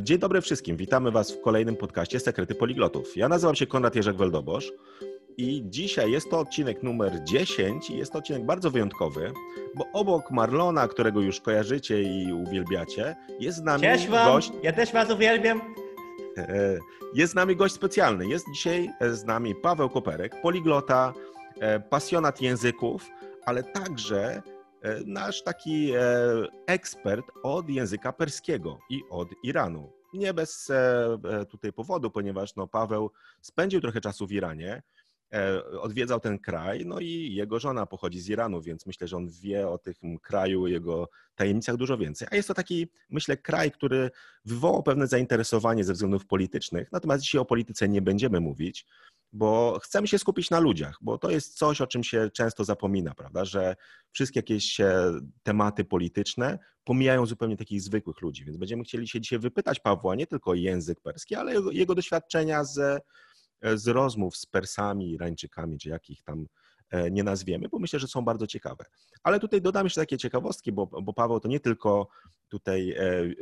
Dzień dobry wszystkim, witamy Was w kolejnym podcaście Sekrety Poliglotów. Ja nazywam się Konrad Jerzek-Weldobosz i dzisiaj jest to odcinek numer 10 i jest to odcinek bardzo wyjątkowy, bo obok Marlona, którego już kojarzycie i uwielbiacie, jest z nami Cześć wam, gość... ja też was uwielbiam. E, Jest z nami gość specjalny. Jest dzisiaj z nami Paweł Koperek, poliglota, e, pasjonat języków, ale także e, nasz taki e, ekspert od języka perskiego i od Iranu. Nie bez e, e, tutaj powodu, ponieważ no, Paweł spędził trochę czasu w Iranie, e, odwiedzał ten kraj, no i jego żona pochodzi z Iranu, więc myślę, że on wie o tym kraju, jego tajemnicach dużo więcej. A jest to taki, myślę, kraj, który wywołał pewne zainteresowanie ze względów politycznych, natomiast dzisiaj o polityce nie będziemy mówić, bo chcemy się skupić na ludziach, bo to jest coś, o czym się często zapomina, prawda, że wszystkie jakieś tematy polityczne pomijają zupełnie takich zwykłych ludzi, więc będziemy chcieli się dzisiaj wypytać Pawła nie tylko o język perski, ale jego, jego doświadczenia z, z rozmów z Persami, Irańczykami, czy jakich tam e, nie nazwiemy, bo myślę, że są bardzo ciekawe. Ale tutaj dodam jeszcze takie ciekawostki, bo, bo Paweł to nie tylko tutaj e, e,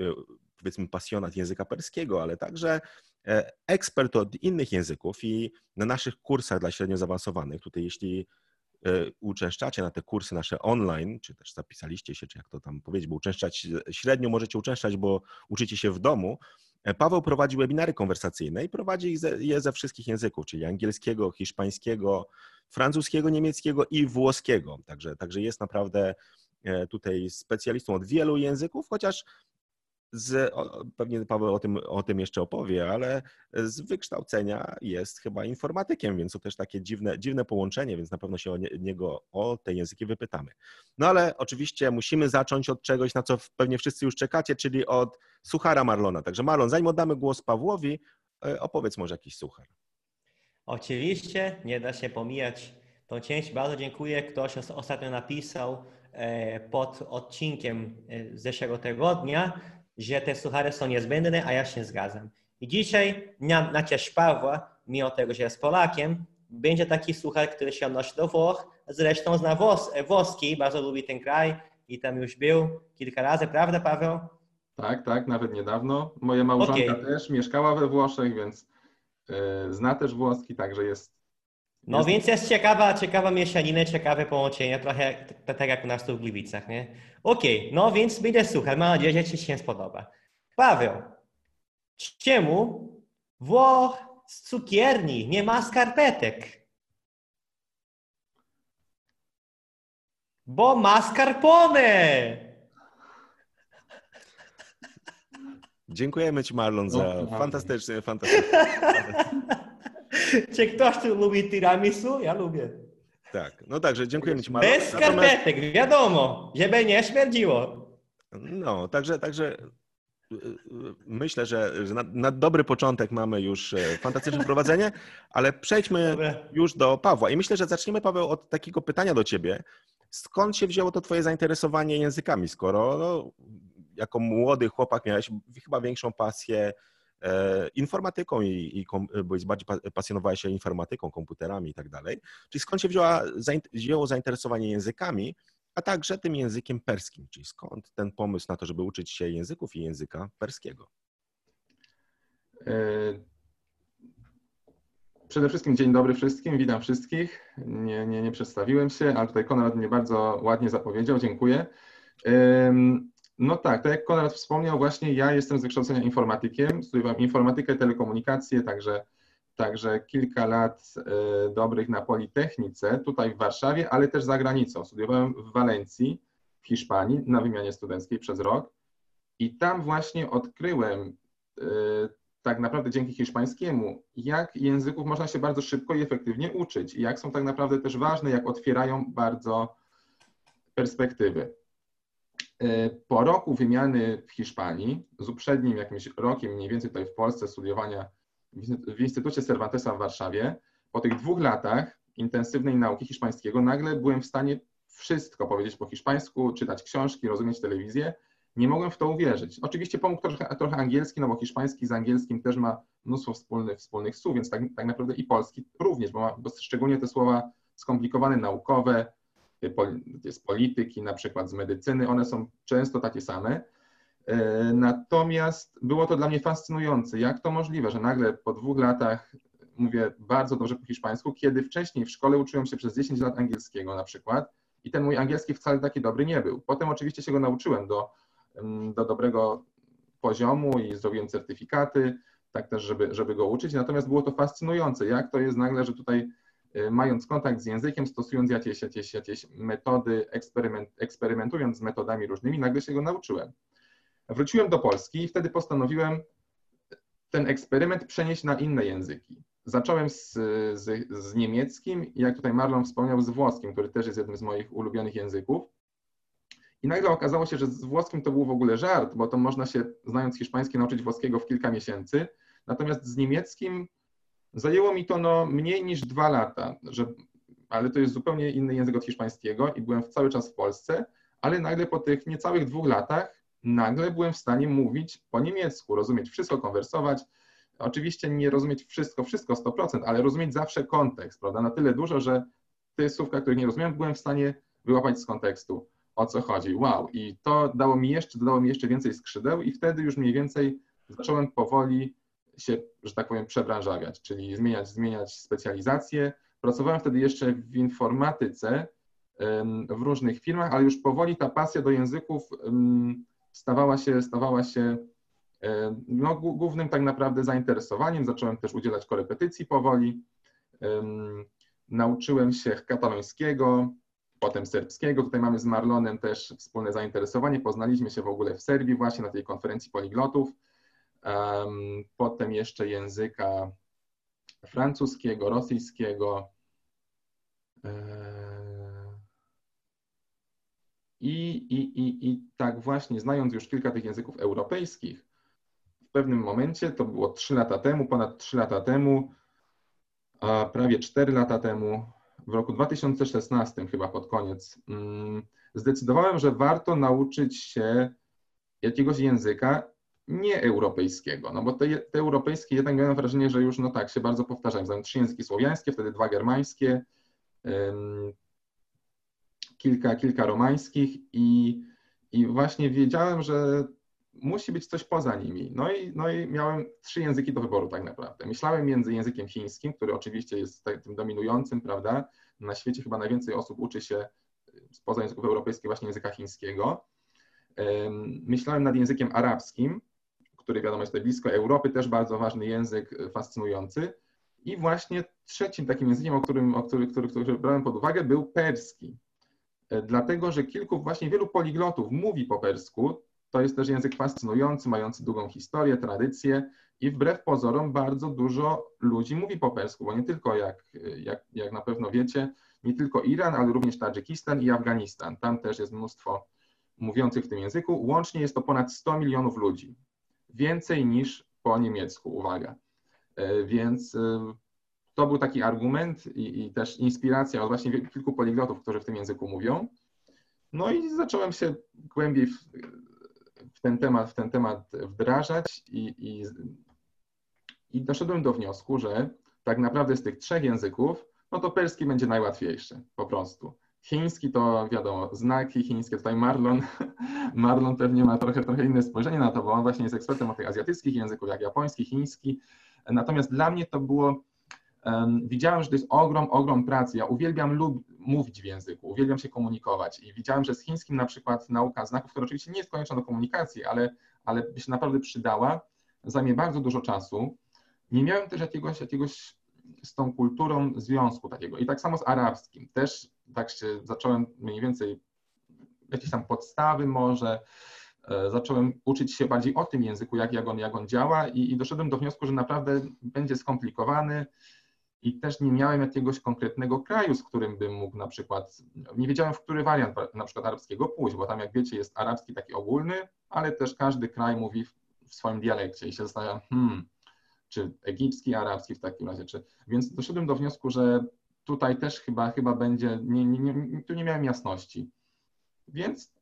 powiedzmy pasjonat języka perskiego, ale także e, ekspert od innych języków i na naszych kursach dla średnio zaawansowanych, tutaj jeśli e, uczęszczacie na te kursy nasze online, czy też zapisaliście się, czy jak to tam powiedzieć, bo uczęszczać średnio możecie uczęszczać, bo uczycie się w domu. E, Paweł prowadzi webinary konwersacyjne i prowadzi je ze wszystkich języków, czyli angielskiego, hiszpańskiego, francuskiego, niemieckiego i włoskiego. Także, także jest naprawdę e, tutaj specjalistą od wielu języków, chociaż z, pewnie Paweł o tym, o tym jeszcze opowie, ale z wykształcenia jest chyba informatykiem, więc to też takie dziwne, dziwne połączenie, więc na pewno się o nie, niego, o te języki wypytamy. No ale oczywiście musimy zacząć od czegoś, na co pewnie wszyscy już czekacie, czyli od suchara Marlona. Także Marlon, zanim oddamy głos Pawłowi, e, opowiedz może jakiś suchar. Oczywiście nie da się pomijać tą część. Bardzo dziękuję. Ktoś os- ostatnio napisał e, pod odcinkiem e, zeszłego tygodnia, że te suchary są niezbędne, a ja się zgadzam. I dzisiaj na, na cześć Pawła, mimo tego, że jest Polakiem, będzie taki suchar, który się odnosi do Włoch. Zresztą zna włos, włoski, bardzo lubi ten kraj i tam już był kilka razy, prawda Paweł? Tak, tak, nawet niedawno. Moja małżonka Okej. też mieszkała we Włoszech, więc e, zna też włoski, także jest. No jest więc jest ciekawa, ciekawa mieszanina, ciekawe połączenie, trochę tak jak u nas tu w Gliwicach, nie? Okej, no więc będzie słuchaj, mam nadzieję, że Ci się spodoba. Paweł, czemu Włoch z cukierni nie ma skarpetek? Bo ma skarpone! Dziękujemy Ci Marlon za No, fantastyczny, fantastyczny. Czy ktoś tu lubi tiramisu? Ja lubię. Tak, no także dziękujemy Ci Marlon. Bez skarpetek, wiadomo, żeby nie śmierdziło. No, także, także y, y, myślę, że, że na, na dobry początek mamy już e, fantastyczne prowadzenie, ale przejdźmy już do Pawła. I myślę, że zaczniemy, Paweł, od takiego pytania do ciebie. Skąd się wzięło to twoje zainteresowanie językami, skoro no, jako młody chłopak miałeś chyba większą pasję informatyką i, i kom, byłeś bardziej pa- pasjonowałeś się informatyką, komputerami i tak dalej. Czyli skąd się wzięła, wzięło zainteresowanie językami, a także tym językiem perskim, czyli skąd ten pomysł na to, żeby uczyć się języków i języka perskiego? E, Przede wszystkim dzień dobry wszystkim, witam wszystkich. Nie, nie, nie przedstawiłem się, ale tutaj Konrad mnie bardzo ładnie zapowiedział, dziękuję. No tak, tak jak Konrad wspomniał, właśnie ja jestem z wykształcenia informatykiem, studiowałem informatykę, telekomunikację, także, także kilka lat e, dobrych na Politechnice, tutaj w Warszawie, ale też za granicą. Studiowałem w Walencji, w Hiszpanii, na wymianie studenckiej przez rok i tam właśnie odkryłem e, tak naprawdę dzięki hiszpańskiemu, jak języków można się bardzo szybko i efektywnie uczyć i jak są tak naprawdę też ważne, jak otwierają bardzo perspektywy. E, Po roku wymiany w Hiszpanii, z uprzednim jakimś rokiem mniej więcej tutaj w Polsce studiowania w Instytucie Cervantesa w Warszawie, po tych dwóch latach intensywnej nauki hiszpańskiego nagle byłem w stanie wszystko powiedzieć po hiszpańsku, czytać książki, rozumieć telewizję. Nie mogłem w to uwierzyć. Oczywiście pomógł trochę, trochę angielski, no bo hiszpański z angielskim też ma mnóstwo wspólnych, wspólnych słów, więc tak, tak naprawdę i polski również, bo ma bo szczególnie te słowa skomplikowane, naukowe, z polityki, na przykład z medycyny, one są często takie same. E, natomiast było to dla mnie fascynujące, jak to możliwe, że nagle po dwóch latach mówię bardzo dobrze po hiszpańsku, kiedy wcześniej w szkole uczyłem się przez 10 lat angielskiego na przykład i ten mój angielski wcale taki dobry nie był. Potem oczywiście się go nauczyłem do, do dobrego poziomu i zrobiłem certyfikaty, tak też, żeby, żeby go uczyć. Natomiast było to fascynujące, jak to jest nagle, że tutaj mając kontakt z językiem, stosując jakieś, jakieś, jakieś metody, eksperyment, eksperymentując z metodami różnymi, nagle się go nauczyłem. Wróciłem do Polski i wtedy postanowiłem ten eksperyment przenieść na inne języki. Zacząłem z, z, z niemieckim jak tutaj Marlon wspomniał, z włoskim, który też jest jednym z moich ulubionych języków. I nagle okazało się, że z włoskim to był w ogóle żart, bo to można się, znając hiszpański, nauczyć włoskiego w kilka miesięcy. Natomiast z niemieckim zajęło mi to no, mniej niż dwa lata, że, ale to jest zupełnie inny język od hiszpańskiego i byłem cały czas w Polsce, ale nagle po tych niecałych dwóch latach nagle byłem w stanie mówić po niemiecku, rozumieć wszystko, konwersować. Oczywiście nie rozumieć wszystko, wszystko 100%, ale rozumieć zawsze kontekst, prawda? Na tyle dużo, że te słówka, których nie rozumiałem, byłem w stanie wyłapać z kontekstu o co chodzi. Wow. I to dało mi jeszcze, dodało mi jeszcze więcej skrzydeł i wtedy już mniej więcej zacząłem powoli się, że tak powiem, przebranżawiać, czyli zmieniać, zmieniać specjalizację. Pracowałem wtedy jeszcze w informatyce w różnych firmach, ale już powoli ta pasja do języków stawała się, stawała się no, głównym tak naprawdę zainteresowaniem. Zacząłem też udzielać korepetycji powoli. Nauczyłem się katalońskiego, potem serbskiego. Tutaj mamy z Marlonem też wspólne zainteresowanie. Poznaliśmy się w ogóle w Serbii właśnie na tej konferencji poliglotów. Potem jeszcze języka francuskiego, rosyjskiego. E, I, i, i, I tak właśnie, znając już kilka tych języków europejskich, w pewnym momencie, to było 3 lata temu, ponad 3 lata temu, a prawie 4 lata temu, w roku 2016 chyba pod koniec, mm, zdecydowałem, że warto nauczyć się jakiegoś języka nieeuropejskiego, no bo te, te europejskie jednak miałem wrażenie, że już no tak się bardzo powtarzają. Znam trzy języki słowiańskie, wtedy dwa germańskie, um, kilka, kilka romańskich i, i właśnie wiedziałem, że musi być coś poza nimi. No i, no i miałem trzy języki do wyboru tak naprawdę. Myślałem między językiem chińskim, który oczywiście jest tym dominującym, prawda? Na świecie chyba najwięcej osób uczy się spoza języków europejskich właśnie języka chińskiego. Myślałem nad językiem arabskim, który wiadomo jest tutaj blisko Europy, też bardzo ważny język, e, fascynujący. I właśnie trzecim takim językiem, o którym, o który, który, który brałem pod uwagę, był perski. E, dlatego, że kilku, właśnie wielu poliglotów mówi po persku, to jest też język fascynujący, mający długą historię, tradycję i wbrew pozorom bardzo dużo ludzi mówi po persku, bo nie tylko, jak, jak, jak na pewno wiecie, nie tylko Iran, ale również Tadżykistan i Afganistan. Tam też jest mnóstwo mówiących w tym języku. Łącznie jest to ponad 100 milionów ludzi. Więcej niż po niemiecku, uwaga. E, więc e, to był taki argument i, i też inspiracja od właśnie kilku poliglotów, którzy w tym języku mówią. No i zacząłem się głębiej w, w ten temat, w ten temat wdrażać i, i, i doszedłem do wniosku, że tak naprawdę z tych trzech języków, no to perski będzie najłatwiejszy, po prostu. Chiński to wiadomo, znaki chińskie, tutaj Marlon, Marlon pewnie ma trochę, trochę inne spojrzenie na to, bo on właśnie jest ekspertem od tych azjatyckich języków, jak japoński, chiński. Natomiast dla mnie to było, um, widziałem, że to jest ogrom, ogrom pracy. Ja uwielbiam lub, mówić w języku, uwielbiam się komunikować i widziałem, że z chińskim na przykład nauka znaków, która oczywiście nie jest konieczna do komunikacji, ale, ale by się naprawdę przydała, zajmie bardzo dużo czasu. Nie miałem też jakiegoś, jakiegoś z tą kulturą związku takiego. I tak samo z arabskim. Też tak się zacząłem mniej więcej jakieś tam podstawy może, e, zacząłem uczyć się bardziej o tym języku, jak, jak, on, jak on działa i, i doszedłem do wniosku, że naprawdę będzie skomplikowany, i też nie miałem jakiegoś konkretnego kraju, z którym bym mógł na przykład, nie wiedziałem w który wariant na przykład arabskiego pójść, bo tam jak wiecie jest arabski taki ogólny, ale też każdy kraj mówi w, w swoim dialekcie i się zastanawiam, hmm, czy egipski, arabski w takim razie, czy... Więc doszedłem do wniosku, że tutaj też chyba, chyba będzie, nie, nie, nie, tu nie miałem jasności. Więc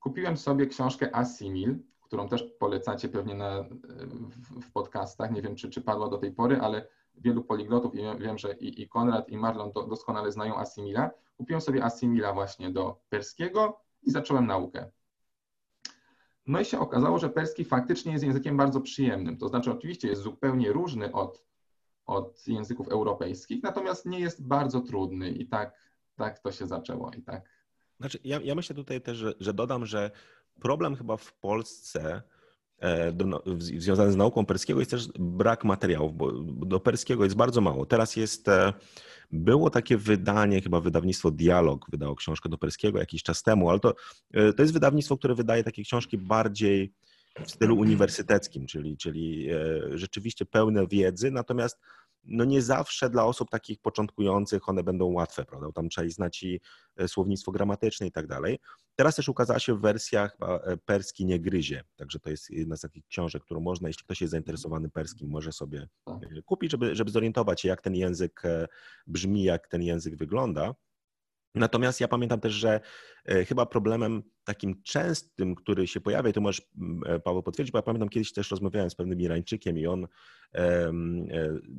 kupiłem sobie książkę Asimil, którą też polecacie pewnie na, w, w podcastach, nie wiem czy, czy padła do tej pory, ale wielu poliglotów i wiem, że i, i Konrad i Marlon do, doskonale znają Asimila. Kupiłem sobie Asimila właśnie do perskiego i zacząłem naukę. No i się okazało, że perski faktycznie jest językiem bardzo przyjemnym. To znaczy, oczywiście jest zupełnie różny od, od języków europejskich, natomiast nie jest bardzo trudny i tak, tak to się zaczęło i tak. Znaczy, ja, ja myślę tutaj też, że, że dodam, że problem chyba w Polsce do, no, związany z nauką perskiego jest też brak materiałów, bo do perskiego jest bardzo mało. Teraz jest, e, było takie wydanie, chyba wydawnictwo Dialog wydało książkę do perskiego jakiś czas temu, ale to, e, to jest wydawnictwo, które wydaje takie książki bardziej w stylu uniwersyteckim, czyli, czyli rzeczywiście pełne wiedzy, natomiast no nie zawsze dla osób takich początkujących one będą łatwe, prawda? Tam trzeba znać i e, słownictwo gramatyczne i tak dalej. Teraz też ukazała się w wersjach e, Perski nie gryzie, także to jest jedna z takich książek, którą można, jeśli ktoś jest zainteresowany perskim, może sobie e, kupić, żeby, żeby zorientować się, jak ten język brzmi, jak ten język wygląda. Natomiast ja pamiętam też, że e, chyba problemem takim częstym, który się pojawia, i to możesz e, Paweł potwierdzić, bo ja pamiętam kiedyś też rozmawiałem z pewnym Irańczykiem i on e,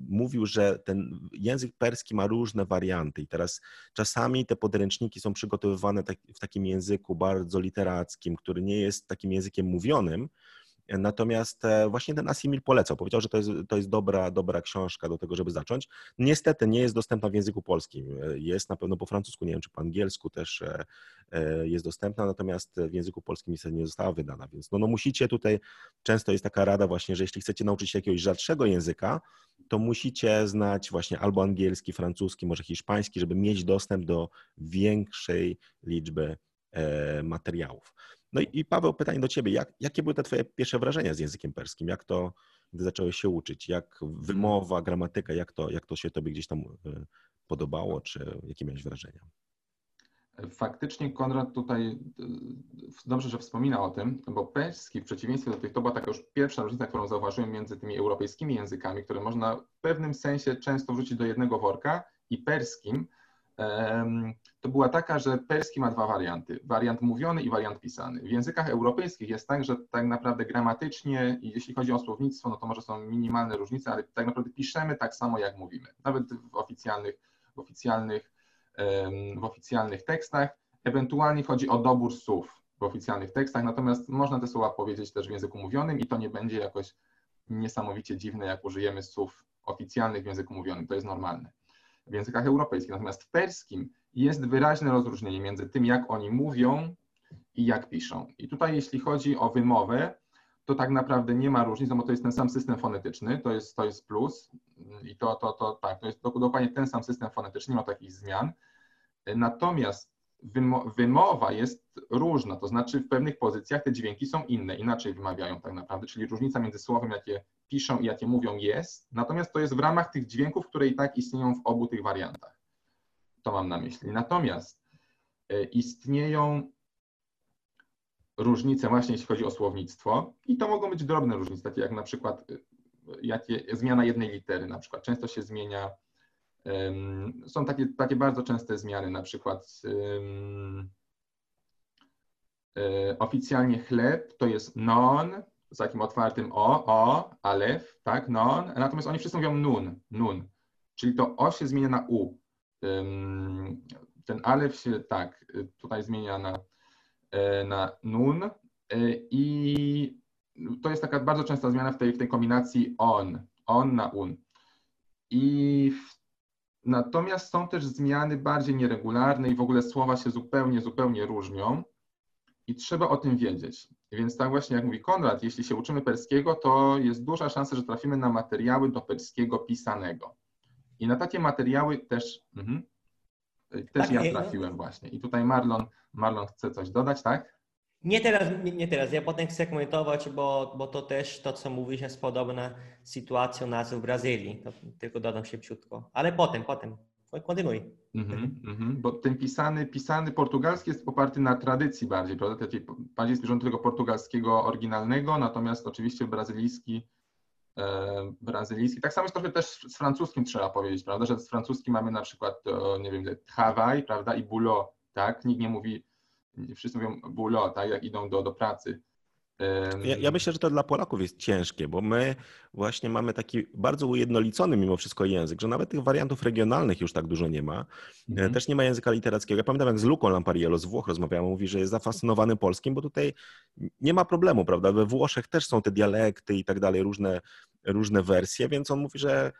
mówił, że ten język perski ma różne warianty. I teraz czasami te podręczniki są przygotowywane tak, w takim języku bardzo literackim, który nie jest takim językiem mówionym, Natomiast e, właśnie ten Asimil polecał. Powiedział, że to jest, to jest dobra, dobra książka do tego, żeby zacząć. Niestety nie jest dostępna w języku polskim. E, jest na pewno po francusku, nie wiem czy po angielsku też e, jest dostępna, natomiast w języku polskim niestety nie została wydana. Więc no, no musicie tutaj, często jest taka rada właśnie, że jeśli chcecie nauczyć się jakiegoś rzadszego języka, to musicie znać właśnie albo angielski, francuski, może hiszpański, żeby mieć dostęp do większej liczby materiałów. No i Paweł, pytanie do Ciebie. Jak, jakie były te Twoje pierwsze wrażenia z językiem perskim? Jak to, gdy zacząłeś się uczyć? Jak wymowa, gramatyka, jak to, jak to się Tobie gdzieś tam e, podobało, czy jakie miałeś wrażenia? Faktycznie Konrad tutaj e, dobrze, że wspomina o tym, bo perski w przeciwieństwie do tych, to była taka już pierwsza różnica, którą zauważyłem między tymi europejskimi językami, które można w pewnym sensie często wrzucić do jednego worka i perskim, to była taka, że perski ma dwa warianty. Wariant mówiony i wariant pisany. W językach europejskich jest tak, że tak naprawdę gramatycznie jeśli chodzi o słownictwo, no to może są minimalne różnice, ale tak naprawdę piszemy tak samo, jak mówimy. Nawet w oficjalnych, w oficjalnych, w oficjalnych tekstach. Ewentualnie chodzi o dobór słów w oficjalnych tekstach, natomiast można te słowa powiedzieć też w języku mówionym i to nie będzie jakoś niesamowicie dziwne, jak użyjemy słów oficjalnych w języku mówionym. To jest normalne w językach europejskich. Natomiast w perskim jest wyraźne rozróżnienie między tym, jak oni mówią i jak piszą. I tutaj, jeśli chodzi o wymowę, to tak naprawdę nie ma różnic, bo to jest ten sam system fonetyczny, to jest, to jest plus i to, to, to tak, to jest dokładnie ten sam system fonetyczny, nie ma takich zmian. Natomiast wymowa jest różna, to znaczy w pewnych pozycjach te dźwięki są inne, inaczej wymawiają tak naprawdę, czyli różnica między słowem, jakie piszą i jakie mówią jest, natomiast to jest w ramach tych dźwięków, które i tak istnieją w obu tych wariantach. To mam na myśli. Natomiast e, istnieją różnice właśnie jeśli chodzi o słownictwo i to mogą być drobne różnice, takie jak na przykład e, jakie, zmiana jednej litery na przykład. Często się zmienia, są takie, takie bardzo częste zmiany, na przykład um, oficjalnie chleb to jest non, z takim otwartym o, o, alef, tak, non, natomiast oni wszyscy mówią nun, nun, czyli to o się zmienia na u. Ten alef się, tak, tutaj zmienia na, e, na nun e, i to jest taka bardzo częsta zmiana w tej, w tej kombinacji on, on na un. I w, natomiast są też zmiany bardziej nieregularne i w ogóle słowa się zupełnie, zupełnie różnią i trzeba o tym wiedzieć. Więc tak właśnie jak mówi Konrad, jeśli się uczymy perskiego, to jest duża szansa, że trafimy na materiały do perskiego pisanego. I na takie materiały też, mhm, też tak, ja trafiłem właśnie. I tutaj Marlon, Marlon chce coś dodać, tak? Nie teraz, nie, nie teraz. Ja potem chcę komentować, bo, bo to też to, co mówisz, jest podobna sytuacja u nas w Brazylii. To tylko dodam szybciutko. Ale potem, potem. Kontynuuj. Mm-hmm, mm-hmm. Bo ten pisany, pisany portugalski jest oparty na tradycji bardziej, prawda? Takiej, bardziej zbliżony do tego portugalskiego oryginalnego, natomiast oczywiście brazylijski, e, brazylijski. Tak samo jest trochę też z francuskim trzeba powiedzieć, prawda? Że z francuskim mamy na przykład, nie wiem, travail, prawda? I boulot, tak? Nikt nie mówi, wszyscy mówią boulot, tak? Jak idą do, do pracy. Ja, ja, myślę, że to dla Polaków jest ciężkie, bo my właśnie mamy taki bardzo ujednolicony mimo wszystko język, że nawet tych wariantów regionalnych już tak dużo nie ma. E, mhm. Też nie ma języka literackiego. Ja pamiętam, jak z Luką Lampariello z Włoch rozmawiałem, mówi, że jest zafascynowany polskim, bo tutaj nie ma problemu, prawda? We Włoszech też są te dialekty i tak dalej, różne, różne wersje, więc on mówi, że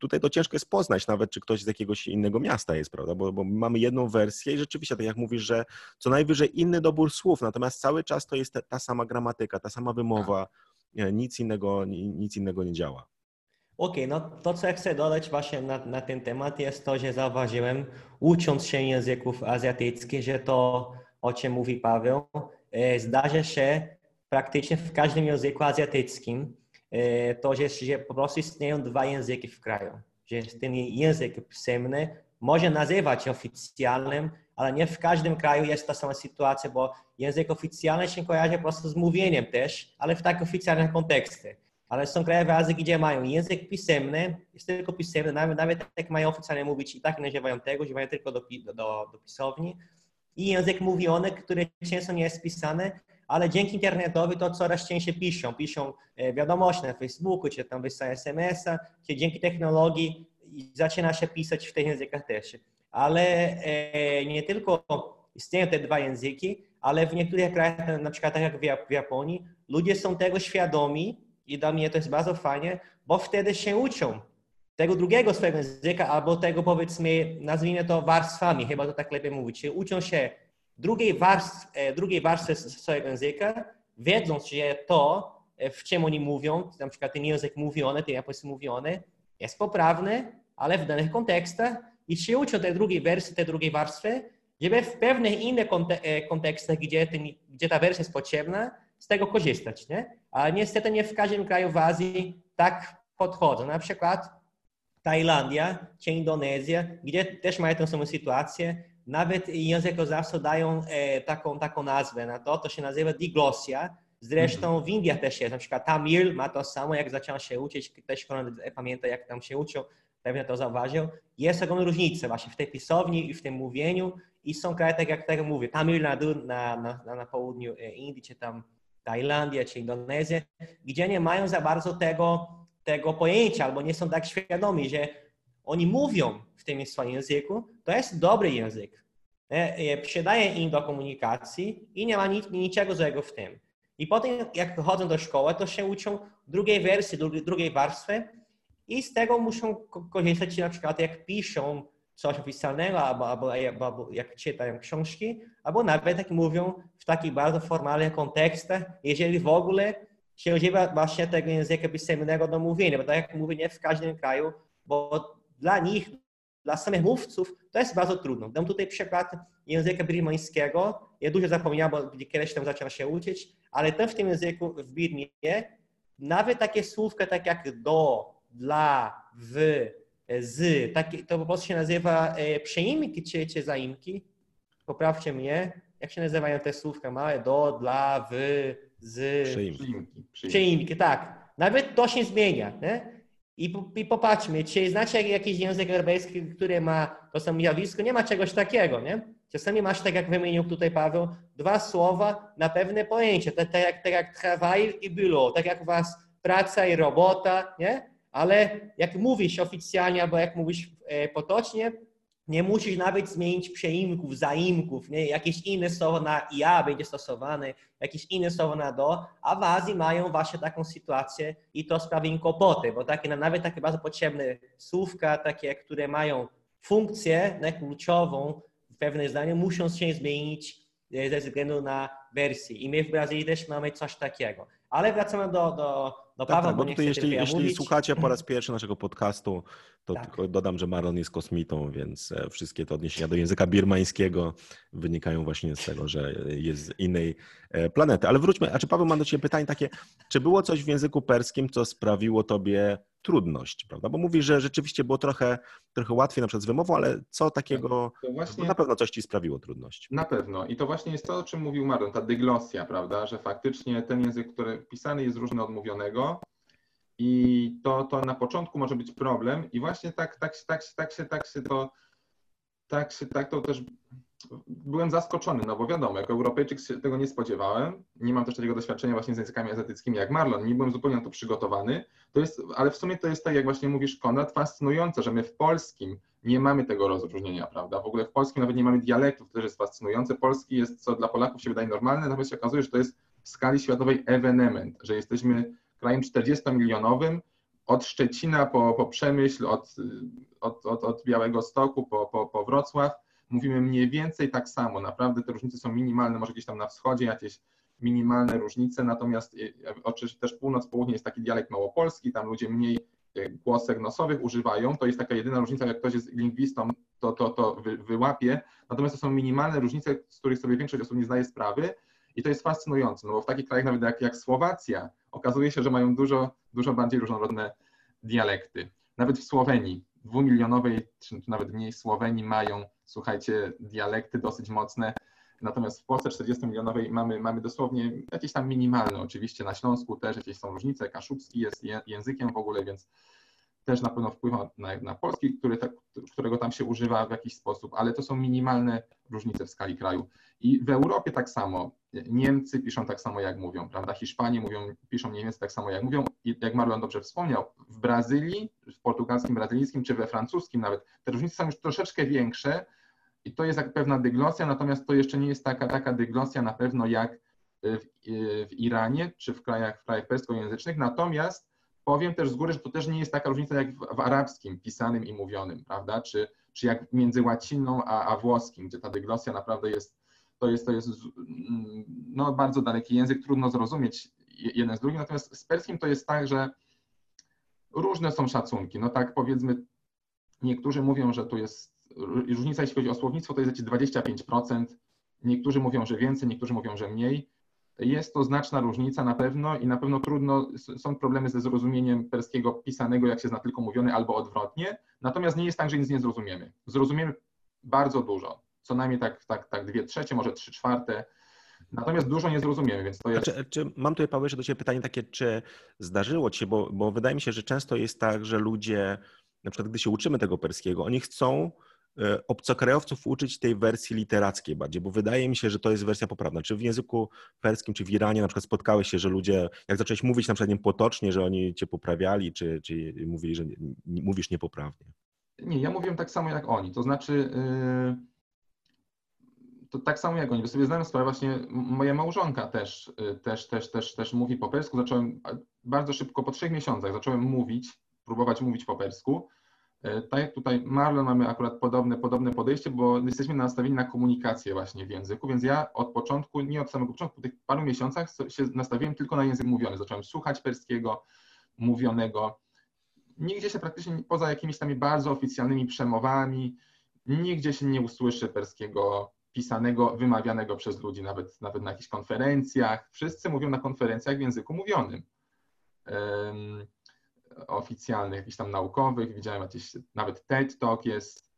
tutaj to ciężko jest poznać nawet, czy ktoś z jakiegoś innego miasta jest, prawda? Bo, bo, mamy jedną wersję i rzeczywiście, tak jak mówisz, że co najwyżej inny dobór słów, natomiast cały czas to jest ta, ta sama gramatyka, ta sama wymowa, tak. nic innego, nic innego nie działa. Okej, okay, no to co ja chcę dodać właśnie na, na ten temat jest to, że zauważyłem, ucząc się języków azjatyckich, że to, o czym mówi Paweł, e, zdarza się praktycznie w każdym języku azjatyckim, E, to, że, że po prostu istnieją dwa języki w kraju. Że ten język pisemny może nazywać oficjalnym, ale nie w każdym kraju jest ta sama sytuacja, bo język oficjalny się kojarzy po prostu z mówieniem też, ale w tak oficjalnym kontekście. Ale są kraje w Azji, gdzie mają język pisemny, jest tylko pisemny, nawet, nawet jak mają oficjalnie mówić i tak nie używają tego, używają tylko do, do, do pisowni. I język mówiony, który często nie jest pisany, ale dzięki internetowi to coraz częściej piszą. Piszą e, wiadomości na Facebooku, czy tam wysyłają SMS-a, czy dzięki technologii zaczyna się pisać w tych językach też. Ale e, nie tylko istnieją te dwa języki, ale w niektórych krajach, na przykład tak jak w Japonii, ludzie są tego świadomi i dla mnie to jest bardzo fajnie, bo wtedy się uczą tego drugiego swojego języka albo tego powiedzmy, nazwijmy to warstwami, chyba to tak lepiej mówić. Uczą się drugiej, warstw, e, drugiej warstwy swojego języka, wiedząc, że to, e, w czym oni mówią, na przykład ten język mówiony, ten japoński mówiony, jest poprawny, ale w danych kontekstach i się uczą tej drugiej wersji, tej drugiej warstwy, żeby w pewnych innych e, kontekstach, gdzie, ten, gdzie ta wersja jest potrzebna, z tego korzystać. Nie? Ale niestety nie w każdym kraju w Azji tak podchodzą. Na przykład Tajlandia czy Indonezja, gdzie też mają tę samą sytuację, nawet językoznawcy dają e, taką, taką nazwę na to, to się nazywa diglosja. Zresztą mhm. w Indiach też jest, na przykład Tamil ma to samo, jak zaczął się uczyć, też pamięta jak tam się uczył, pewnie to zauważył. Jest ogromna różnica właśnie w tej pisowni i w tym mówieniu i są kraje, tak jak tak mówię, Tamil na, na, na, na południu e, Indii, czy tam Tajlandia, czy Indonezja, gdzie nie mają za bardzo tego, tego pojęcia albo nie są tak świadomi, że oni mówią w tym swoim języku, to jest dobry język. Przydaje im do komunikacji i nie ma nic, niczego złego w tym. I potem, jak chodzą do szkoły, to się uczą drugiej wersji, drugiej warstwy i z tego muszą korzystać, na przykład jak piszą coś oficjalnego, albo, albo, albo jak czytają książki, albo nawet jak mówią w takich bardzo formalnych kontekstach, jeżeli w ogóle się używa właśnie tego języka pisemnego do mówienia, bo tak jak mówię, nie w każdym kraju, bo dla nich, dla samych mówców, to jest bardzo trudno. Dam tutaj przykład języka birmańskiego. Ja dużo zapomniałem, bo kiedyś tam zacząłem się uczyć, ale tam w tym języku w Birmie nawet takie słówka tak jak do, dla, w, z, takie, to po prostu się nazywa e, przeimki czy, czy zaimki. Poprawcie mnie, jak się nazywają te słówka małe, do, dla, w, z. Przeimki. Przeimki, tak. Nawet to się zmienia. Nie? I, I popatrzmy, czy znacie jakiś język hebrajski, który ma to samo zjawisko? Nie ma czegoś takiego, nie? Czasami masz, tak jak wymienił tutaj Paweł, dwa słowa na pewne pojęcie, tak, tak, jak, tak jak travail i było, tak jak u was praca i robota, nie? Ale jak mówisz oficjalnie albo jak mówisz e, potocznie, nie musisz nawet zmienić przeimków, zaimków, nie? jakieś inne słowo na ja będzie stosowane, jakieś inne słowo na do, a w Azji mają właśnie taką sytuację i to sprawia im kłopoty, bo takie, nawet takie bardzo potrzebne słówka, takie, które mają funkcję ne, kluczową w pewnym zdaniu, muszą się zmienić e, ze względu na wersję. I my w Brazylii też mamy coś takiego. Ale wracamy do, do, do tak, Pawła, tak, bo, tutaj jeśli, jeśli słuchacie po raz pierwszy naszego podcastu, to tak. tylko dodam, że Marlon jest kosmitą, więc e, wszystkie te odniesienia do języka birmańskiego wynikają właśnie z tego, że jest z innej e, planety. Ale wróćmy, a czy Paweł ma do Ciebie pytanie takie, czy było coś w języku perskim, co sprawiło Tobie trudność, prawda? Bo mówisz, że rzeczywiście było trochę, trochę łatwiej na przykład z wymową, ale co takiego, tak, właśnie, na pewno coś Ci sprawiło trudność. Na pewno i to właśnie jest to, o czym mówił Marlon, ta dyglosja, prawda, że faktycznie ten język, który pisany jest różny od mówionego, i to, to na początku może być problem i właśnie tak, tak, tak, tak, się, tak się to tak się tak to też byłem zaskoczony, no bo wiadomo, jako Europejczyk się tego nie spodziewałem. Nie mam też takiego doświadczenia właśnie z językami azjatyckimi jak Marlon, nie byłem zupełnie na to przygotowany. To jest, ale w sumie to jest tak, jak właśnie mówisz, Konrad, fascynujące, że my w polskim nie mamy tego rozróżnienia, prawda? W ogóle w polskim nawet nie mamy dialektów, to też jest fascynujące. Polski jest, co dla Polaków się wydaje normalne, natomiast się okazuje, że to jest w skali światowej ewenement, że jesteśmy krajem 40-milionowym, od Szczecina po, po Przemyśl, od, od, od, od Białego Stoku po, po, po Wrocław, mówimy mniej więcej tak samo. Naprawdę te różnice są minimalne, może gdzieś tam na wschodzie jakieś minimalne różnice, natomiast e, oczywiście też północ-południe jest taki dialekt małopolski, tam ludzie mniej e, głosek nosowych używają, to jest taka jedyna różnica, jak ktoś jest lingwistą, to, to, to wy, wyłapie, natomiast to są minimalne różnice, z których sobie większość osób nie zdaje sprawy i to jest fascynujące, no bo w takich krajach nawet jak, jak Słowacja okazuje się, że mają dużo, dużo bardziej różnorodne dialekty. Nawet w Słowenii, dwumilionowej, czy nawet mniej Słowenii mają, słuchajcie, dialekty dosyć mocne, natomiast w Polsce 40-milionowej mamy, mamy dosłownie jakieś tam minimalne, oczywiście na Śląsku też jakieś są różnice, kaszubski jest językiem w ogóle, więc też na pewno wpływa na, na polski, który którego tam się używa w jakiś sposób, ale to są minimalne różnice w skali kraju. I w Europie tak samo. Niemcy piszą tak samo, jak mówią, prawda? Hiszpanie mówią, piszą więcej tak samo, jak mówią. I jak Marlon dobrze wspomniał, w Brazylii, w portugalskim, brazylijskim, czy we francuskim nawet, te różnice są już troszeczkę większe i to jest jak pewna dyglosja, natomiast to jeszcze nie jest taka, taka dyglosja na pewno jak w, w Iranie, czy w krajach, w krajach perskojęzycznych. Natomiast powiem też z góry, że to też nie jest taka różnica jak w, w arabskim, pisanym i mówionym, prawda? Czy, czy jak między łaciną a, a włoskim, gdzie ta dyglosja naprawdę jest to jest, to jest no, bardzo daleki język, trudno zrozumieć jeden z drugim, natomiast z perskim to jest tak, że różne są szacunki. No tak powiedzmy, niektórzy mówią, że tu jest różnica, jeśli chodzi o słownictwo, to jest jakieś 25%, niektórzy mówią, że więcej, niektórzy mówią, że mniej. Jest to znaczna różnica na pewno i na pewno trudno, są problemy ze zrozumieniem perskiego pisanego, jak się zna tylko mówiony, albo odwrotnie. Natomiast nie jest tak, że nic nie zrozumiemy. Zrozumiemy bardzo dużo co najmniej tak, tak, tak dwie trzecie, może trzy czwarte. Natomiast dużo nie zrozumiemy, więc to jest. Czy, czy mam tutaj, Paweł, jeszcze do Ciebie pytanie takie, czy zdarzyło Ci się, bo, bo wydaje mi się, że często jest tak, że ludzie, na przykład gdy się uczymy tego perskiego, oni chcą obcokrajowców uczyć tej wersji literackiej bardziej, bo wydaje mi się, że to jest wersja poprawna. Czy w języku perskim, czy w Iranie na przykład spotkałeś się, że ludzie, jak zacząłeś mówić na przykład nie potocznie, że oni cię poprawiali, czy, czy mówili, że nie, mówisz niepoprawnie? Nie, ja mówiłem tak samo jak oni. To znaczy, yy to tak samo jak oni, bo sobie zdałem sprawę, właśnie moja małżonka też, y, też, też, też, też mówi po persku. Zacząłem bardzo szybko, po trzech miesiącach zacząłem mówić, próbować mówić po persku. Y, tak jak tutaj Marlon mamy akurat podobne, podobne podejście, bo jesteśmy nastawieni na komunikację właśnie w języku, więc ja od początku, nie od samego początku, po tych paru miesiącach się nastawiłem tylko na język mówiony. Zacząłem słuchać perskiego, mówionego. Nigdzie się praktycznie poza jakimiś tam bardzo oficjalnymi przemowami, nigdzie się nie usłyszy perskiego pisanego, wymawianego przez ludzi, nawet, nawet na jakichś konferencjach. Wszyscy mówią na konferencjach w języku mówionym. Oficjalnych, jakichś tam naukowych. Widziałem jakieś, nawet TED Talk jest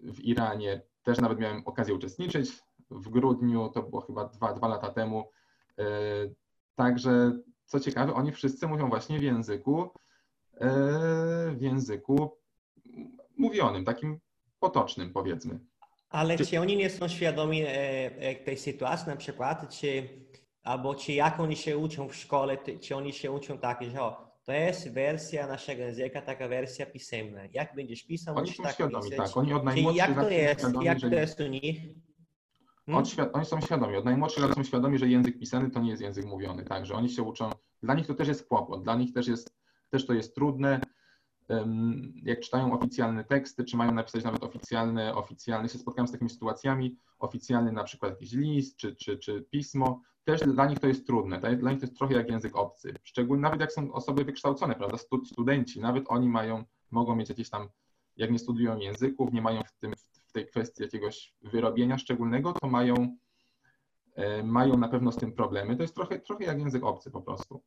w Iranie. Też nawet miałem okazję uczestniczyć w grudniu, to było chyba dwa, dwa lata temu. E, także co ciekawe, oni wszyscy mówią właśnie w języku, e, w języku mówionym, takim potocznym powiedzmy. Ale czy, czy oni nie są świadomi e, e, tej sytuacji na przykład, czy, albo czy jak oni się uczą w szkole, czy oni się uczą tak, że o, to jest wersja naszego języka, taka wersja pisemna. Jak będziesz pisał, oni są tak świadomi, pisać. tak. Oni od najmłodszych jak to jest, świadomi, jak to jest u nich? Hmm? Oni są świadomi, od najmłodszych lat są świadomi, że język pisany to nie jest język mówiony, tak, że oni się uczą, dla nich to też jest kłopot, dla nich też jest, też to jest trudne, jak czytają oficjalne teksty, czy mają napisać nawet oficjalne, oficjalne, się spotkałem z takimi sytuacjami, oficjalny na przykład jakiś list, czy, czy, czy pismo, też dla nich to jest trudne, dla nich to jest trochę jak język obcy, szczególnie nawet jak są osoby wykształcone, prawda, studenci, nawet oni mają, mogą mieć jakieś tam, jak nie studiują języków, nie mają w, tym, w tej kwestii jakiegoś wyrobienia szczególnego, to mają, e, mają na pewno z tym problemy, to jest trochę, trochę jak język obcy po prostu.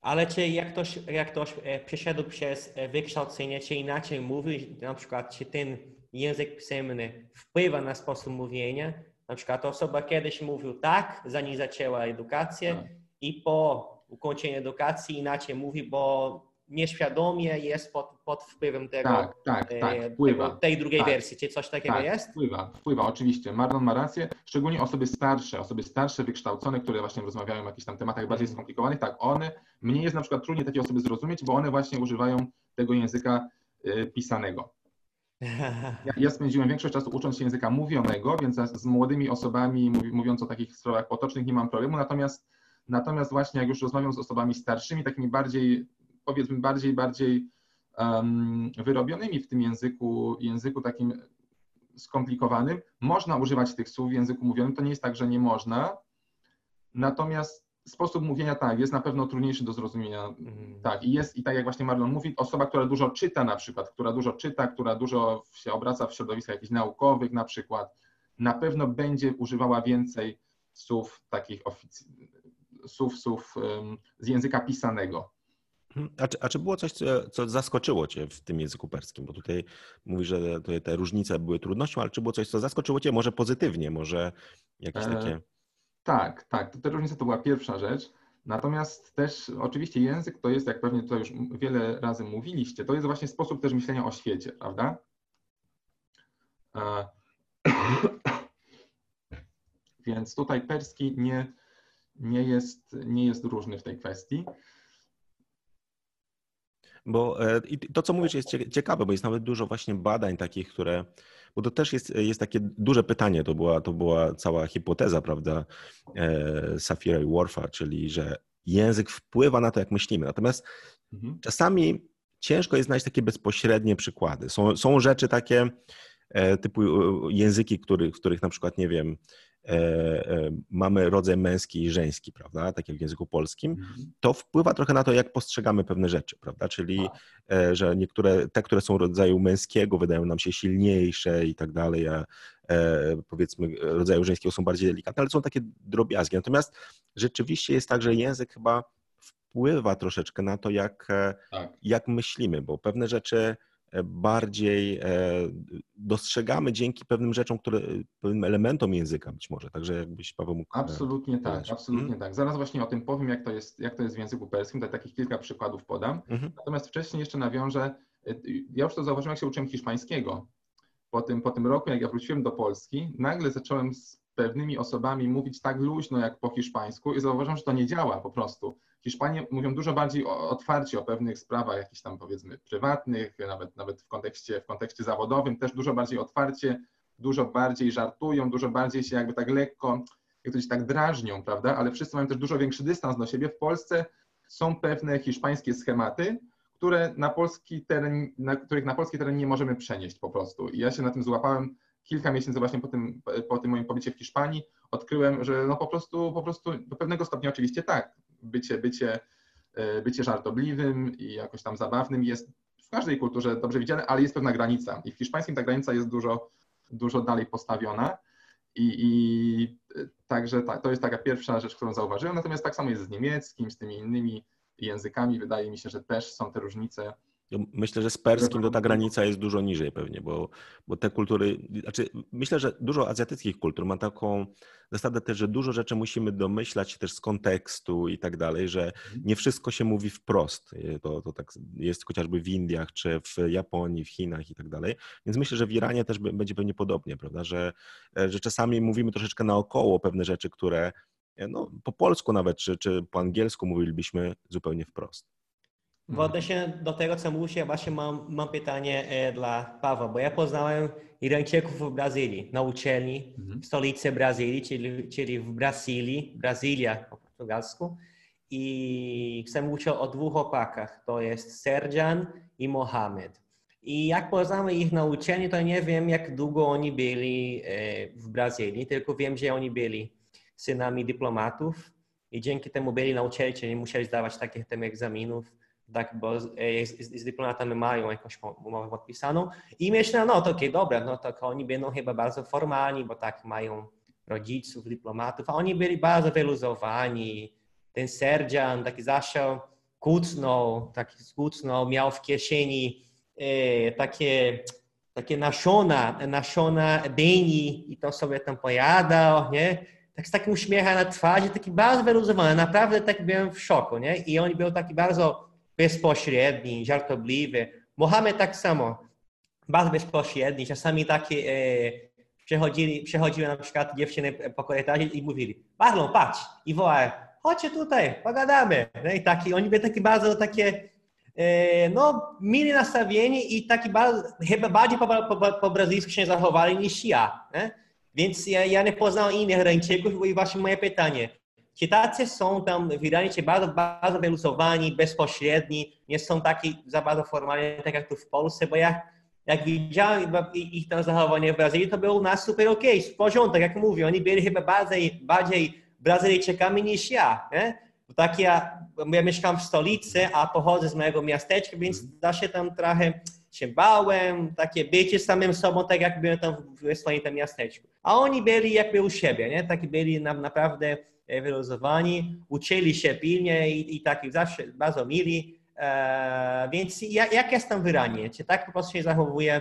Ale czy jak ktoś, jak ktoś e, przeszedł przez e, wykształcenie, czy inaczej mówi, na przykład czy ten język pisemny wpływa na sposób mówienia, na przykład osoba kiedyś mówił tak, zanim zaczęła edukację tak. i po ukończeniu edukacji inaczej mówi, bo nieświadomie jest pod, pod wpływem tego, tak, tak, tak, e, wpływa. tej drugiej tak. wersji. Czy coś takiego tak, jest? Wpływa, wpływa, oczywiście. Marlon ma rację, szczególnie osoby starsze, osoby starsze, wykształcone, które właśnie rozmawiają o jakichś tam tematach bardziej Mhm. skomplikowanych, tak, one, mnie jest na przykład trudniej takie osoby zrozumieć, bo one właśnie używają tego języka y, pisanego. Ja, ja spędziłem większość czasu ucząc się języka mówionego, więc z młodymi osobami mówi, mówiąc o takich sprawach potocznych nie mam problemu, natomiast, natomiast właśnie jak już rozmawiam z osobami starszymi, takimi bardziej, powiedzmy bardziej, bardziej um, wyrobionymi w tym języku, języku takim skomplikowanym, można używać tych słów w języku mówionym, to nie jest tak, że nie można, natomiast sposób mówienia tak, jest na pewno trudniejszy do zrozumienia. Mhm. Tak, i jest, i tak jak właśnie Marlon mówi, osoba, która dużo czyta na przykład, która dużo czyta, która dużo się obraca w środowiskach jakichś naukowych na przykład, na pewno będzie używała więcej słów takich ofic... słów, słów um, z języka pisanego. A czy, a czy było coś, co, co, zaskoczyło Cię w tym języku perskim? Bo tutaj mówisz, że te, te różnice były trudnością, ale czy było coś, co zaskoczyło Cię może pozytywnie, może jakieś E, takie... Tak, tak. Te różnice to była pierwsza rzecz. Natomiast też oczywiście język to jest, jak pewnie tutaj już wiele razy mówiliście, to jest właśnie sposób też myślenia o świecie, prawda? E... Więc tutaj perski nie, nie, jest, nie jest różny w tej kwestii. Bo e, i to, co mówisz, jest ciekawe, bo jest nawet dużo właśnie badań takich, które. Bo to też jest, jest takie duże pytanie, to była, to była cała hipoteza, prawda, e, Safira i Worfa, czyli że język wpływa na to, jak myślimy. Natomiast mhm. czasami ciężko jest znaleźć takie bezpośrednie przykłady. Są, są rzeczy takie e, typu języki, których, których na przykład, nie wiem, mamy rodzaj męski i żeński, prawda, tak jak w języku polskim, to wpływa trochę na to, jak postrzegamy pewne rzeczy, prawda, czyli, że niektóre, te, które są rodzaju męskiego wydają nam się silniejsze i tak dalej, a powiedzmy rodzaju żeńskiego są bardziej delikatne, ale są takie drobiazgi. Natomiast rzeczywiście jest tak, że język chyba wpływa troszeczkę na to, jak, tak. jak myślimy, bo pewne rzeczy bardziej dostrzegamy dzięki pewnym rzeczom, które, pewnym elementom języka być może. Także jakbyś Paweł mógł... Absolutnie tak, powiedzieć. absolutnie hmm? tak. Zaraz właśnie o tym powiem, jak to jest, jak to jest w języku perskim, tutaj takich kilka przykładów podam. Hmm. Natomiast wcześniej jeszcze nawiążę, ja już to zauważyłem, jak się uczyłem hiszpańskiego. Po tym, po tym roku, jak ja wróciłem do Polski, nagle zacząłem z pewnymi osobami mówić tak luźno, jak po hiszpańsku i zauważyłem, że to nie działa po prostu. Hiszpanie mówią dużo bardziej otwarcie o pewnych sprawach, jakichś tam powiedzmy prywatnych, nawet, nawet w, kontekście, w kontekście zawodowym, też dużo bardziej otwarcie, dużo bardziej żartują, dużo bardziej się jakby tak lekko, jak to się tak drażnią, prawda? Ale wszyscy mają też dużo większy dystans do siebie. W Polsce są pewne hiszpańskie schematy, które na polski teren, na, których na polski teren nie możemy przenieść po prostu. I ja się na tym złapałem kilka miesięcy właśnie po tym, po tym moim pobycie w Hiszpanii. Odkryłem, że no po prostu, po prostu do pewnego stopnia oczywiście tak, bycie, bycie, bycie żartobliwym i jakoś tam zabawnym jest w każdej kulturze dobrze widziane, ale jest pewna granica. I w hiszpańskim ta granica jest dużo, dużo dalej postawiona. I, i także ta, to jest taka pierwsza rzecz, którą zauważyłem. Natomiast tak samo jest z niemieckim, z tymi innymi językami. Wydaje mi się, że też są te różnice Myślę, że z perskim to ta granica jest dużo niżej pewnie, bo, bo te kultury, znaczy myślę, że dużo azjatyckich kultur ma taką zasadę też, że dużo rzeczy musimy domyślać też z kontekstu i tak dalej, że Mhm. nie wszystko się mówi wprost. To, to tak jest chociażby w Indiach, czy w Japonii, w Chinach i tak dalej. Więc myślę, że w Iranie też będzie pewnie podobnie, prawda, że, że czasami mówimy troszeczkę naokoło pewne rzeczy, które no, po polsku nawet, czy, czy po angielsku mówilibyśmy zupełnie wprost. W odniesieniu do tego, co mówisz, ja właśnie mam, mam pytanie e, dla Pawła, bo ja poznałem Irańczyków w Brazylii, na uczelni w stolicy Brazylii, czyli, czyli w Brazylii, Brazylia po portugalsku. I chcę mówić o dwóch chłopakach, to jest Serjan i Mohamed. I jak poznamy ich na uczelni, to nie wiem, jak długo oni byli e, w Brazylii, tylko wiem, że oni byli synami dyplomatów i dzięki temu byli na uczelni, czyli musieli zdawać takich tam egzaminów tak, bo z, z, z dyplomatami mają jakąś umowę podpisaną i myślę, no to okej, okay, dobra, no to oni będą chyba bardzo formalni, bo tak mają rodziców, dyplomatów, a oni byli bardzo wyluzowani. Ten Sergian taki zawsze kucnął, taki kucnął, miał w kieszeni e, takie, takie nasiona, nasiona dyni i to sobie tam pojadał, nie? Tak z takim uśmiechem na twarzy, taki bardzo wyluzowany, naprawdę tak byłem w szoku, nie? I oni był taki bardzo bezpośredni, żartobliwy. Mohamed tak samo, bardzo bezpośredni, czasami takie e, przechodzili, przechodziły na przykład dziewczyny po korytarzu i mówili, Marlon, patrz, i wołają, chodźcie tutaj, pogadamy. No i taki, oni byli takie bardzo takie, e, no, mili nastawieni i taki bardzo, chyba bardziej po, po, po brazylijsku się zachowali niż ja. Nie? Więc ja, ja nie poznałem innych Irańczyków i właśnie moje pytanie, czy tacy są tam w Iranie, czy bardzo, bardzo wyluzowani, bezpośredni, nie są taki za bardzo formalni, tak jak tu w Polsce, bo ja jak widziałem ich tam zachowanie w Brazylii, to było na super ok, w porządku, jak mówię, oni byli chyba bardziej, bardziej Brazylijczykami niż ja. Nie? Bo tak ja, ja mieszkam w stolicy, a pochodzę z mojego miasteczka, więc da się tam trochę się bałem, takie bycie samym sobą, tak jak byłem tam w swoim tam miasteczku. A oni byli jakby u siebie, nie? Taki byli na, naprawdę wyluzowani, uczyli się pilnie i, i taki zawsze bardzo mili. E, więc jak, jak jest tam w Iranie? Czy tak po prostu się zachowuje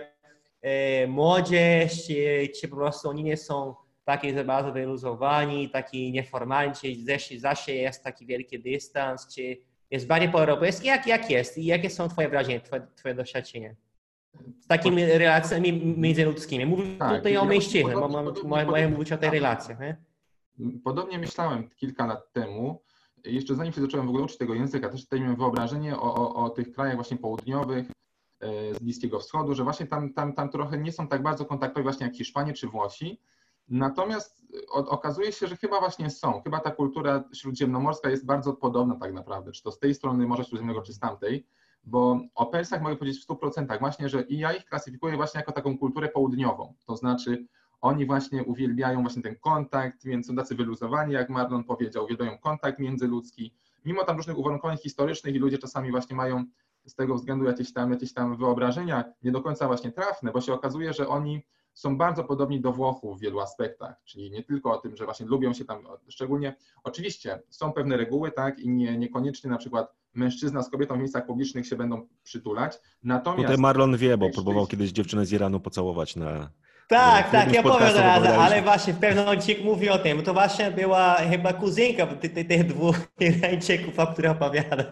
młodzież, czy, czy po prostu oni nie są taki za bardzo wyluzowani, taki nieformalni, czy zawsze jest taki wielki dystans, czy jest bardziej po europejsku? Jak, jak jest? I jakie są twoje wrażenia, twoje, twoje doświadczenia? Z takimi relacjami międzyludzkimi. Mówię tak, tutaj o bo mam mówić o tej relacji. Nie? Podobnie myślałem kilka lat temu, jeszcze zanim się zacząłem w ogóle uczyć tego języka, też tutaj miałem wyobrażenie o, o, o tych krajach właśnie południowych, e, z Bliskiego Wschodu, że właśnie tam, tam, tam trochę nie są tak bardzo kontaktowi właśnie jak Hiszpanie czy Włosi. Natomiast okazuje się, że chyba właśnie są. Chyba ta kultura śródziemnomorska jest bardzo podobna tak naprawdę, czy to z tej strony Morza Śródziemnego, czy z tamtej, bo o Persach mogę powiedzieć w 100% właśnie, że i ja ich klasyfikuję właśnie jako taką kulturę południową. To znaczy oni właśnie uwielbiają właśnie ten kontakt, więc są tacy wyluzowani, jak Marlon powiedział, uwielbiają kontakt międzyludzki, mimo tam różnych uwarunkowań historycznych i ludzie czasami właśnie mają z tego względu jakieś tam, jakieś tam wyobrażenia nie do końca właśnie trafne, bo się okazuje, że oni są bardzo podobni do Włochów w wielu aspektach, czyli nie tylko o tym, że właśnie lubią się tam, szczególnie, oczywiście są pewne reguły, tak, i nie, niekoniecznie na przykład mężczyzna z kobietą w miejscach publicznych się będą przytulać, natomiast... Tutaj Marlon wie, bo próbował kiedyś dziewczynę z Iranu pocałować na tak, tak, ja powiem raz, ale właśnie w pewnym odcinku mówi o tym. To właśnie była chyba kuzynka tych, tych dwóch Irańczyków, o których opowiada.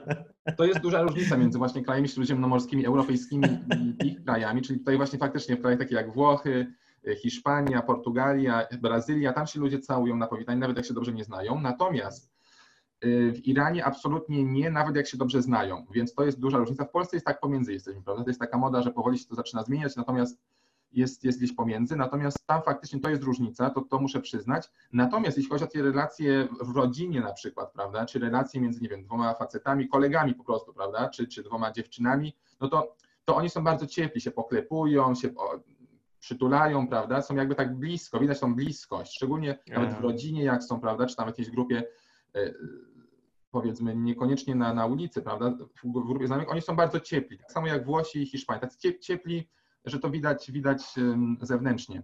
To jest duża różnica między właśnie krajami śródziemnomorskimi, europejskimi i ich krajami, czyli tutaj właśnie faktycznie w krajach takich jak Włochy, Hiszpania, Portugalia, Brazylia, tam się ludzie całują na powitanie, nawet jak się dobrze nie znają. Natomiast y, w Iranie absolutnie nie, nawet jak się dobrze znają, więc to jest duża różnica. W Polsce jest tak pomiędzy jesteśmy, prawda? To jest taka moda, że powoli się to zaczyna zmieniać, natomiast jest, jest gdzieś pomiędzy, natomiast tam faktycznie to jest różnica, to, to muszę przyznać. Natomiast jeśli chodzi o te relacje w rodzinie na przykład, prawda, czy relacje między, nie wiem, dwoma facetami, kolegami po prostu, prawda, czy, czy dwoma dziewczynami, no to, to oni są bardzo ciepli, się poklepują, się przytulają, prawda, są jakby tak blisko, widać tą bliskość, szczególnie nawet w rodzinie, jak są, prawda, czy tam w jakiejś grupie e, powiedzmy niekoniecznie na, na ulicy, prawda, w grupie znajomych, oni są bardzo ciepli, tak samo jak Włosi i Hiszpanie, tak ciepli, że to widać, widać zewnętrznie.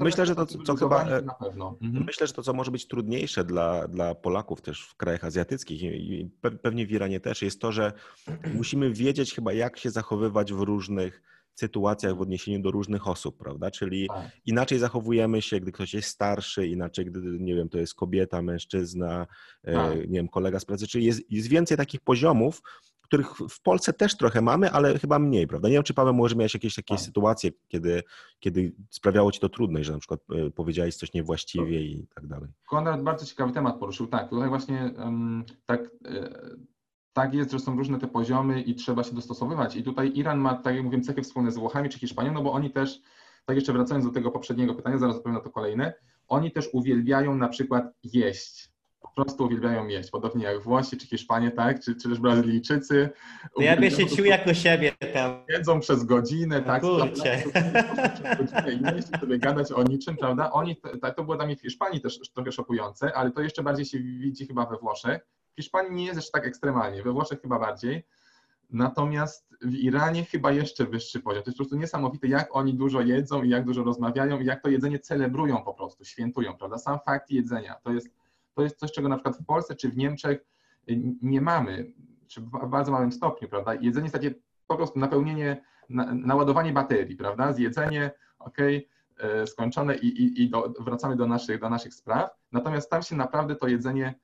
myślę, że to, co chyba. E, mhm. Myślę, że to, co może być trudniejsze dla, dla Polaków też w krajach azjatyckich i pewnie w Iranie też, jest to, że musimy wiedzieć chyba, jak się zachowywać w różnych sytuacjach w odniesieniu do różnych osób, prawda? Czyli tak. inaczej zachowujemy się, gdy ktoś jest starszy, inaczej, gdy, nie wiem, to jest kobieta, mężczyzna, e, tak. nie wiem, kolega z pracy, czyli jest, jest więcej takich poziomów, których w Polsce też trochę mamy, ale chyba mniej, prawda? Nie wiem, czy Paweł może miałeś jakieś takie tak. sytuacje, kiedy, kiedy sprawiało ci to trudność, że na przykład e, powiedziałeś coś niewłaściwie i tak dalej. Konrad bardzo ciekawy temat poruszył, tak, tutaj właśnie um, tak, e, tak jest, że są różne te poziomy i trzeba się dostosowywać i tutaj Iran ma, tak jak mówiłem, cechy wspólne z Włochami czy Hiszpanią, no bo oni też, tak jeszcze wracając do tego poprzedniego pytania, zaraz odpowiem na to kolejne, oni też uwielbiają na przykład jeść prostu uwielbiają jeść, podobnie jak Włosi czy Hiszpanie, tak, czy, czy też Brazylijczycy. No ja bym się czuł jako siebie tam. Jedzą przez godzinę, tak, Kurczę. godzinę jeść i sobie gadać o niczym, prawda? Oni, tak, to było dla mnie w Hiszpanii też trochę szokujące, ale to jeszcze bardziej się widzi chyba we Włoszech. W Hiszpanii nie jest jeszcze tak ekstremalnie, we Włoszech chyba bardziej. Natomiast w Iranie chyba jeszcze wyższy poziom. To jest po prostu niesamowite, jak oni dużo jedzą i jak dużo rozmawiają i jak to jedzenie celebrują po prostu, świętują, prawda? Sam fakt jedzenia to jest to jest coś, czego na przykład w Polsce czy w Niemczech y, nie mamy, czy w bardzo małym stopniu, prawda? Jedzenie jest takie po prostu napełnienie, naładowanie baterii, prawda? Zjedzenie, ok, skończone i, i, i do, wracamy do naszych, do naszych spraw. Natomiast tam się naprawdę to jedzenie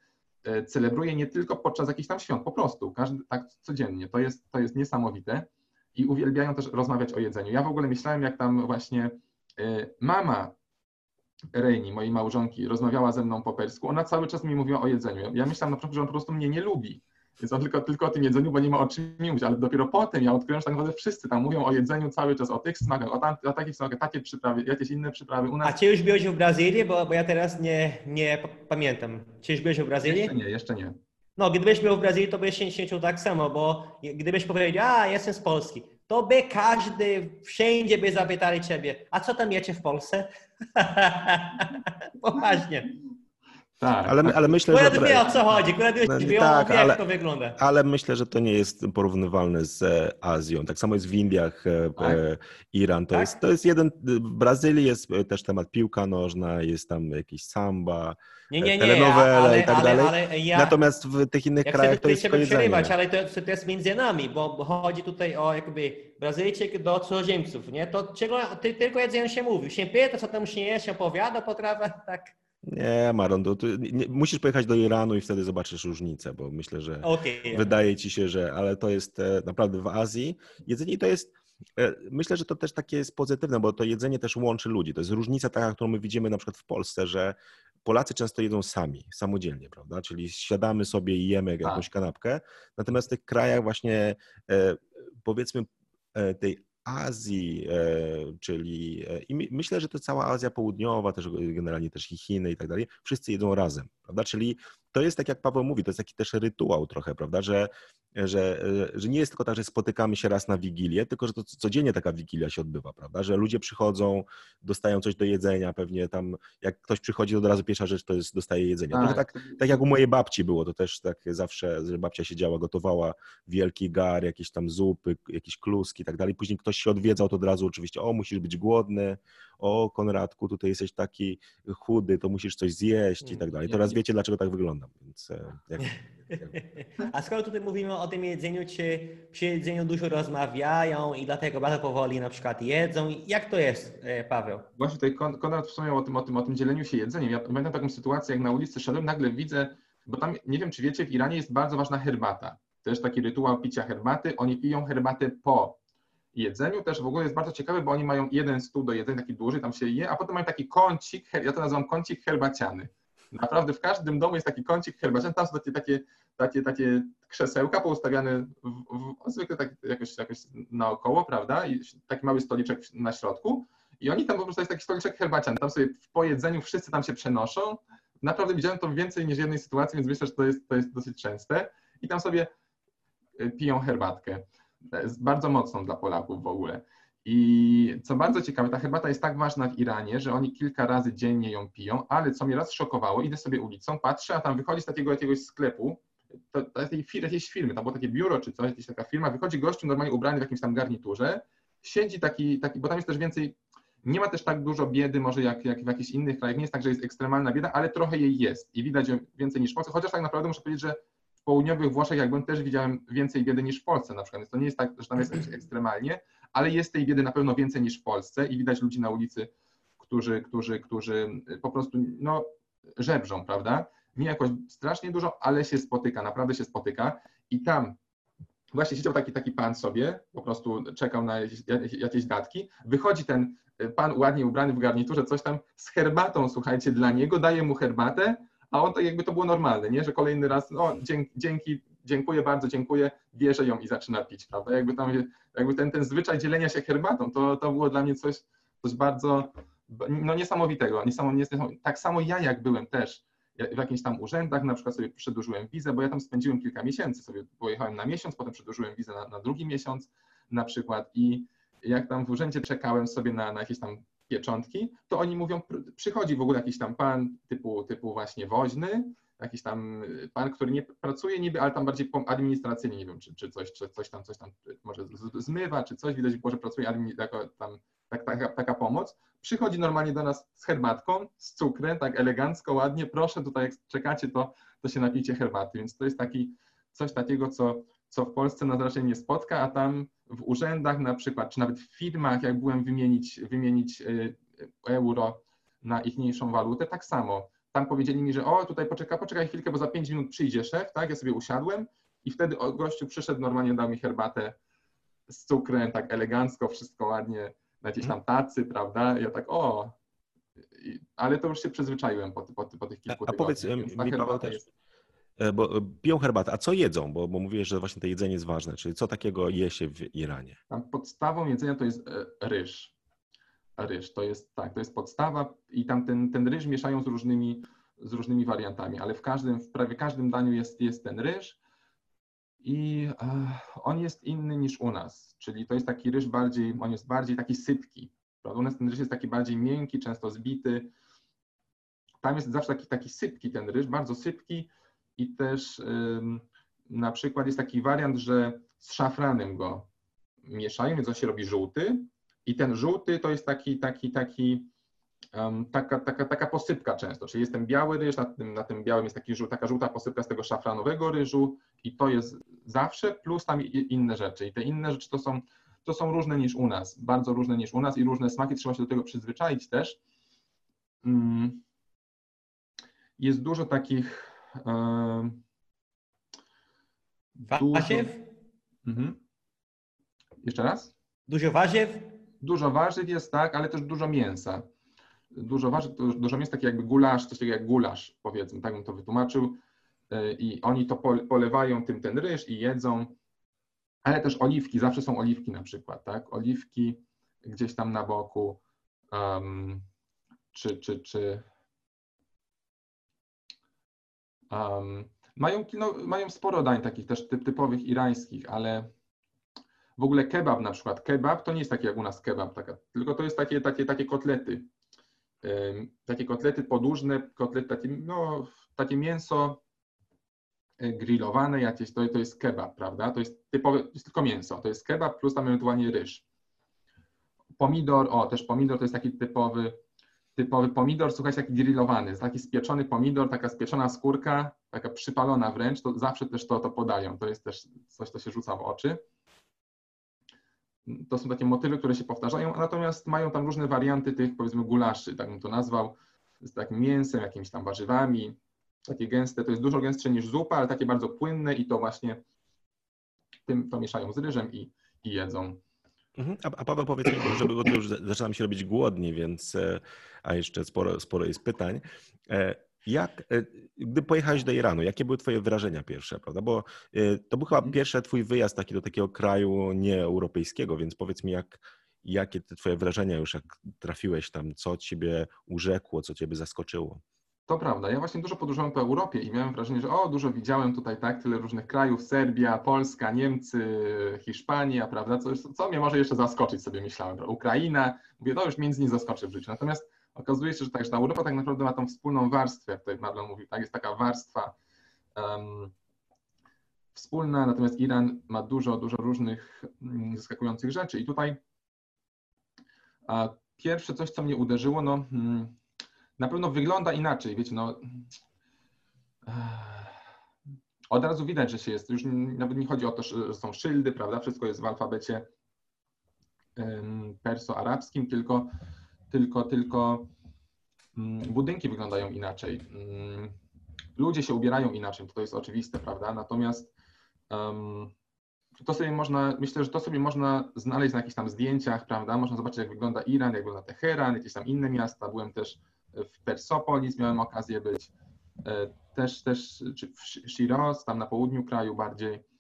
e, celebruje nie tylko podczas jakichś tam świąt, po prostu, każdy, tak codziennie. To jest, to jest niesamowite i uwielbiają też rozmawiać o jedzeniu. Ja w ogóle myślałem, jak tam właśnie e, mama Reini, mojej małżonki, rozmawiała ze mną po persku, ona cały czas mi mówiła o jedzeniu. Ja myślałem na początku, że on po prostu mnie nie lubi. Więc on tylko, tylko o tym jedzeniu, bo nie ma o czym mówić, ale dopiero potem ja odkryłem, że tak naprawdę wszyscy tam mówią o jedzeniu cały czas, o tych smakach, o, tam, o takich smakach, takie przyprawy, jakieś inne przyprawy. U nas... A czy już byłeś w Brazylii? Bo, bo ja teraz nie, nie pamiętam. Czy już byłeś w Brazylii? Jeszcze nie, jeszcze nie. No, gdybyś był w Brazylii, to byś się, się czuł tak samo, bo gdybyś powiedział, a jestem z Polski, to by każdy, wszędzie by zapytali ciebie, a co tam jecie w Polsce? Poważnie. Tak, ale, ale myślę, że... Wie o co chodzi, no, tak, wie, ale, jak to wygląda. Ale myślę, że to nie jest porównywalne z e, Azją. Tak samo jest w Indiach, e, tak. E, Iran. To, tak? jest, to jest jeden... W Brazylii jest też temat piłka nożna, jest tam jakieś samba, nie, nie, nie, telenowele ale, i tak ale, dalej. Ale ja, Natomiast w tych innych krajach to jest przerywać, ale to, to jest między nami, bo chodzi tutaj o jakby Brazylijczyk do cudzoziemców, nie? To czego, ty, tylko jedzenie się mówi. Się pyta, co tam się je, się opowiada, potrawa, tak... Nie, Maron, to, nie, musisz pojechać do Iranu i wtedy zobaczysz różnicę, bo myślę, że okay. wydaje ci się, że, ale to jest e, naprawdę w Azji. Jedzenie to jest, e, myślę, że to też takie jest pozytywne, bo to jedzenie też łączy ludzi. To jest różnica taka, którą my widzimy na przykład w Polsce, że Polacy często jedzą sami, samodzielnie, prawda? Czyli siadamy sobie i jemy jakąś tak. kanapkę. Natomiast w tych krajach właśnie e, powiedzmy tej Azji, e, czyli e, i myślę, że to cała Azja Południowa, też generalnie też i Chiny i tak dalej, wszyscy jedzą razem, prawda? Czyli to jest tak, jak Paweł mówi, to jest taki też rytuał trochę, prawda, że, że, że nie jest tylko tak, że spotykamy się raz na Wigilię, tylko że to codziennie taka Wigilia się odbywa, prawda, że ludzie przychodzą, dostają coś do jedzenia, pewnie tam, jak ktoś przychodzi, to od razu pierwsza rzecz to jest, dostaje jedzenie. Tak. tak, tak jak u mojej babci było, to też tak zawsze, że babcia siedziała, gotowała wielki gar, jakieś tam zupy, jakieś kluski i tak dalej, później ktoś się odwiedzał, to od razu oczywiście, o, musisz być głodny, o Konradku, tutaj jesteś taki chudy, to musisz coś zjeść i tak dalej. Teraz wiecie, dlaczego tak wyglądam. Więc e, jak, A skoro tutaj mówimy o tym jedzeniu, czy przy jedzeniu dużo rozmawiają i dlatego bardzo powoli na przykład jedzą? Jak to jest, e, Paweł? Właśnie tutaj Konrad wspomniał o tym, o tym, o tym dzieleniu się jedzeniem. Ja pamiętam taką sytuację, jak na ulicy szedłem, nagle widzę, bo tam, nie wiem czy wiecie, w Iranie jest bardzo ważna herbata. Też taki rytuał picia herbaty. Oni piją herbatę po jedzeniu też w ogóle jest bardzo ciekawe, bo oni mają jeden stół do jedzenia, taki duży, tam się je, a potem mają taki kącik, ja to nazywam kącik herbaciany. Naprawdę w każdym domu jest taki kącik herbaciany, tam są takie, takie, takie, takie krzesełka poustawiane w, w, zwykle tak jakoś, jakoś naokoło, prawda, i taki mały stoliczek na środku. I oni tam po prostu jest taki stoliczek herbaciany, tam sobie po jedzeniu wszyscy tam się przenoszą, naprawdę widziałem to więcej niż w jednej sytuacji, więc myślę, że to jest, to jest dosyć częste. I tam sobie y, piją herbatkę. Bardzo mocną dla Polaków w ogóle. I co bardzo ciekawe, ta herbata jest tak ważna w Iranie, że oni kilka razy dziennie ją piją, ale co mnie raz szokowało, idę sobie ulicą, patrzę, a tam wychodzi z takiego jakiegoś sklepu, to, to jakiejś firmy, tam było takie biuro czy coś, jakaś taka firma, wychodzi gościu normalnie ubrany w jakimś tam garniturze, siedzi taki, taki bo tam jest też więcej, nie ma też tak dużo biedy może jak, jak w jakichś innych krajach, nie jest tak, że jest ekstremalna bieda, ale trochę jej jest i widać więcej niż w Polsce, chociaż tak naprawdę muszę powiedzieć, że w południowych Włoszech, jak też widziałem więcej biedy niż w Polsce na przykład. Więc to nie jest tak, że tam jest ekstremalnie, ale jest tej biedy na pewno więcej niż w Polsce i widać ludzi na ulicy, którzy, którzy, którzy po prostu no, żebrzą, prawda? Nie jakoś strasznie dużo, ale się spotyka, naprawdę się spotyka. I tam właśnie siedział taki, taki pan sobie, po prostu czekał na jakieś, jakieś datki. Wychodzi ten pan ładnie ubrany w garniturze, coś tam z herbatą, słuchajcie, dla niego, daje mu herbatę, a on tak jakby to było normalne, nie? że kolejny raz, no dzięki, dzięki dziękuję bardzo, dziękuję, bierze ją i zaczyna pić, prawda? Jakby tam, jakby ten, ten zwyczaj dzielenia się herbatą, to, to było dla mnie coś, coś bardzo no, niesamowitego. Niesamowite, tak samo ja jak byłem też w jakichś tam urzędach, na przykład sobie przedłużyłem wizę, bo ja tam spędziłem kilka miesięcy, sobie pojechałem na miesiąc, potem przedłużyłem wizę na, na drugi miesiąc na przykład i jak tam w urzędzie czekałem sobie na, na jakieś tam pieczątki, to oni mówią, przychodzi w ogóle jakiś tam pan typu, typu właśnie woźny, jakiś tam pan, który nie pracuje niby, ale tam bardziej administracyjnie, nie wiem, czy, czy, coś, czy coś tam, coś tam może zmywa, czy coś, widać, że pracuje jako tam, tak, taka, taka pomoc. Przychodzi normalnie do nas z herbatką, z cukrem, tak elegancko, ładnie, proszę, tutaj jak czekacie, to, to się napijcie herbaty, więc to jest taki, coś takiego, co, co w Polsce nas raczej nie spotka, a tam w urzędach na przykład, czy nawet w firmach, jak byłem wymienić, wymienić y, euro na ichniejszą walutę, tak samo. Tam powiedzieli mi, że o, tutaj poczekaj, poczekaj chwilkę, bo za pięć minut przyjdzie szef, tak? Ja sobie usiadłem i wtedy gościu przyszedł, normalnie dał mi herbatę z cukrem, tak elegancko, wszystko ładnie, na jakieś tam tacy, prawda? Ja tak, o, ale to już się przyzwyczaiłem po, po, po tych kilku A, a powiedz mi, Paweł, też, jest... E, bo e, piją herbatę, a co jedzą? Bo, bo mówiłeś, że właśnie to jedzenie jest ważne, czyli co takiego je się w Iranie? Tam podstawą jedzenia to jest e, ryż. Ryż, to jest tak, to jest podstawa i tam ten, ten ryż mieszają z różnymi, z różnymi wariantami, ale w każdym, w prawie każdym daniu jest, jest ten ryż i on jest inny niż u nas, czyli to jest taki ryż bardziej, on jest bardziej taki sypki, Prawda? U nas ten ryż jest taki bardziej miękki, często zbity. Tam jest zawsze taki, taki sypki ten ryż, bardzo sypki i też na przykład jest taki wariant, że z szafranem go mieszają, więc on się robi żółty i ten żółty to jest taki, taki, taki um, taka, taka, taka posypka często, czyli jest ten biały ryż, na tym, na tym białym jest taki, taka żółta posypka z tego szafranowego ryżu i to jest zawsze, plus tam inne rzeczy. I te inne rzeczy to są to są różne niż u nas, bardzo różne niż u nas i różne smaki, trzeba się do tego przyzwyczaić też. Mm. Jest dużo takich. Warzyw? Mhm. Jeszcze raz? Dużo warzyw? Dużo warzyw jest, tak, ale też dużo mięsa. Dużo warzyw, dużo mięsa, takie jakby gulasz, coś takiego jak gulasz, powiedzmy, tak bym to wytłumaczył. E, I oni to polewają tym ten ryż i jedzą ale też oliwki, zawsze są oliwki na przykład, tak? Oliwki gdzieś tam na boku, um, czy, czy, czy um, mają, no, mają sporo dań takich też typ, typowych irańskich, ale w ogóle kebab na przykład, kebab to nie jest taki jak u nas kebab, taka, tylko to jest takie, takie, takie kotlety, takie kotlety podłużne, kotlety, takie, no, takie mięso E, grillowane jakieś, to, to jest kebab, prawda? To jest typowe, jest tylko mięso, to jest kebab plus tam ewentualnie ryż. Pomidor, o też pomidor to jest taki typowy, typowy pomidor, słuchajcie, taki grillowany, taki spieczony pomidor, taka spieczona skórka, taka przypalona wręcz, to zawsze też to, to podają, to jest też coś, co się rzuca w oczy. To są takie motywy, które się powtarzają, natomiast mają tam różne warianty tych, powiedzmy, gulaszy, tak bym to nazwał, z takim mięsem, jakimiś tam warzywami, takie gęste, to jest dużo gęstsze niż zupa, ale takie bardzo płynne i to właśnie tym to mieszają z ryżem i, i jedzą. Mhm. A, a Paweł powiedz mi, żeby bo już zaczynam się robić głodni, więc e, a jeszcze sporo, sporo jest pytań. E, jak, e, gdy pojechałeś do Iranu, jakie były twoje wrażenia pierwsze, prawda? Bo to był chyba mhm. pierwszy twój wyjazd taki do takiego kraju nieeuropejskiego, więc powiedz mi, jak, jakie te twoje wrażenia już, jak trafiłeś tam, co ciebie urzekło, co ciebie zaskoczyło? To prawda. Ja właśnie dużo podróżowałem po Europie i miałem wrażenie, że o, dużo widziałem tutaj, tak, tyle różnych krajów, Serbia, Polska, Niemcy, Hiszpania, prawda, co, co mnie może jeszcze zaskoczyć, sobie myślałem, Ukraina, mówię, to już mnie nic nie zaskoczy w życiu. Natomiast okazuje się, że, tak, ta Europa tak naprawdę ma tą wspólną warstwę, jak tutaj Marlon mówił, tak, jest taka warstwa um, wspólna, natomiast Iran ma dużo, dużo różnych um, zaskakujących rzeczy. I tutaj a, pierwsze coś, co mnie uderzyło, no... Hmm, na pewno wygląda inaczej, wiecie, no od razu widać, że się jest, już nawet nie chodzi o to, że są szyldy, prawda, wszystko jest w alfabecie perso-arabskim, tylko, tylko, tylko mm, budynki wyglądają inaczej. Mm, ludzie się ubierają inaczej, to jest oczywiste, prawda? Natomiast um, to sobie można, myślę, że to sobie można znaleźć na jakichś tam zdjęciach, prawda? Można zobaczyć, jak wygląda Iran, jak wygląda Teheran, jakieś tam inne miasta. Byłem też w Persopolis miałem okazję być, e, też, też czy w Shiraz, tam na południu kraju bardziej.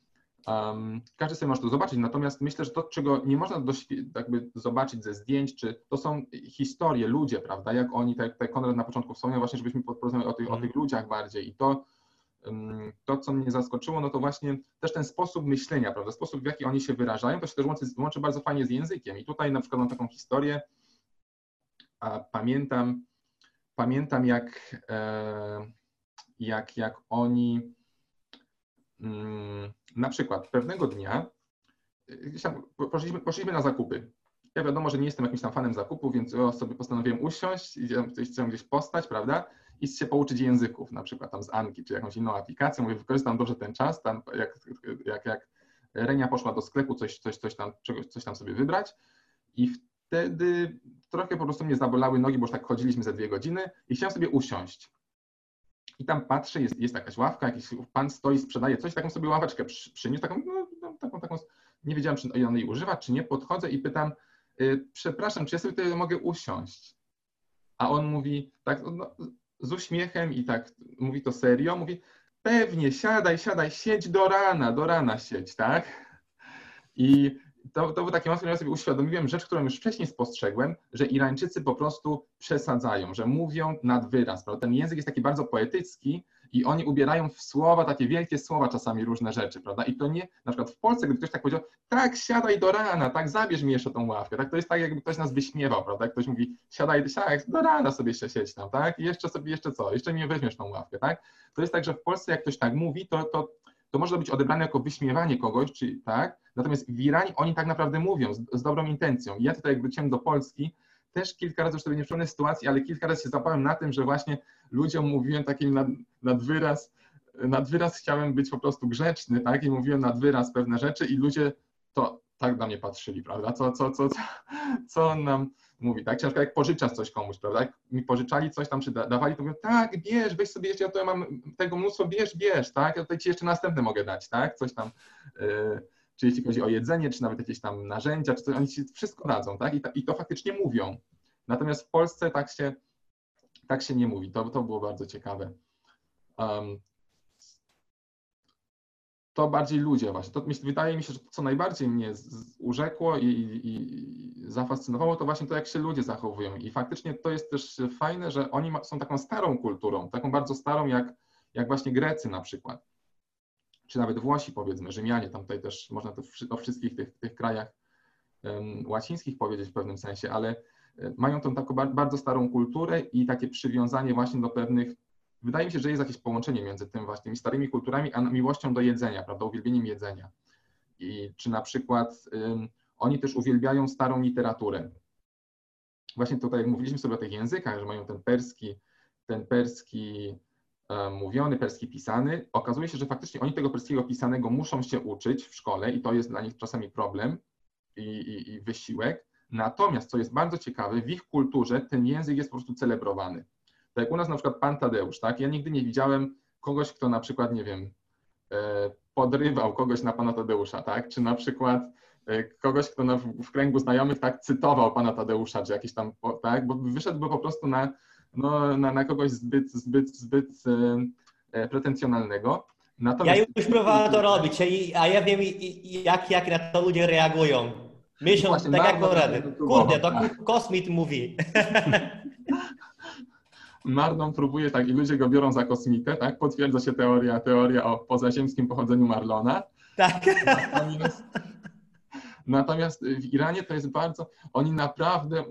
Um, każdy sobie może to zobaczyć, natomiast myślę, że to, czego nie można jakby zobaczyć ze zdjęć, czy to są historie, ludzie, prawda, jak oni, tak jak Konrad na początku wspomniał właśnie, żebyśmy porozmawiali o tych, o tych ludziach bardziej. I to, um, to, co mnie zaskoczyło, no to właśnie też ten sposób myślenia, prawda, sposób, w jaki oni się wyrażają, to się też łączy, łączy bardzo fajnie z językiem. I tutaj na przykład mam taką historię, a pamiętam, pamiętam jak, e, jak, jak oni mm, na przykład pewnego dnia e, poszliśmy, poszliśmy na zakupy. Ja wiadomo, że nie jestem jakimś tam fanem zakupów, więc sobie postanowiłem usiąść, chcę gdzieś postać, prawda? I się pouczyć języków, na przykład tam z Anki, czy jakąś inną aplikacją. Mówię, wykorzystam dobrze ten czas, tam jak, jak, jak Renia poszła do sklepu coś, coś, coś, tam, czegoś, coś tam sobie wybrać i wtedy trochę po prostu mnie zabolały nogi, bo już tak chodziliśmy ze dwie godziny i chciałem sobie usiąść. I tam patrzę, jest, jest jakaś ławka, jakiś pan stoi, sprzedaje coś, taką sobie ławeczkę przyniósł, taką, no, no, taką, taką, nie wiedziałem, czy on jej używa, czy nie, podchodzę i pytam, y, przepraszam, czy ja sobie tutaj mogę usiąść? A on mówi tak no, z uśmiechem i tak mówi to serio, mówi pewnie, siadaj, siadaj, siedź do rana, do rana siedź, tak? I to, to był taki moment, którym ja sobie uświadomiłem rzecz, którą już wcześniej spostrzegłem, że Irańczycy po prostu przesadzają, że mówią nad wyraz. Prawda? Ten język jest taki bardzo poetycki i oni ubierają w słowa, takie wielkie słowa czasami różne rzeczy, prawda? I to nie, na przykład w Polsce, gdyby ktoś tak powiedział, tak, siadaj do rana, tak, zabierz mi jeszcze tą ławkę, tak, to jest tak, jakby ktoś nas wyśmiewał, prawda? Ktoś mówi, siadaj, siadaj do rana sobie jeszcze siedź tam, tak? I jeszcze sobie, jeszcze co, jeszcze nie weźmiesz tą ławkę, tak? To jest tak, że w Polsce, jak ktoś tak mówi, to, to, to może być odebrane jako wyśmiewanie kogoś, czy tak? Natomiast w Iranie oni tak naprawdę mówią z, z dobrą intencją. Ja tutaj, jak wróciłem do Polski, też kilka razy, już sobie nie sytuacji, ale kilka razy się zapałem na tym, że właśnie ludziom mówiłem takim nad, nad wyraz, nad wyraz chciałem być po prostu grzeczny, tak? I mówiłem nad wyraz pewne rzeczy i ludzie to tak na mnie patrzyli, prawda? Co, co, co, co, co on nam mówi, tak? Ciężko jak pożyczasz coś komuś, prawda? Jak mi pożyczali coś tam, czy dawali, to mówię, tak, bierz, weź sobie jeszcze, ja tutaj mam tego mnóstwo, bierz, bierz, tak? Ja tutaj ci jeszcze następne mogę dać, tak? Coś tam, yy, czy jeśli chodzi o jedzenie, czy nawet jakieś tam narzędzia, czy coś, oni ci wszystko dadzą, tak? I, to, i to faktycznie mówią. Natomiast w Polsce tak się, tak się nie mówi. To, to było bardzo ciekawe. Um, to bardziej ludzie właśnie. To wydaje mi się, że to, co najbardziej mnie urzekło i, i, i, zafascynowało, to właśnie to, jak się ludzie zachowują. I faktycznie to jest też fajne, że oni są taką starą kulturą, taką bardzo starą, jak, jak właśnie Grecy na przykład, czy nawet Włosi powiedzmy, Rzymianie, tam tutaj też można to o wszystkich tych, tych krajach um, łacińskich powiedzieć w pewnym sensie, ale e, mają tą taką bardzo starą kulturę i takie przywiązanie właśnie do pewnych wydaje mi się, że jest jakieś połączenie między tym właśnie tymi starymi kulturami, a miłością do jedzenia, prawda, uwielbieniem jedzenia. I czy na przykład oni też uwielbiają starą literaturę. Właśnie tutaj, jak mówiliśmy sobie o tych językach, że mają ten perski, ten perski um, mówiony, perski pisany, okazuje się, że faktycznie oni tego perskiego pisanego muszą się uczyć w szkole i to jest dla nich czasami problem i, i, i wysiłek. Natomiast, co jest bardzo ciekawe, w ich kulturze ten język jest po prostu celebrowany. Tak jak u nas na przykład pan Tadeusz, tak? Ja nigdy nie widziałem kogoś, kto na przykład, nie wiem, e, podrywał kogoś na pana Tadeusza, tak? Czy na przykład e, kogoś, kto na, w kręgu znajomych tak cytował pana Tadeusza, czy jakiś tam, tak? Bo wyszedłby po prostu na, no, na, na kogoś zbyt, zbyt, zbyt e, pretensjonalnego. Natomiast... Ja już próbowałem to robić, a ja wiem, jak, jak na to ludzie reagują. Myślą Właśnie, tak jak rady. Kurde, to tak. kosmit mówi. Marlon próbuje tak i ludzie go biorą za kosmitę, tak? Potwierdza się teoria, teoria o pozaziemskim pochodzeniu Marlona. Tak. Natomiast, natomiast w Iranie to jest bardzo, oni naprawdę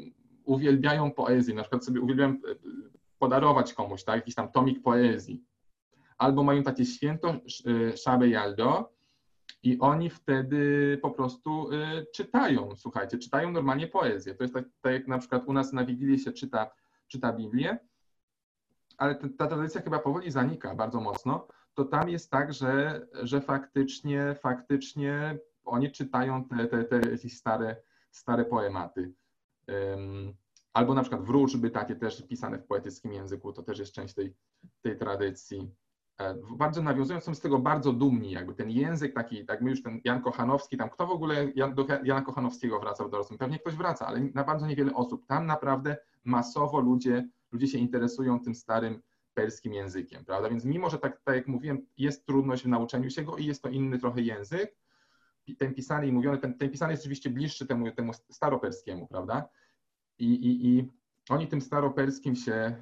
uwielbiają poezję. Na przykład sobie uwielbiam e, podarować komuś, tak? Jakiś tam tomik poezji. Albo mają takie święto e, Shabe Yaldo i oni wtedy po prostu e, czytają, słuchajcie, czytają normalnie poezję. To jest tak, tak jak na przykład u nas na Wigilię się czyta, czyta Biblię, ale ta tradycja chyba powoli zanika bardzo mocno, to tam jest tak, że, że faktycznie, faktycznie oni czytają te, te, te stare, stare poematy. Albo na przykład wróżby takie też pisane w poetyckim języku, to też jest część tej, tej tradycji. E, bardzo nawiązują, są z tego bardzo dumni, jakby ten język taki, tak my już ten Jan Kochanowski, tam kto w ogóle do Jana Kochanowskiego wraca w dorosłym? Pewnie ktoś wraca, ale na bardzo niewiele osób. Tam naprawdę masowo ludzie ludzie się interesują tym starym perskim językiem, prawda? Więc mimo, że tak, tak jak mówiłem, jest trudność w nauczeniu się go i jest to inny trochę język, ten pisany i mówiony, ten, ten pisany jest oczywiście bliższy temu, temu staroperskiemu, prawda? I, i, I oni tym staroperskim się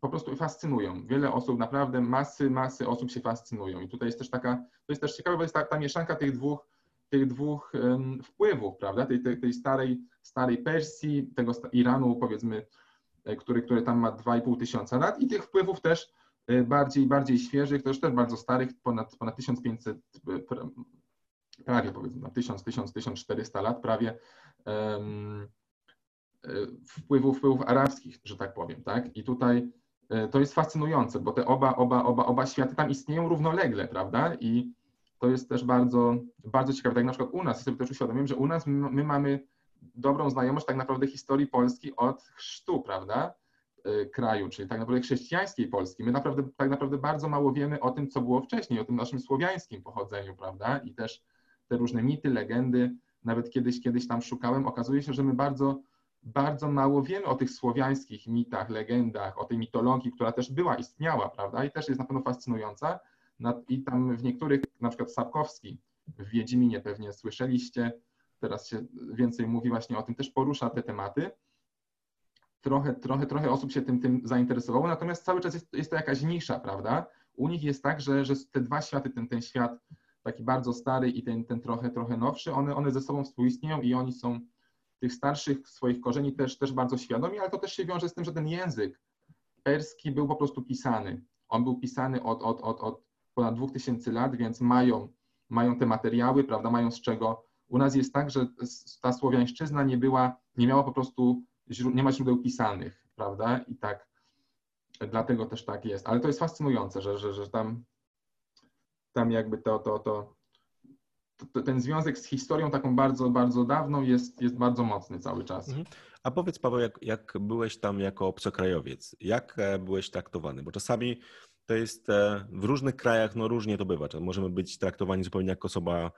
po prostu fascynują. Wiele osób, naprawdę masy, masy osób się fascynują. I tutaj jest też taka, to jest też ciekawe, bo jest ta, ta mieszanka tych dwóch, tych dwóch um, wpływów, prawda? Tej, tej, tej, starej, starej Persji, tego Iranu, powiedzmy, który, który tam ma 2,5 tysiąca lat i tych wpływów też e, bardziej, bardziej świeżych, też też bardzo starych, ponad, ponad 1500, e, prawie powiedzmy 1000, 1000, 1400 lat, prawie um, wpływów, wpływów arabskich, że tak powiem, tak? I tutaj to jest fascynujące, bo te oba, oba, oba, oba światy tam istnieją równolegle, prawda? I to jest też bardzo, bardzo ciekawe. Tak na przykład u nas, sobie też uświadomiłem, że u nas my, my mamy dobrą znajomość tak naprawdę historii Polski od chrztu, prawda? kraju, czyli tak naprawdę chrześcijańskiej Polski. My naprawdę, tak naprawdę bardzo mało wiemy o tym, co było wcześniej, o tym naszym słowiańskim pochodzeniu, prawda? I też te różne mity, legendy, nawet kiedyś, kiedyś tam szukałem, okazuje się, że my bardzo, bardzo mało wiemy o tych słowiańskich mitach, legendach, o tej mitologii, która też była, istniała, prawda? I też jest na pewno fascynująca. I tam w niektórych, na przykład Sapkowski w Wiedźminie pewnie słyszeliście, teraz się więcej mówi właśnie o tym, też porusza te tematy. Trochę, trochę, trochę osób się tym, tym zainteresowało, natomiast cały czas jest, jest to jakaś nisza, prawda? U nich jest tak, że, że te dwa światy, ten, ten świat taki bardzo stary i ten, ten trochę, trochę nowszy, one, one ze sobą współistnieją i oni są tych starszych swoich korzeni też, też bardzo świadomi, ale to też się wiąże z tym, że ten język perski był po prostu pisany. On był pisany od, od, od, od ponad 2000 lat, więc mają, mają te materiały, prawda, mają z czego. U nas jest tak, że ta słowiańszczyzna nie była, nie miała po prostu, nie ma źródeł pisanych, prawda, i tak, dlatego też tak jest. Ale to jest fascynujące, że, że, że tam tam jakby to, to, to, to, ten związek z historią taką bardzo, bardzo dawną jest, jest bardzo mocny cały czas. Mhm. A powiedz Paweł, jak, jak byłeś tam jako obcokrajowiec, jak e, byłeś traktowany? Bo czasami to jest e, w różnych krajach, no różnie to bywa. Możemy być traktowani zupełnie jako osoba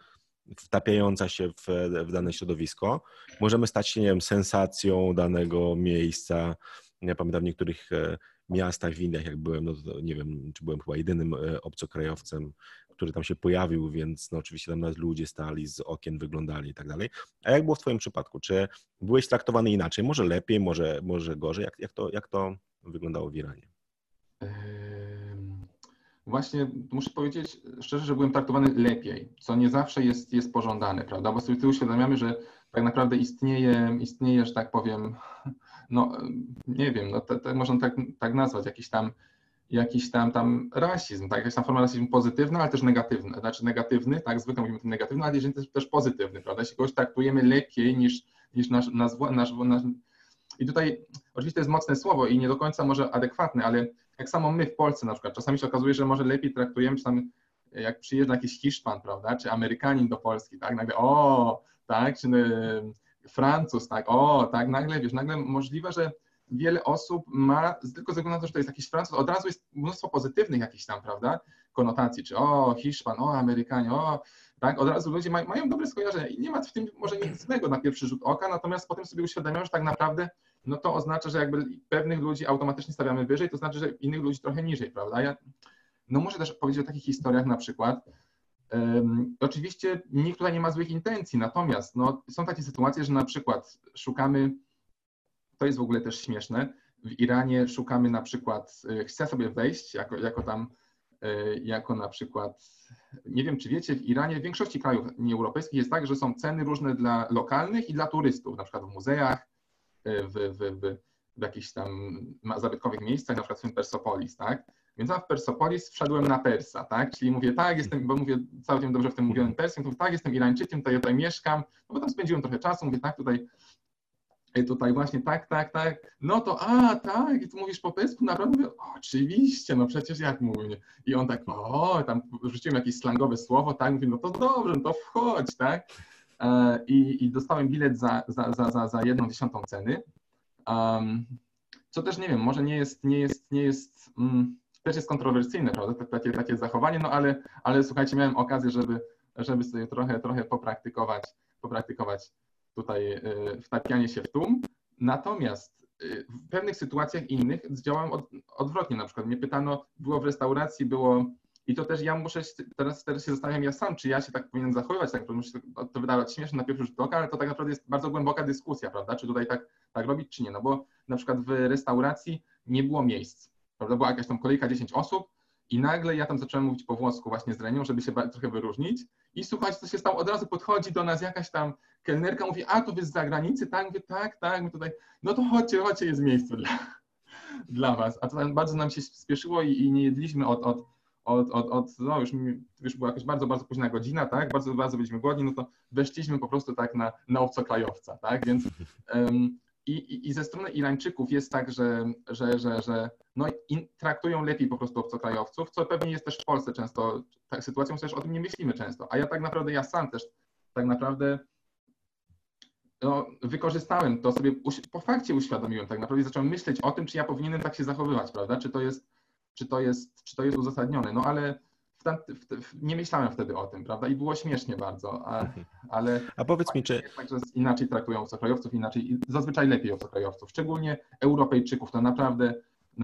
wtapiająca się w, w dane środowisko. Możemy stać się, nie wiem, sensacją danego miejsca. Ja pamiętam w niektórych e, miastach, w Indiach, jak byłem, no to nie wiem, czy byłem chyba jedynym obcokrajowcem, który tam się pojawił, więc no oczywiście tam nawet ludzie stali, z okien wyglądali i tak dalej. A jak było w Twoim przypadku? Czy byłeś traktowany inaczej? Może lepiej, może, może gorzej? Jak, jak, to, jak to wyglądało w Iranie? Właśnie muszę powiedzieć szczerze, że byłem traktowany lepiej, co nie zawsze jest, jest pożądane, prawda? Bo sobie uświadamiamy, że tak naprawdę istnieje, istnieje, że tak powiem, no nie wiem, no to można tak, tak nazwać, jakiś tam jakiś tam, tam rasizm, tak? jakaś tam forma rasizmu pozytywna, ale też negatywna. Znaczy negatywny, tak, zwykle mówimy ten negatywny, ale jeżeli też, też pozytywny, prawda? Jeśli kogoś traktujemy lepiej niż, niż nasz, nasz, nasz, nasz... I tutaj oczywiście to jest mocne słowo i nie do końca może adekwatne, ale jak samo my w Polsce na przykład, czasami się okazuje, że może lepiej traktujemy, czy tam jak przyjeżdża jakiś Hiszpan, prawda, czy Amerykanin do Polski, tak, nagle o, tak, czy y, Francuz, tak, o, tak, nagle, wiesz, nagle możliwe, że wiele osób ma, tylko ze względu na to, że to jest jakiś Francuz, od razu jest mnóstwo pozytywnych jakichś tam, prawda, konotacji, czy o, Hiszpan, o, Amerykanie, o, tak, od razu ludzie mają, mają dobre skojarzenia i nie ma w tym może nic złego na pierwszy rzut oka, natomiast potem sobie uświadamiają, że tak naprawdę no to oznacza, że jakby pewnych ludzi automatycznie stawiamy wyżej, to znaczy, że innych ludzi trochę niżej, prawda? Ja, no muszę też powiedzieć o takich historiach na przykład, um, oczywiście nikt tutaj nie ma złych intencji, natomiast no, są takie sytuacje, że na przykład szukamy to jest w ogóle też śmieszne. W Iranie szukamy na przykład, y, chcę sobie wejść jako, jako tam, y, jako na przykład, nie wiem czy wiecie, w Iranie w większości krajów nieeuropejskich jest tak, że są ceny różne dla lokalnych i dla turystów, na przykład w muzeach, w, w, w, w jakichś tam zabytkowych miejscach, na przykład w Persopolis, tak? Więc ja w Persopolis wszedłem na Persa, tak? Czyli mówię, tak, jestem, bo mówię całkiem dobrze w tym mówionym perskim, to tak, jestem Irańczykiem, tutaj, tutaj mieszkam, no bo tam spędziłem trochę czasu, mówię, tak, tutaj i tutaj właśnie tak, tak, tak, no to a, tak, i tu mówisz po pesku, naprawdę mówię, oczywiście, no przecież jak mówię. I on tak, o, tam rzuciłem jakieś slangowe słowo, tak, mówię, no to dobrze, no to wchodź, tak. E, I, i dostałem bilet za, za, za, za, za jedną dziesiątą ceny. Um, co też nie wiem, może nie jest, nie jest, nie jest, mm, też jest kontrowersyjne, prawda, takie, takie zachowanie, no ale, ale słuchajcie, miałem okazję, żeby, żeby sobie trochę, trochę popraktykować, popraktykować tutaj y, wtapianie się w tłum. Natomiast y, w pewnych sytuacjach innych działałem od, odwrotnie. Na przykład mnie pytano, było w restauracji, było i to też ja muszę, teraz, teraz się zastanawiam ja sam, czy ja się tak powinien zachowywać, tak muszę to wydawać śmieszne na pierwszy rzut oka, ale to tak naprawdę jest bardzo głęboka dyskusja, prawda, czy tutaj tak, tak robić, czy nie, no bo na przykład w restauracji nie było miejsc, prawda, była jakaś tam kolejka 10 osób, i nagle ja tam zacząłem mówić po włosku właśnie z Renią, żeby się trochę wyróżnić. I słuchajcie, co się stało, od razu podchodzi do nas jakaś tam kelnerka, mówi, a to wy z zagranicy? Tak, mówię, tak, tak, my tutaj, no to chodźcie, chodźcie, jest miejsce dla, dla was. A to bardzo nam się spieszyło i, i nie jedliśmy od, od, od, od, od no już, już była jakaś bardzo, bardzo późna godzina, tak, bardzo, bardzo byliśmy głodni, no to weszliśmy po prostu tak na, na obcokrajowca, tak, więc um, i, i, ze strony Irańczyków jest tak, że, że, że, że no, traktują lepiej po prostu obcokrajowców, co pewnie jest też w Polsce często tak sytuacją, też o tym nie myślimy często. A ja tak naprawdę, ja sam też tak naprawdę no, wykorzystałem to sobie, po fakcie uświadomiłem tak naprawdę, zacząłem myśleć o tym, czy ja powinienem tak się zachowywać, prawda, czy to jest, czy to jest, czy to jest uzasadnione, no ale w, w, nie myślałem wtedy o tym, prawda, i było śmiesznie bardzo, a, mhm. ale... A powiedz mi, czy... Także inaczej traktują obcokrajowców, inaczej, zazwyczaj lepiej obcokrajowców, szczególnie Europejczyków, to naprawdę,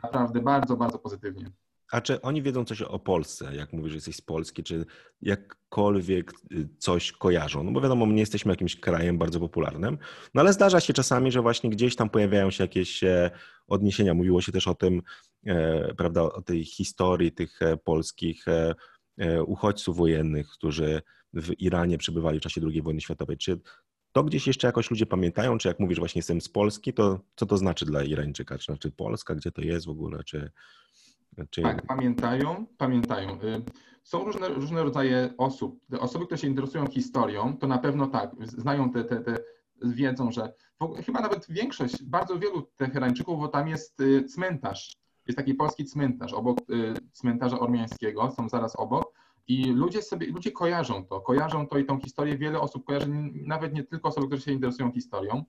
naprawdę bardzo, bardzo pozytywnie. A czy oni wiedzą coś o Polsce, jak mówisz, że jesteś z Polski, czy jakkolwiek y, coś kojarzą? No bo wiadomo, my nie jesteśmy jakimś krajem bardzo popularnym, no ale zdarza się czasami, że właśnie gdzieś tam pojawiają się jakieś e, odniesienia. Mówiło się też o tym, e, prawda, o tej historii tych e, polskich uchodźców wojennych, którzy w Iranie przebywali w czasie II wojny światowej. Czy to gdzieś jeszcze jakoś ludzie pamiętają, czy jak mówisz właśnie jestem z Polski, to co to znaczy dla Irańczyka? Czy znaczy Polska, gdzie to jest w ogóle, czy... Czy... Tak, pamiętają, pamiętają. Y, są różne, różne rodzaje osób. Osoby, które się interesują historią, to na pewno tak, znają te, te, te wiedzą, że chyba nawet większość, bardzo wielu Teherańczyków, bo tam jest y, cmentarz. Jest taki polski cmentarz obok y, cmentarza ormiańskiego, są zaraz obok. I ludzie sobie, ludzie kojarzą to, kojarzą to i tą historię. Wiele osób kojarzy, nawet nie tylko osoby, które się interesują historią.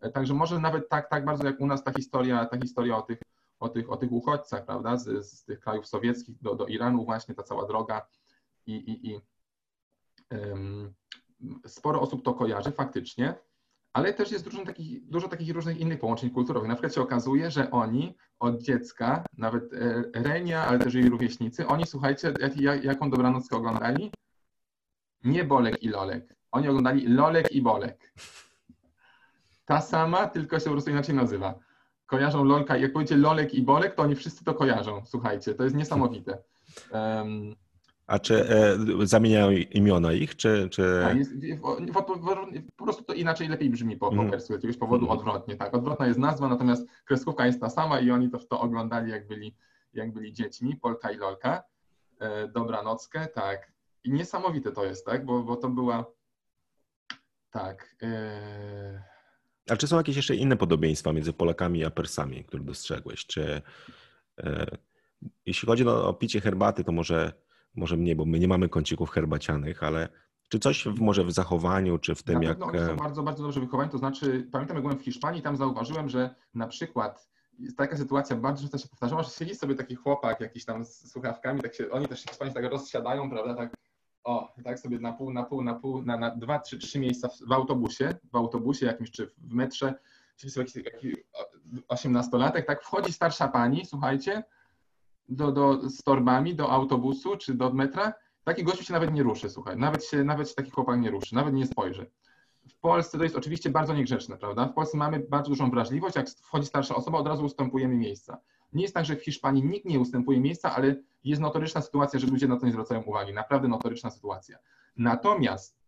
E, także może nawet tak, tak bardzo jak u nas ta historia, ta historia o tych o tych, o tych uchodźcach, prawda, z, z tych krajów sowieckich do, do Iranu, właśnie ta cała droga i, i, i um, sporo osób to kojarzy faktycznie, ale też jest dużo takich, dużo takich różnych innych połączeń kulturowych. Na przykład się okazuje, że oni od dziecka, nawet e, Renia, ale też jej rówieśnicy, oni słuchajcie, jak, jaką dobranockę oglądali? Nie Bolek i Lolek. Oni oglądali Lolek i Bolek. Ta sama, tylko się po prostu inaczej nazywa kojarzą Lolka. Jak powiecie Lolek i Bolek, to oni wszyscy to kojarzą. Słuchajcie, to jest niesamowite. Um, a czy e, zamieniają imiona ich, czy... czy... A jest, po, po, prostu to inaczej lepiej brzmi po, po mm. persku, jakiegoś powodu mm. odwrotnie. Tak, odwrotna jest nazwa, natomiast kreskówka jest ta sama i oni to, to oglądali, jak byli, jak byli dziećmi, Polka i Lolka. E, dobranockę, tak. I niesamowite to jest, tak, bo, bo to była... Tak... E... A czy są jakieś jeszcze inne podobieństwa między Polakami a Persami, które dostrzegłeś? Czy e, jeśli chodzi o, o picie herbaty, to może, może mniej, bo my nie mamy kącików herbacianych, ale czy coś w, może w zachowaniu, czy w tym, na jak... Oni są e, bardzo, bardzo dobrze wychowani, to znaczy pamiętam, jak byłem w Hiszpanii, tam zauważyłem, że na przykład jest taka sytuacja bardzo często się powtarzała, że siedzi sobie taki chłopak jakiś tam z słuchawkami, tak się, oni też się Hiszpanii tak rozsiadają, prawda, tak o, tak sobie na pół, na pół, na pół, na, na dwa, trzy, trzy miejsca w, w autobusie, w autobusie jakimś czy w metrze, siedzi sobie jakiś, osiemnastolatek, tak? Wchodzi starsza pani, słuchajcie, do, do, z torbami do autobusu czy do metra, taki gościu się nawet nie ruszy, słuchaj, nawet się, nawet się taki chłopak nie ruszy, nawet nie spojrzy. W Polsce to jest oczywiście bardzo niegrzeczne, prawda? W Polsce mamy bardzo dużą wrażliwość, jak wchodzi starsza osoba, od razu ustępujemy miejsca. Nie jest tak, że w Hiszpanii nikt nie ustępuje miejsca, ale jest notoryczna sytuacja, że ludzie na to nie zwracają uwagi. Naprawdę notoryczna sytuacja. Natomiast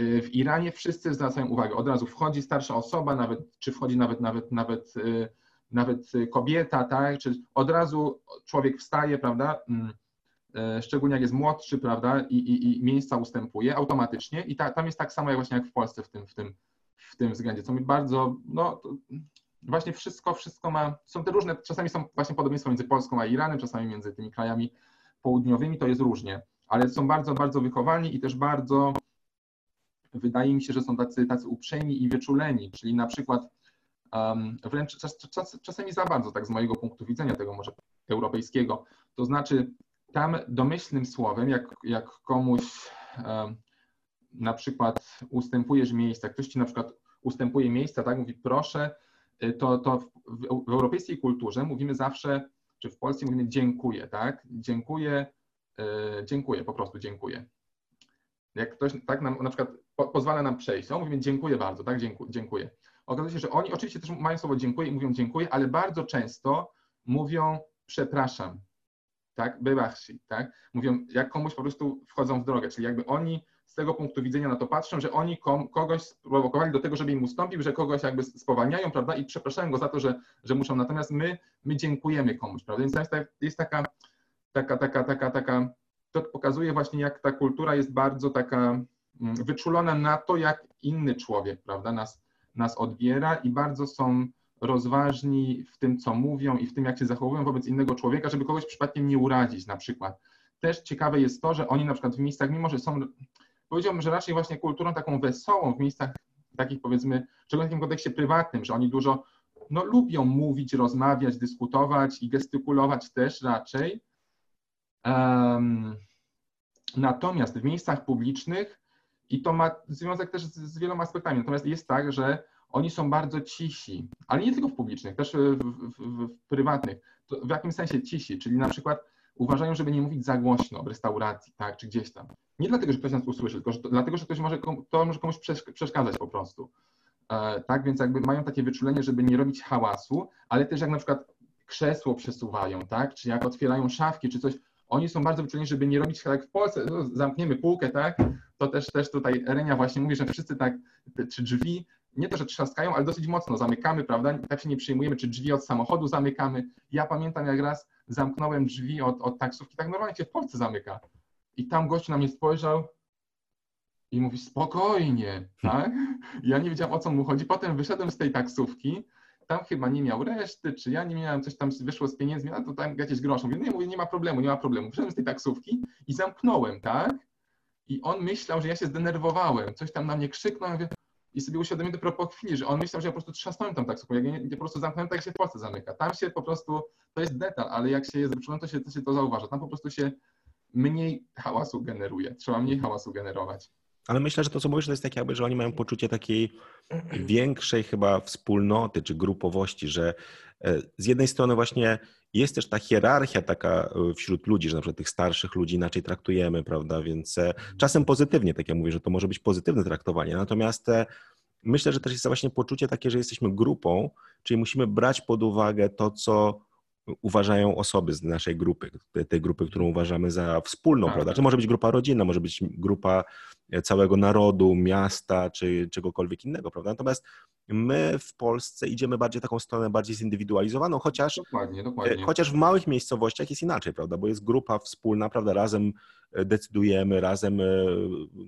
y, w Iranie wszyscy zwracają uwagę. Od razu wchodzi starsza osoba, nawet, czy wchodzi nawet, nawet, nawet, y, nawet kobieta, tak? Czy od razu człowiek wstaje, prawda? Y, szczególnie jak jest młodszy, prawda? I, i, i miejsca ustępuje automatycznie. I ta, tam jest tak samo jak właśnie jak w Polsce w tym, w tym, w tym względzie, co mi bardzo, no, właśnie wszystko, wszystko ma, są te różne, czasami są właśnie podobieństwa między Polską a Iranem, czasami między tymi krajami południowymi, to jest różnie, ale są bardzo, bardzo wychowani i też bardzo, wydaje mi się, że są tacy, tacy uprzejmi i wyczuleni, czyli na przykład um, wręcz czas, czas, czasami za bardzo, tak z mojego punktu widzenia tego może europejskiego, to znaczy tam domyślnym słowem, jak, jak komuś um, na przykład ustępujesz miejsca, ktoś ci na przykład ustępuje miejsca, tak, mówi proszę, Y, to, to w, w, europejskiej kulturze mówimy zawsze, czy w Polsce mówimy dziękuję, tak? Dziękuję, yy, dziękuję, po prostu dziękuję. Jak ktoś tak nam na przykład po, pozwala nam przejść, no, mówimy dziękuję bardzo, tak? Dziękuję. dziękuję. Okazuje się, że oni oczywiście też mają słowo dziękuję i mówią dziękuję, ale bardzo często mówią przepraszam, tak? Bywachi, tak? Mówią, jak komuś po prostu wchodzą w drogę, czyli jakby oni z tego punktu widzenia na to patrzą, że oni kogoś sprowokowali do tego, żeby im ustąpił, że kogoś jakby spowalniają, prawda, i przepraszają go za to, że, że muszą, natomiast my, my dziękujemy komuś, prawda, więc jest, jest taka, taka, taka, taka, taka, to pokazuje właśnie, jak ta kultura jest bardzo taka mm, wyczulona na to, jak inny człowiek, prawda, nas, nas odbiera i bardzo są rozważni w tym, co mówią i w tym, jak się zachowują wobec innego człowieka, żeby kogoś przypadkiem nie urazić na przykład. Też ciekawe jest to, że oni na przykład w miejscach, mimo że są powiedziałbym, że raczej właśnie kulturą taką wesołą w miejscach takich powiedzmy, szczególnie w takim kontekście prywatnym, że oni dużo no, lubią mówić, rozmawiać, dyskutować i gestykulować też raczej. Um, natomiast w miejscach publicznych, i to ma związek też z, z wieloma aspektami, natomiast jest tak, że oni są bardzo cisi, ale nie tylko w publicznych, też w, w, w, prywatnych. To w jakim sensie cisi? Czyli na przykład uważają, żeby nie mówić za głośno w restauracji, tak, czy gdzieś tam. Nie dlatego, że ktoś nas usłyszy, tylko że to, dlatego, że ktoś może, to może komuś przeszkadzać po prostu. E, tak, więc jakby mają takie wyczulenie, żeby nie robić hałasu, ale też jak na przykład krzesło przesuwają, tak, czy jak otwierają szafki, czy coś, oni są bardzo wyczuleni, żeby nie robić tak w Polsce, no, zamkniemy półkę, tak, to też, też tutaj Renia właśnie mówi, że wszyscy tak, czy drzwi, nie to, że trzaskają, ale dosyć mocno zamykamy, prawda, tak się nie przyjmujemy, czy drzwi od samochodu zamykamy. Ja pamiętam jak raz zamknąłem drzwi od, od taksówki, tak normalnie się w Polsce zamyka. I tam gość na mnie spojrzał i mówi spokojnie, tak? Ja nie wiedziałem o co mu chodzi. Potem wyszedłem z tej taksówki, tam chyba nie miał reszty, czy ja nie miałem, coś tam wyszło z pieniędzmi, a to tam jakieś grosze. Mówię, nie, mówię, nie ma problemu, nie ma problemu. Wyszedłem z tej taksówki i zamknąłem, tak? I on myślał, że ja się zdenerwowałem, coś tam na mnie krzyknął, ja mówię, i sobie uświadomiłem dopiero po chwili, że on myślał, że ja po prostu trzasnąłem tą taksówką, jak ja, po prostu zamknąłem, tak się Polsce zamyka. Tam się po prostu, to jest detal, ale jak się jest wyczulony, to się, to się to zauważa. Tam po prostu się mniej hałasu generuje, trzeba mniej hałasu generować. Ale myślę, że to, co mówisz, to jest tak jakby, że oni mają poczucie takiej większej chyba wspólnoty czy grupowości, że e, z jednej strony właśnie jest też ta hierarchia taka e, wśród ludzi, że na przykład tych starszych ludzi inaczej traktujemy, prawda, więc e, czasem pozytywnie, tak jak mówię, że to może być pozytywne traktowanie, natomiast myślę, że też jest właśnie poczucie takie, że jesteśmy grupą, czyli musimy brać pod uwagę to, co uważają osoby z naszej grupy, tej grupy, którą uważamy za wspólną, tak. prawda? Czy może być grupa rodzinna, może być grupa e, całego narodu, miasta, czy czegokolwiek innego, prawda? Natomiast my w Polsce idziemy bardziej taką stronę bardziej zindywidualizowaną, chociaż, dokładnie, dokładnie. E, chociaż w małych miejscowościach jest inaczej, prawda? Bo jest grupa wspólna, prawda? Razem e, decydujemy, razem,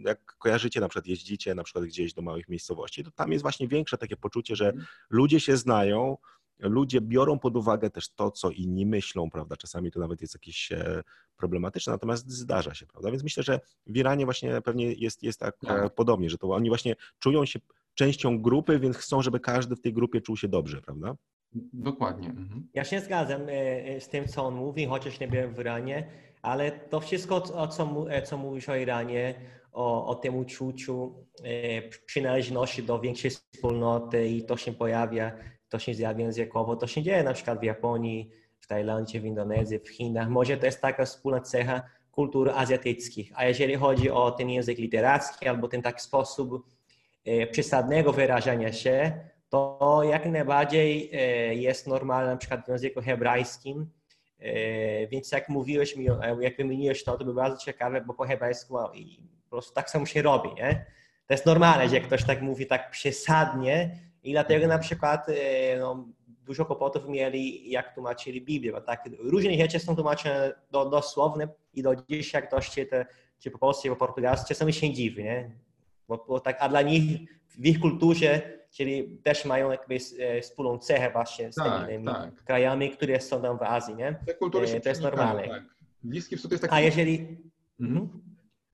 jak kojarzycie, na przykład jeździcie na przykład gdzieś do małych miejscowości, to tam jest właśnie większe takie poczucie, że mhm. ludzie się znają, ludzie biorą pod uwagę też to, co inni myślą, prawda? Czasami to nawet jest jakieś e, problematyczne, natomiast zdarza się, prawda? Więc myślę, że w Iranie właśnie pewnie jest, jest tak, tak. podobnie, że to oni właśnie czują się częścią grupy, więc chcą, żeby każdy w tej grupie czuł się dobrze, prawda? Dokładnie. Mhm. Ja się zgadzam e, z tym, co on mówi, chociaż nie byłem w Iranie, ale to wszystko, o co, co mówisz o Iranie, o, o tym uczuciu e, przynależności do większej wspólnoty i to się pojawia to się zjawia językowo, to się dzieje na przykład w Japonii, w Tajlandii, w Indonezji, w Chinach. Może to jest taka wspólna cecha kultur azjatyckich. A jeżeli chodzi o ten język literacki albo ten taki sposób e, przesadnego wyrażania się, to jak najbardziej e, jest normalne na przykład w języku hebrajskim. E, więc jak mówiłeś mi, jak wymieniłeś to, to by bardzo ciekawe, bo po hebrajsku po prostu tak samo się robi, nie? To jest normalne, że jak ktoś tak mówi tak przesadnie, i dlatego na przykład e, no, dużo kłopotów mieli, jak tłumaczyli Biblię, bo tak różne rzeczy są tłumaczone do, dosłowne i do dziś, jak ktoś czyta, czy po polsku, czy po portugalsku, czasami się dziwi, nie? Bo, bo, tak, a dla nich, w ich kulturze, czyli też mają jakby e, wspólną cechę właśnie z tak, tymi tak. krajami, które są tam w Azji, nie? Te kultury e, to jest normalne. Tak. Bliski Wschód jest taki... A jeżeli... Mhm.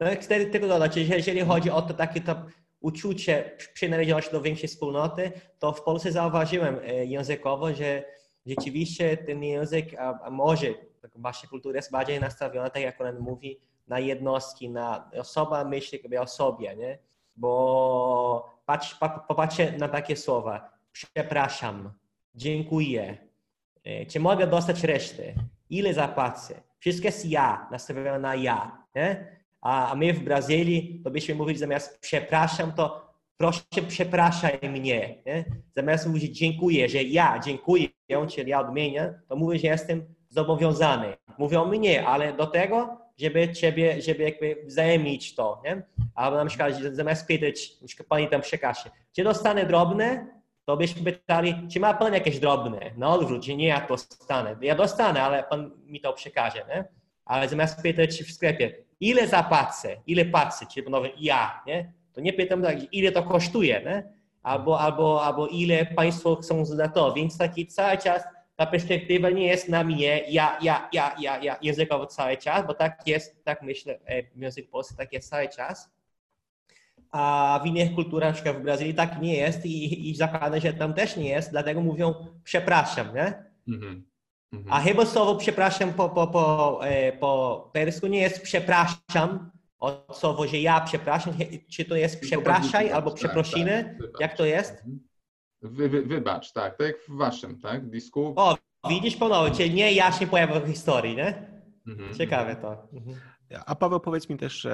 No, chcę tylko dodać, jeżeli chodzi o to takie to uczucie przynależności do większej wspólnoty, to w Polsce zauważyłem e, językowo, że rzeczywiście ten język, a, może wasza kultura jest bardziej nastawiona, tak jak on mówi, na jednostki, na osoba myśli jakby o sobie, nie? Bo patrz, popatrzcie na takie słowa. Przepraszam, dziękuję, e, czy mogę dostać resztę, ile zapłacę. Wszystko jest ja, nastawione na ja. Nie? A my w Brazylii, to byśmy mówili zamiast przepraszam, to proszę przepraszaj mnie. Nie? Zamiast mówić dziękuję, że ja dziękuję, czyli ja odmienię, to mówię, że jestem zobowiązany. Mówią mnie, ale do tego, żeby ciebie, żeby jakby wzajemnić to, nie? Albo na przykład zamiast pytać, na przykład pani tam przekaże, czy dostanę drobne, to byśmy pytali, czy ma pan jakieś drobne? Na odwrót, że nie ja dostanę. Ja dostanę, ale pan mi to przekaże, nie? Ale zamiast pytać w sklepie, ile zapłacę, ile płacę, czyli ponownie ja, nie? To nie pytam tak, ile to kosztuje, nie? Albo, albo, albo ile państwo chcą za to, więc taki cały czas ta perspektywa nie jest na mnie, ja, ja, ja, ja, ja językowo cały czas, bo tak jest, tak myślę e, w języku polskim, tak jest cały czas. a w innych kulturach, na w Brazylii tak nie jest i, i zakładam, że tam też nie jest, dlatego mówią przepraszam, nie? Mhm. Mhm. A chyba słowo przepraszam po, po, po, e, po persku nie jest przepraszam, od słowo, że ja przepraszam, czy to jest przepraszaj albo tak, przeprosiny, tak, jak to jest? Mhm. Wy, wy, wybacz, tak, tak jak w waszym, tak, disku. O, widzisz ponownie, czyli nie ja się pojawił w historii, nie? Mhm. Ciekawe to. Mhm. A Paweł, powiedz mi też,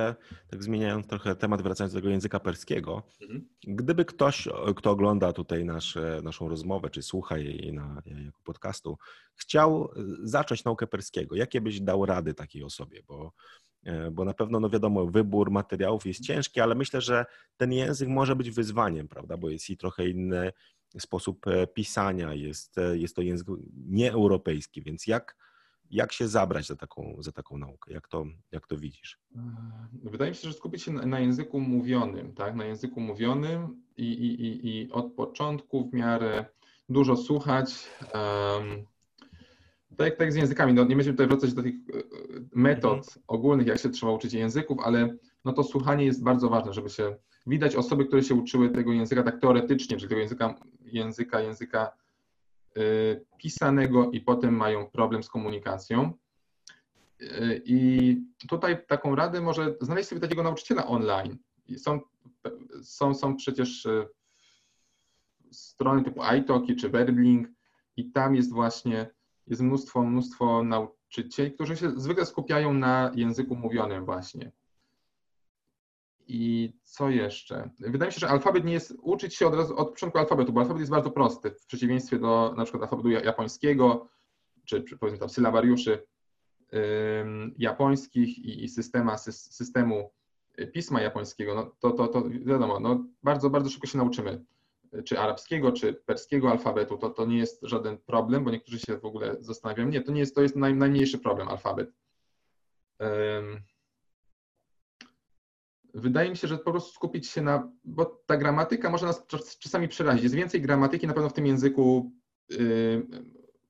tak zmieniając trochę temat, wracając do tego języka perskiego, mhm. gdyby ktoś, kto ogląda tutaj nasz, naszą rozmowę, czy słucha jej na, jako podcastu, chciał zacząć naukę perskiego, jakie byś dał rady takiej osobie? Bo, bo na pewno, no wiadomo, wybór materiałów jest ciężki, ale myślę, że ten język może być wyzwaniem, prawda, bo jest i trochę inny sposób pisania, jest, jest to język nieeuropejski, więc jak jak się zabrać za taką, za taką naukę? Jak to, jak to widzisz? Wydaje mi się, że skupić się na, na języku mówionym, tak? Na języku mówionym i, i, i, i od początku w miarę dużo słuchać. Um, tak, tak z językami, no nie będziemy tutaj wracać do tych e, metod mhm. ogólnych, jak się trzeba uczyć języków, ale no to słuchanie jest bardzo ważne, żeby się widać osoby, które się uczyły tego języka tak teoretycznie, czyli tego języka, języka, języka pisanego i potem mają problem z komunikacją. Y, I tutaj taką radę może znaleźć sobie takiego nauczyciela online. Są, są, są przecież y, strony typu iTalki czy Verbling i tam jest właśnie jest mnóstwo, mnóstwo nauczycieli, którzy się zwykle skupiają na języku mówionym właśnie. I co jeszcze? Wydaje mi się, że alfabet nie jest, uczyć się od razu od początku alfabetu, bo alfabet jest bardzo prosty, w przeciwieństwie do na przykład alfabetu japońskiego, czy, powiedzmy tam sylabariuszy japońskich i, i systema, systemu pisma japońskiego, no to, to, to wiadomo, no bardzo, bardzo szybko się nauczymy, czy arabskiego, czy perskiego alfabetu, to, to nie jest żaden problem, bo niektórzy się w ogóle zastanawiają, nie, to nie jest, to jest naj, najmniejszy problem, alfabet. Wydaje mi się, że po prostu skupić się na, bo ta gramatyka może nas czasami przerazić. Jest więcej gramatyki na pewno w tym języku, yy,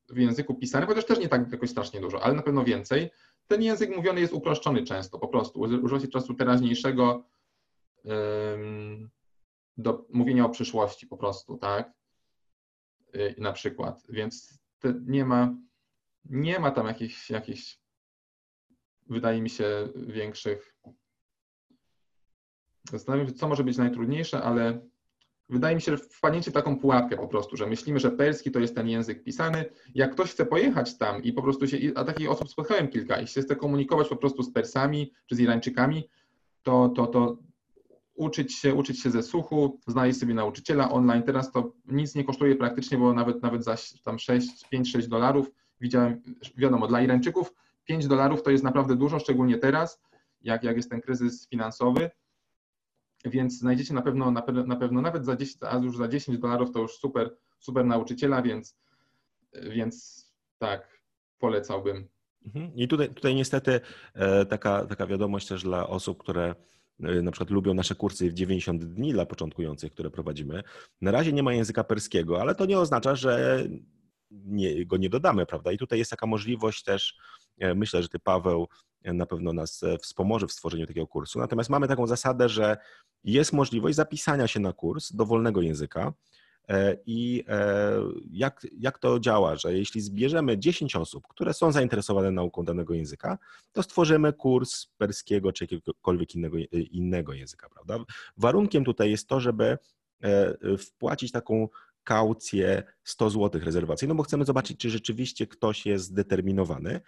w języku pisanym, chociaż też nie tak jakoś strasznie dużo, ale na pewno więcej. Ten język mówiony jest uproszczony często po prostu. Używa się czasu teraźniejszego do mówienia o przyszłości po prostu, tak? Yy, na przykład. Więc nie ma, nie ma tam jakichś, jakichś, wydaje mi się, większych Zastanawiam się, co może być najtrudniejsze, ale wydaje mi się, że wpadnięcie w taką pułapkę po prostu, że myślimy, że perski to jest ten język pisany. Jak ktoś chce pojechać tam i po prostu się, a takich osób spotkałem kilka, i się chce komunikować po prostu z Persami czy z Irańczykami, to, to, to uczyć się, uczyć się ze słuchu, znaleźć sobie nauczyciela online. Teraz to nic nie kosztuje praktycznie, bo nawet, nawet za tam 6, 5-6 dolarów widziałem, wiadomo, dla Irańczyków 5 dolarów to jest naprawdę dużo, szczególnie teraz, jak, jak jest ten kryzys finansowy więc znajdziecie na pewno, na, pewno, na pewno nawet za 10, a już za 10 dolarów to już super, super nauczyciela, więc, więc tak, polecałbym. Mhm. I tutaj, tutaj niestety e, taka, taka wiadomość też dla osób, które e, na przykład lubią nasze kursy w 90 dni dla początkujących, które prowadzimy. Na razie nie ma języka perskiego, ale to nie oznacza, że nie, go nie dodamy, prawda? I tutaj jest taka możliwość też, e, myślę, że ty Paweł na pewno nas wspomoże w stworzeniu takiego kursu. Natomiast mamy taką zasadę, że jest możliwość zapisania się na kurs dowolnego języka. E, I e, jak, jak to działa, że jeśli zbierzemy 10 osób, które są zainteresowane nauką danego języka, to stworzymy kurs perskiego czy jakiegokolwiek innego, innego języka, prawda? Warunkiem tutaj jest to, żeby e, wpłacić taką kaucję 100 zł rezerwacyjną, bo chcemy zobaczyć, czy rzeczywiście ktoś jest zdeterminowany.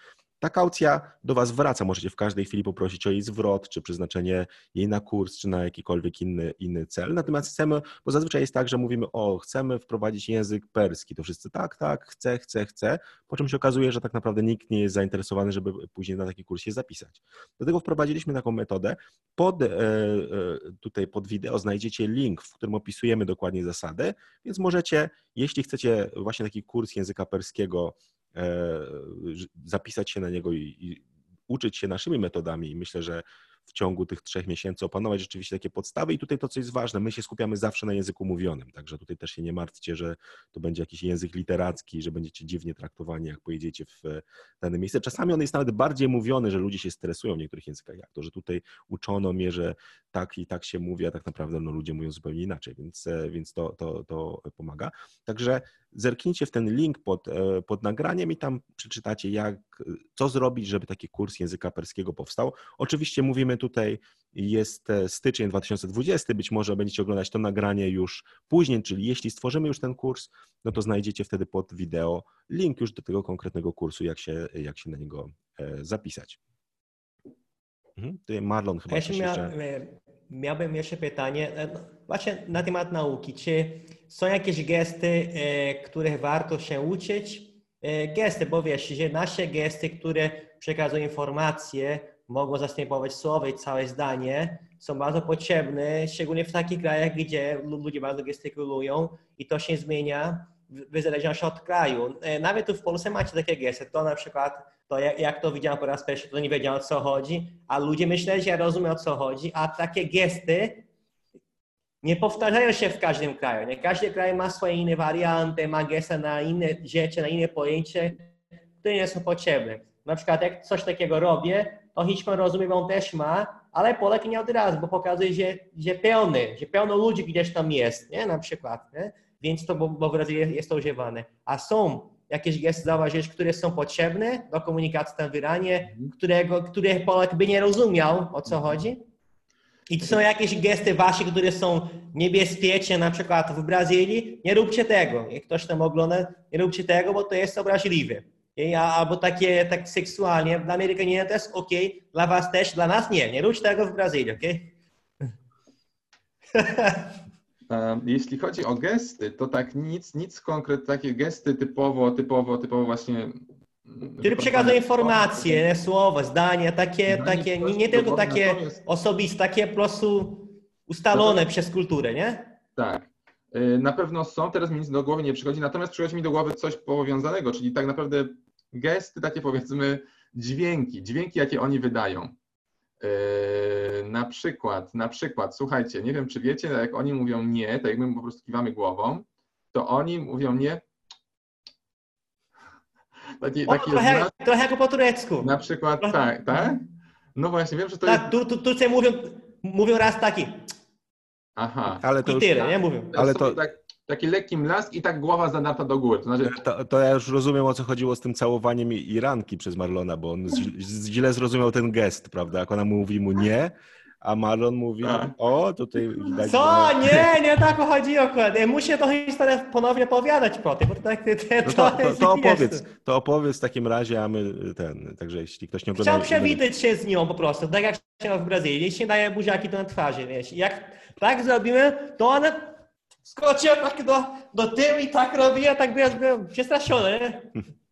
Ta kaucja do Was wraca. Możecie w każdej chwili poprosić o jej zwrot, czy przeznaczenie jej na kurs, czy na jakikolwiek inny, inny cel. Natomiast chcemy, bo zazwyczaj jest tak, że mówimy, o, chcemy wprowadzić język perski. To wszyscy tak, tak, chcę, chcę, chcę. Po czym się okazuje, że tak naprawdę nikt nie jest zainteresowany, żeby później na taki kurs się zapisać. Dlatego wprowadziliśmy taką metodę. Pod, e, e, tutaj pod wideo znajdziecie link, w którym opisujemy dokładnie zasady, więc możecie, jeśli chcecie właśnie taki kurs języka perskiego zapisać się na niego i, i uczyć się naszymi metodami. I myślę, że w ciągu tych trzech miesięcy opanować rzeczywiście takie podstawy i tutaj to, co jest ważne, my się skupiamy zawsze na języku mówionym, także tutaj też się nie martwcie, że to będzie jakiś język literacki, że będziecie dziwnie traktowani, jak pojedziecie w dane miejsce. Czasami on jest nawet bardziej mówiony, że ludzie się stresują w niektórych językach, jak to, że tutaj uczono mnie, że tak i tak się mówi, a tak naprawdę no, ludzie mówią zupełnie inaczej, więc, więc to, to, to pomaga. Także zerknijcie w ten link pod, e, pod nagraniem i tam przeczytacie, jak, co zrobić, żeby taki kurs języka perskiego powstał. Oczywiście mówimy tutaj, jest e, styczeń 2020, być może będziecie oglądać to nagranie już później, czyli jeśli stworzymy już ten kurs, no to znajdziecie wtedy pod wideo link już do tego konkretnego kursu, jak się, jak się na niego e, zapisać. Mhm. Tutaj Marlon chyba ja jeszcze... Miałbym jeszcze pytanie no, właśnie na temat nauki. Czy są jakieś gesty, których warto się uczyć? Gesty, bo wiesz, że nasze gesty, które przekazują informacje, mogą zastępować słowo i całe zdanie, są bardzo potrzebne, szczególnie w takich krajach, gdzie ludzie bardzo gestykulują i to się zmienia w zależności od kraju. Nawet tu w Polsce macie takie gesty. To na przykład, to jak, jak to widziałem po raz pierwszy, to nie wiedziałem o co chodzi, a ludzie myśleli, że ja rozumiem o co chodzi, a takie gesty nie powtarzają się w każdym kraju. Nie? Każdy kraj ma swoje inne warianty, ma gesty na inne rzeczy, na inne pojęcie, które nie są potrzebne. Na przykład jak coś takiego robię, to Hiszpan rozumie, on też ma, ale Polak nie od razu, bo pokazuje, że, że pełny, że pełno ludzi gdzieś tam jest, nie? na przykład. Nie? Więc to, bo, bo w razie jest to używane. A są jakieś gesty, zauważyć, które są potrzebne do komunikacji tam w Iranie, mhm. którego, które Polak by nie rozumiał, o co chodzi. I to są jakieś gesty wasze, które są niebezpieczne, na przykład w Brazylii, nie róbcie tego. Jak ktoś tam ogląda, nie róbcie tego, bo to jest obraźliwe. Albo takie tak seksualnie, dla Amerykanina to jest ok, dla was też, dla nas nie. Nie róbcie tego w Brazylii, ok? Jeśli chodzi o gesty, to tak nic, nic konkretnie, takie gesty typowo, typowo, typowo właśnie który przekazuje informacje, słowa, zdania, takie, takie nie, nie tylko takie osobiste, takie po prostu ustalone przez kulturę, nie? Tak. Y, na pewno są, teraz mi nic do głowy nie przychodzi, natomiast przychodzi mi do głowy coś powiązanego, czyli tak naprawdę gesty, takie powiedzmy dźwięki, dźwięki, jakie oni wydają. Yy, na przykład, na przykład, słuchajcie, nie wiem, czy wiecie, jak oni mówią nie, tak jak my po prostu kiwamy głową, to oni mówią nie. Taki, o, taki trochę, znak, trochę jak po turecku. Na przykład, trochę. tak, tak? No właśnie, wiem, że to tak, jest... Tu, tu, Turcy mówią, mówią raz taki. Aha. Ale to I tyle, już, nie mówią. Ale to... Tak, taki lekki mlask i tak głowa zadarta do góry. To, znaczy... to, to, ja już rozumiem, o co chodziło z tym całowaniem Iranki przez Marlona, bo on źle zrozumiał ten gest, prawda? Jak ona mówi mu nie, a Marlon mówi, a. o, tutaj widać... Co? Nie, nie tak chodzi akurat. Muszę to historię ponownie opowiadać po tym, bo to tak te, no to, to, to, opowiedz, to opowiedz w takim razie, a my ten, także jeśli ktoś nie ogląda... Chciał przewitać się z nią po prostu, tak jak się w Brazylii, się daje buziaki to na twarzy, wiesz. Jak tak zrobimy, to ona skoczyła tak do, do tyłu i tak robiła, tak byłem przestraszony, nie?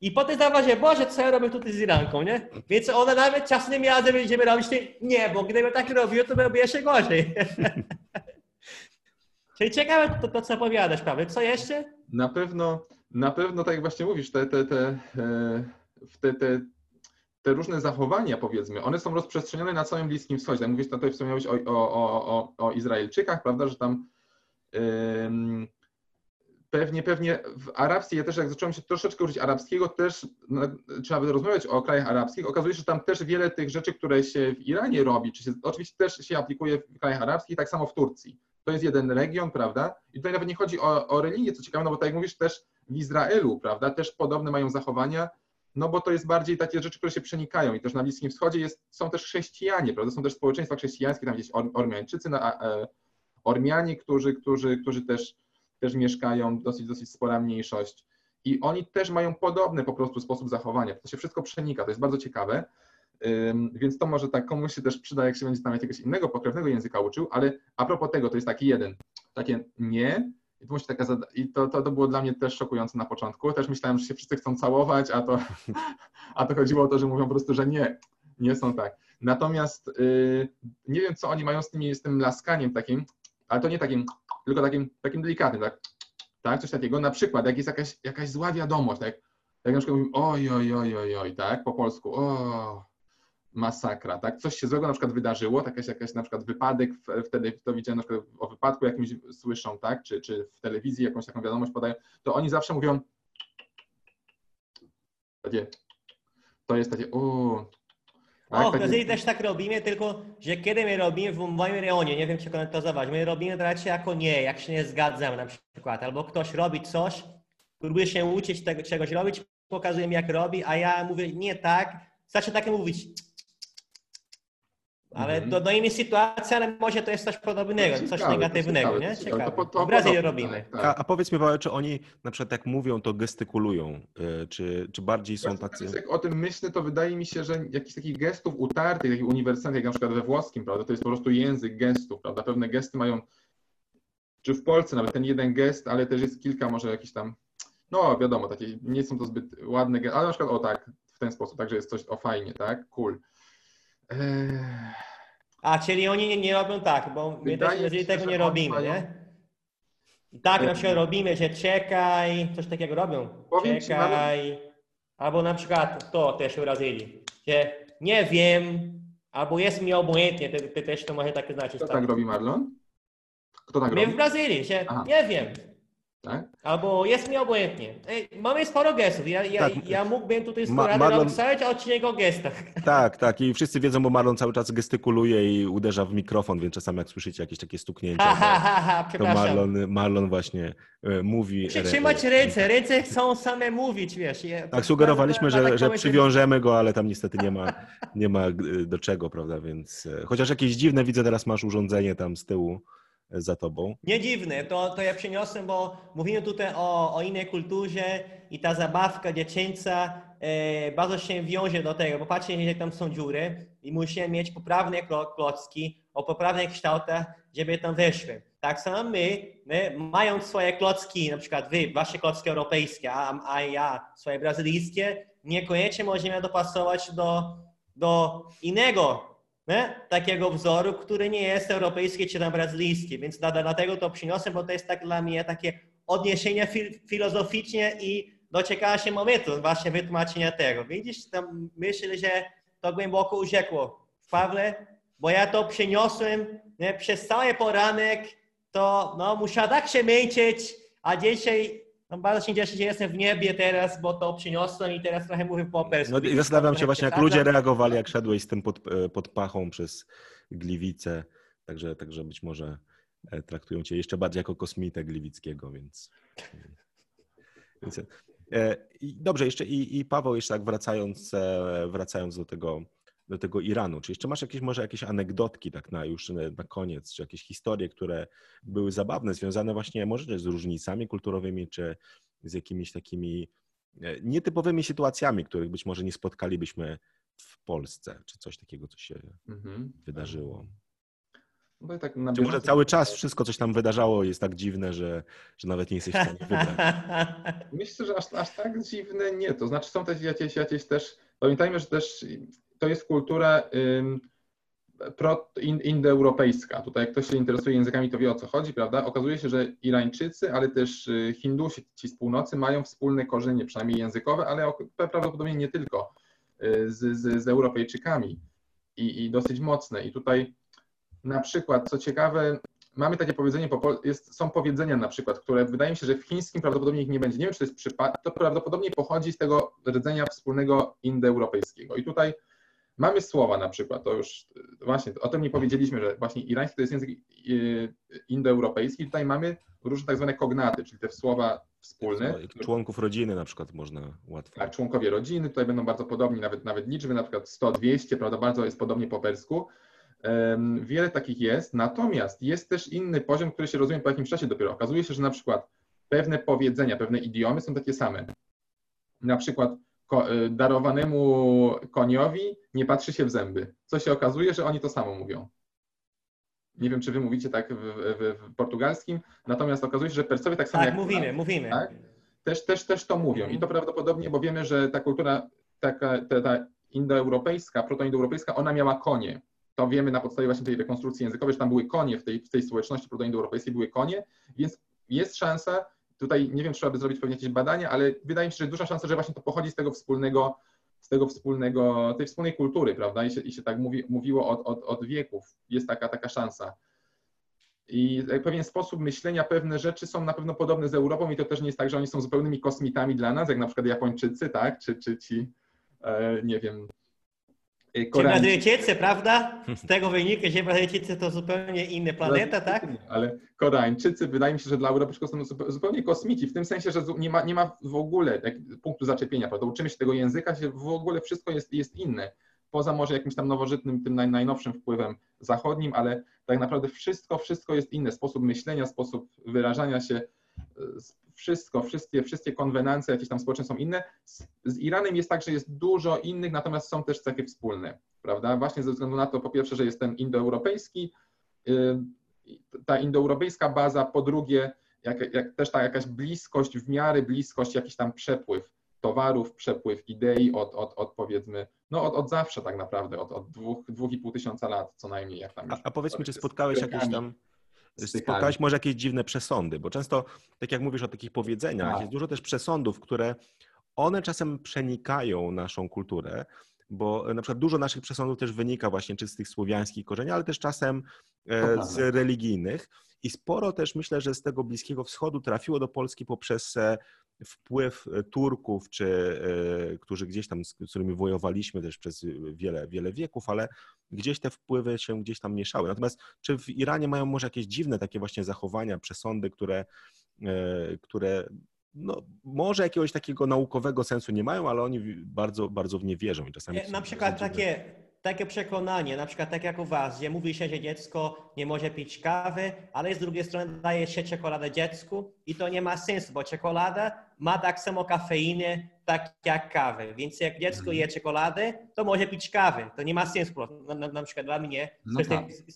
I potem zauważyłem, Boże, co ja robię tutaj z Iranką, nie? Więc ona nawet czasu nie miała, żeby, żeby robić. Nie, bo gdybym tak robił, to byłoby jeszcze gorzej. Czyli ciekawe to, to, co opowiadasz, Paweł. Co jeszcze? Na pewno, na pewno, tak jak właśnie mówisz, te, te, te, e, te, te, te różne zachowania, powiedzmy, one są rozprzestrzenione na całym Bliskim Wschodzie. Tak mówisz, tutaj wspomniałeś o, o, o, o Izraelczykach, prawda, że tam Pewnie, pewnie w arabskiej, ja też jak zacząłem się troszeczkę uczyć arabskiego, też no, trzeba by rozmawiać o krajach arabskich. Okazuje się, że tam też wiele tych rzeczy, które się w Iranie robi, czy się, oczywiście też się aplikuje w krajach arabskich, tak samo w Turcji. To jest jeden region, prawda? I tutaj nawet nie chodzi o, o religię, co ciekawe, no bo tak jak mówisz, też w Izraelu, prawda, też podobne mają zachowania, no bo to jest bardziej takie rzeczy, które się przenikają i też na Bliskim Wschodzie jest, są też chrześcijanie, prawda, są też społeczeństwa chrześcijańskie, tam gdzieś Ormiańczycy, na, e, Ormianie, którzy, którzy, którzy też, też mieszkają, dosyć, dosyć spora mniejszość. I oni też mają podobny po prostu sposób zachowania. To się wszystko przenika, to jest bardzo ciekawe. Więc to może tak komuś się też przyda, jak się będzie tam jakiegoś innego pokrewnego języka uczył, ale a propos tego, to jest taki jeden, takie nie, i to, taka I to, to, to było dla mnie też szokujące na początku. Też myślałem, że się wszyscy chcą całować, a to, a to chodziło o to, że mówią po prostu, że nie, nie są tak. Natomiast yy, nie wiem, co oni mają z, tymi, z tym laskaniem takim, ale to nie takim, tylko takim, takim delikatnym, tak? tak? Coś takiego. Na przykład, jak jest jakaś, jakaś zła wiadomość, tak? Jak na przykład mówimy oj, oj, oj, oj, oj, tak? Po polsku, o, masakra, tak? Coś się złego na przykład wydarzyło, jakaś, jakaś na przykład wypadek, wtedy to widziałem na przykład o wypadku jakimś słyszą, tak? Czy, czy w telewizji jakąś taką wiadomość podają, to oni zawsze mówią takie, to jest takie, o, tak, o, w Brazylii też tak robimy, tylko że kiedy my robimy w moim rejonie, nie wiem czy komentować, my robimy raczej jako nie, jak się nie zgadzamy na przykład, albo ktoś robi coś, próbuje się uczyć tego, czegoś robić, pokazuje mi jak robi, a ja mówię nie tak, zacznę takie mówić, ale -hmm. do, do innej sytuacji, ale może to jest coś podobnego, ciekawe, coś negatywnego, ciekawe, nie? Ciekawe. To, to, to, w Brazylii robimy. Tak, tak. A, a, powiedz mi, Paweł, czy oni na przykład jak mówią, to gestykulują, y, czy, czy bardziej są tacy... Jak o tym myślę, to wydaje mi się, że jakichś takich gestów utartych, takich uniwersalnych, jak na przykład we włoskim, prawda, to jest po prostu język gestów, prawda, pewne gesty mają, czy w Polsce nawet ten jeden gest, ale też jest kilka może jakichś tam, no wiadomo, takie nie są to zbyt ładne gesty, ale na przykład o tak, w ten sposób, także jest coś o fajnie, tak, cool. A, czyli oni nie, nie robią tak, bo my też jeżeli tego nie robimy, nie? I tak na przykład robimy, że czekaj, coś takiego robią. Powiem czekaj. Albo na przykład to też w Brazylii, że nie wiem, albo jest mi obojętnie, ty też to może tak znaczyć. Kto tak, tak robi Marlon? Kto tak My robi? w Brazylii, że Aha. nie wiem. Tak? Albo jest mi obojętnie. Mamy sporo gestów. Ja, ja, tak. ja mógłbym tutaj sporo Ma napisać o gestach. Tak, tak. I wszyscy wiedzą, bo Marlon cały czas gestykuluje i uderza w mikrofon, więc czasami jak słyszycie jakieś takie stuknięcia, ha, ha, ha, ha, to Marlon, Marlon właśnie e, mówi. Przytrzymać ręce. Ręce chcą same mówić, wiesz. tak, sugerowaliśmy, że, tak że przywiążemy go, ale tam niestety nie ma, nie ma do czego, prawda, więc e, chociaż jakieś dziwne widzę, teraz masz urządzenie tam z tyłu za tobą. Nie to, to ja przyniosłem, bo mówimy tutaj o, o innej kulturze i ta zabawka dziecięca e, bardzo się wiąże do tego, bo patrzcie, jak tam są dziury i musimy mieć poprawne klocki o poprawnych kształtach, żeby tam weszły. Tak samo my, my mając swoje klocki, na przykład wy, wasze klocki europejskie, a, a ja swoje brazylijskie, niekoniecznie możemy dopasować do, do innego nie? takiego wzoru, który nie jest europejski czy tam brazylijski, więc dlatego to przyniosę, bo to jest tak dla mnie takie odniesienie fil i doczekała się momentu właśnie wytłumaczenia tego. Widzisz, tam myślę, że to głęboko urzekło w Pawle, bo ja to przyniosłem nie? przez cały poranek, to no, musiała tak się męczyć, a dzisiaj no bardzo się cieszę, że jestem w niebie teraz, bo to przyniosłem i teraz trochę mówię po persku. No i zastanawiam się właśnie, jak ludzie reagowali, jak szedłeś z tym pod, e, pod pachą przez Gliwice. Także, także być może e, traktują cię jeszcze bardziej jako kosmitę Gliwickiego, więc... więc e, dobrze, jeszcze i, i Paweł, jeszcze tak wracając, wracając do tego do tego Iranu. Czy jeszcze masz jakieś może jakieś anegdotki tak na już na koniec, czy jakieś historie, które były zabawne, związane właśnie może z różnicami kulturowymi, czy z jakimiś takimi e, nietypowymi sytuacjami, których być może nie spotkalibyśmy w Polsce, czy coś takiego, co się mhm. wydarzyło. Tak Czy może cały czas wszystko, coś tam wydarzało, jest tak dziwne, że, że nawet nie jesteś w stanie wybrać? Myślę, że aż, aż tak dziwne nie. To znaczy są też jakieś, jakieś też, pamiętajmy, że też to jest kultura indoeuropejska. Tutaj jak ktoś się interesuje językami, to wie o co chodzi, prawda? Okazuje się, że Irańczycy, ale też y, Hindusi, ci z północy mają wspólne korzenie, przynajmniej językowe, ale prawdopodobnie nie tylko y, z, z, z Europejczykami i, i dosyć mocne. I tutaj na przykład, co ciekawe, mamy takie powiedzenie, jest, są powiedzenia na przykład, które wydaje mi się, że w chińskim prawdopodobnie ich nie będzie. Nie wiem, czy to jest przypadek, to prawdopodobnie pochodzi z tego rdzenia wspólnego indoeuropejskiego. I tutaj Mamy słowa na przykład, to już właśnie o tym nie powiedzieliśmy, że właśnie irański to jest język y, indoeuropejski. Tutaj mamy różne tak zwane kognaty, czyli te słowa wspólne. Członków rodziny na przykład można łatwo. Tak, członkowie rodziny, tutaj będą bardzo podobni, nawet, nawet liczby, na przykład 100, 200, prawda, bardzo jest podobnie po persku. Wiele takich jest, natomiast jest też inny poziom, który się rozumie po jakimś czasie dopiero. Okazuje się, że na przykład pewne powiedzenia, pewne idiomy są takie same. Na przykład Y, darowanemu koniowi nie patrzy się w zęby. Co się okazuje, że oni to samo mówią. Nie wiem, czy wy mówicie tak w, w, w portugalskim, natomiast okazuje się, że Persowie tak samo tak, jak mówimy, mówimy. Tak, też, też, też to mówią. I to prawdopodobnie, bo wiemy, że ta kultura taka, ta, ta indoeuropejska, protoindoeuropejska, ona miała konie. To wiemy na podstawie właśnie tej rekonstrukcji językowej, że tam były konie w tej, w tej społeczności protoindoeuropejskiej, były konie, więc jest szansa, Tutaj nie wiem, trzeba by zrobić pewnie jakieś badania, ale wydaje mi się, że duża szansa, że właśnie to pochodzi z tego wspólnego, z tego wspólnego, tej wspólnej kultury, prawda? I się, i się tak mówi, mówiło od, od, od wieków. Jest taka, taka szansa. I pewien sposób myślenia, pewne rzeczy są na pewno podobne z Europą i to też nie jest tak, że oni są zupełnymi kosmitami dla nas, jak na przykład Japończycy, tak? Czy, czy ci, e, nie wiem, Koreańczycy. Brazylijczycy, prawda? Z tego wynika, że Brazylijczycy to zupełnie inna planeta, tak? Ale Koreańczycy, wydaje mi się, że dla Europejczyków są zupełnie kosmici, w tym sensie, że nie ma, nie ma w ogóle punktu zaczepienia, prawda? Uczymy się tego języka, się w ogóle wszystko jest, jest inne. Poza może jakimś tam nowożytnym, tym najnowszym wpływem zachodnim, ale tak naprawdę wszystko, wszystko jest inne. Sposób myślenia, sposób wyrażania się, wszystko, wszystkie, wszystkie konwenancje jakieś tam społeczne są inne. Z, z, Iranem jest tak, że jest dużo innych, natomiast są też cechy wspólne, prawda? Właśnie ze względu na to, po pierwsze, że jest ten indoeuropejski, y, ta indoeuropejska baza, po drugie, jak, jak też ta jakaś bliskość, w miarę bliskość, jakiś tam przepływ towarów, przepływ idei od, od, od powiedzmy, no od, od zawsze tak naprawdę, od, od dwóch, dwóch i pół tysiąca lat co najmniej. Jak tam a, a powiedz mi, czy spotkałeś jakieś tam, spotkałeś może jakieś dziwne przesądy, bo często, tak jak mówisz o takich powiedzeniach, tak. jest dużo też przesądów, które one czasem przenikają naszą kulturę, bo na przykład dużo naszych przesądów też wynika właśnie czy z tych słowiańskich korzeni, ale też czasem e, z religijnych. I sporo też myślę, że z tego Bliskiego Wschodu trafiło do Polski poprzez e, wpływ e, Turków, czy którzy gdzieś tam, z którymi wojowaliśmy też przez wiele, wiele wieków, ale gdzieś te wpływy się gdzieś tam mieszały. Natomiast czy w Iranie mają może jakieś dziwne takie właśnie zachowania, przesądy, które, które no, może jakiegoś takiego naukowego sensu nie mają, ale oni bardzo, bardzo w nie wierzą i czasami. Na przykład takie, takie przekonanie, na przykład tak jak u was, gdzie mówi się, że dziecko nie może pić kawy, ale z drugiej strony daje się czekoladę dziecku i to nie ma sensu, bo czekolada ma tak samo kafeiny, tak jak kawę. Więc jak dziecko mhm. je czekoladę, to może pić kawę. To nie ma sensu. Na, na, na przykład dla mnie, no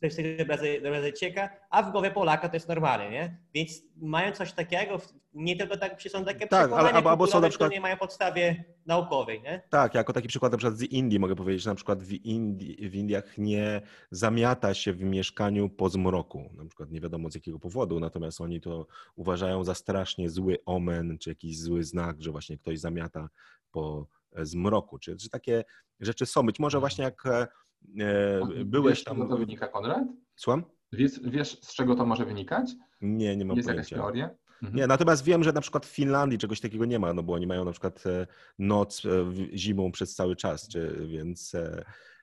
perspektywy Brazylijczyka, a w głowie Polaka to jest normalne, nie? Więc mają coś takiego, nie tylko tak są takie tak, przekonania, ale, albo są na przykład... nie mają podstawie naukowej, nie? Tak, jako taki przykład na przykład z Indii mogę powiedzieć, że na przykład w, Indii, w Indiach nie zamiata się w mieszkaniu po zmroku. Na przykład nie wiadomo z jakiego powodu, natomiast oni to uważają za strasznie zły omen, czy jakiś zły znak, że właśnie ktoś zamiata po e, zmroku. Czy, czy takie rzeczy są? Być może właśnie jak e, byłeś tam... Z czego to wynika, Konrad? Słucham? Wiesz, wiesz, z czego to może wynikać? Nie, nie mam Jest pojęcia. jakaś teoria? Mhm. Nie, natomiast wiem, że na przykład w Finlandii czegoś takiego nie ma, no bo oni mają na przykład noc zimą przez cały czas, czy, więc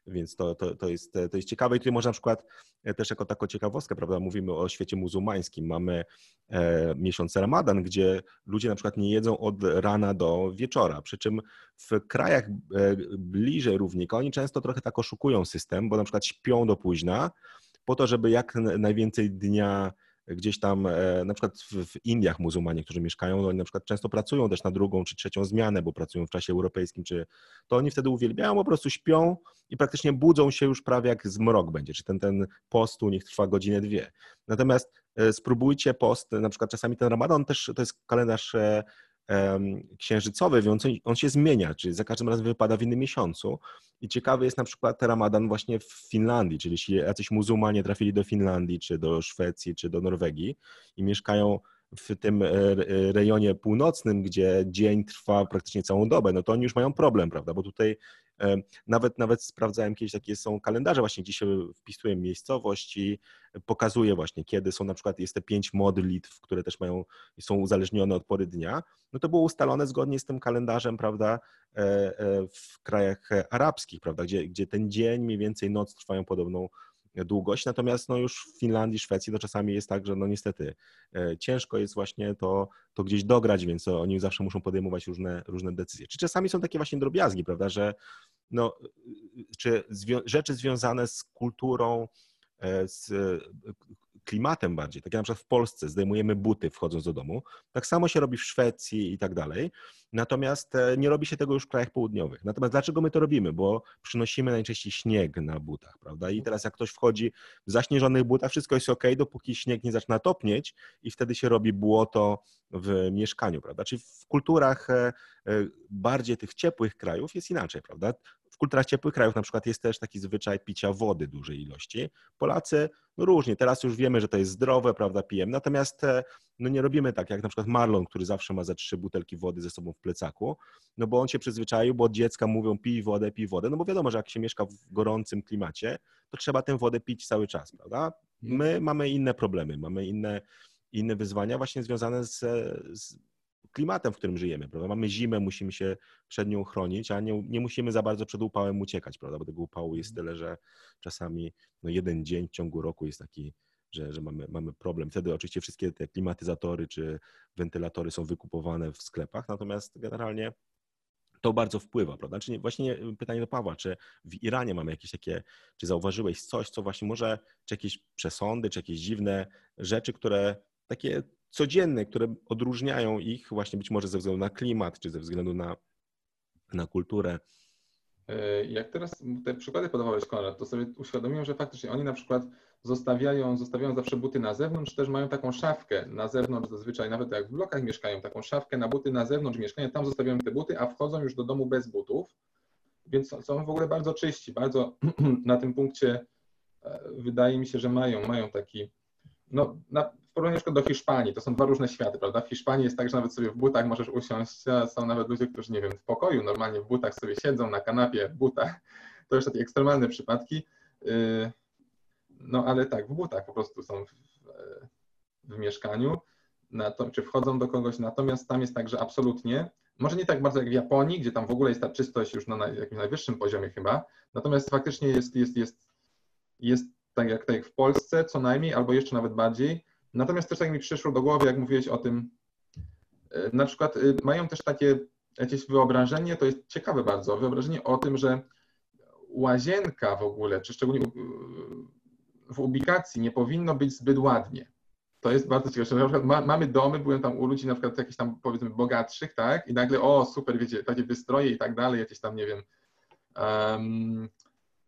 więc to, to, to, jest, to jest ciekawe i tutaj można na przykład e, też jako taką ciekawostkę, prawda, mówimy o świecie muzułmańskim. Mamy e, miesiąc Ramadan, gdzie ludzie na przykład nie jedzą od rana do wieczora, przy czym w krajach e, bliżej równika oni często trochę tak oszukują system, bo na przykład śpią do późna po to, żeby jak najwięcej dnia gdzieś tam, e, na przykład w Indiach muzułmanie, którzy mieszkają, oni na przykład często pracują też na drugą czy trzecią zmianę, bo pracują w czasie europejskim, czy to oni wtedy uwielbiają, po prostu śpią i praktycznie budzą się już prawie jak zmrok będzie, czy ten, ten post u nich trwa godzinę, dwie. Natomiast e, spróbujcie post, na przykład czasami ten ramadan też to jest kalendarz e, księżycowy, więc on się zmienia, czyli za każdym razem wypada w innym miesiącu. I ciekawy jest na przykład Ramadan właśnie w Finlandii, czyli jeśli jacyś muzułmanie trafili do Finlandii, czy do Szwecji, czy do Norwegii i mieszkają w tym e, rejonie północnym, gdzie dzień trwa praktycznie całą dobę, no to oni już mają problem, prawda? Bo tutaj nawet, nawet sprawdzałem kiedyś, takie są kalendarze właśnie, gdzie się wpisuje miejscowość i pokazuje właśnie, kiedy są na przykład, jest te pięć modlitw, które też mają, są uzależnione od pory dnia, no to było ustalone zgodnie z tym kalendarzem, prawda, e, e, w krajach arabskich, prawda, gdzie, gdzie ten dzień, mniej więcej noc trwają podobną długość, natomiast no już w Finlandii, Szwecji to czasami jest tak, że no niestety e, ciężko jest właśnie to, to gdzieś dograć, więc oni zawsze muszą podejmować różne, różne decyzje. Czy czasami są takie właśnie drobiazgi, prawda, że no, czy zwią rzeczy związane z kulturą, e, z klimatem bardziej, tak jak na przykład w Polsce zdejmujemy buty wchodząc do domu, tak samo się robi w Szwecji i tak dalej, natomiast e, nie robi się tego już w krajach południowych. Natomiast dlaczego my to robimy? Bo przynosimy najczęściej śnieg na butach, prawda? I teraz jak ktoś wchodzi w zaśnieżonych butach, wszystko jest ok, dopóki śnieg nie zaczyna topnieć i wtedy się robi błoto w mieszkaniu, prawda? Czyli w kulturach bardziej tych ciepłych krajów jest inaczej, prawda? W kulturach ciepłych krajów na przykład jest też taki zwyczaj picia wody dużej ilości. Polacy no różnie, teraz już wiemy, że to jest zdrowe, prawda, pijemy, natomiast e, no nie robimy tak, jak na przykład Marlon, który zawsze ma za trzy butelki wody ze sobą w plecaku, no bo on się przyzwyczaił, bo od dziecka mówią pij wodę, pij wodę, no bo wiadomo, że jak się mieszka w gorącym klimacie, to trzeba tę wodę pić cały czas, prawda? My mamy inne problemy, mamy inne, inne wyzwania właśnie związane z, z klimatem, w którym żyjemy, prawda? Mamy zimę, musimy się przed nią chronić, a nie, nie musimy za bardzo przed upałem uciekać, prawda? Bo tego upału jest tyle, że czasami no jeden dzień w ciągu roku jest taki, że, że mamy, mamy problem. Wtedy oczywiście wszystkie te klimatyzatory czy wentylatory są wykupowane w sklepach, natomiast generalnie to bardzo wpływa, prawda? Czyli właśnie pytanie do Pawła, czy w Iranie mamy jakieś takie, czy zauważyłeś coś, co właśnie może, czy jakieś przesądy, czy jakieś dziwne rzeczy, które takie codzienne, które odróżniają ich właśnie być może ze względu na klimat, czy ze względu na, na kulturę. E, jak teraz te przykłady podawałeś, Konrad, to sobie uświadomiłem, że faktycznie oni na przykład zostawiają, zostawiają zawsze buty na zewnątrz, też mają taką szafkę na zewnątrz, zazwyczaj nawet jak w blokach mieszkają, taką szafkę na buty na zewnątrz mieszkania, tam zostawiają te buty, a wchodzą już do domu bez butów, więc są w ogóle bardzo czyści, bardzo na tym punkcie e, wydaje mi się, że mają, mają taki, no na, porównaniu do Hiszpanii, to są dwa różne światy, prawda? W Hiszpanii jest tak, że nawet sobie w butach możesz usiąść, są nawet ludzie, którzy, nie wiem, w pokoju normalnie w butach sobie siedzą na kanapie w butach. To już takie ekstremalne przypadki. Y, no ale tak, w butach po prostu są w, w mieszkaniu, to, czy wchodzą do kogoś, natomiast tam jest tak, że absolutnie, może nie tak bardzo jak w Japonii, gdzie tam w ogóle jest ta czystość już na jakimś najwyższym poziomie chyba, natomiast faktycznie jest, jest, jest, jest tak jak, tak jak w Polsce co najmniej, albo jeszcze nawet bardziej, Natomiast też tak mi przyszło do głowy, jak mówiłeś o tym, e, na przykład e, mają też takie jakieś wyobrażenie, to jest ciekawe bardzo, wyobrażenie o tym, że łazienka w ogóle, czy szczególnie w ubikacji nie powinno być zbyt ładnie. To jest bardzo ciekawe. Na przykład ma, mamy domy, byłem tam u ludzi na przykład jakichś tam powiedzmy bogatszych, tak? I nagle, o super, wiecie, takie wystroje i tak dalej, jakieś tam, nie wiem, um,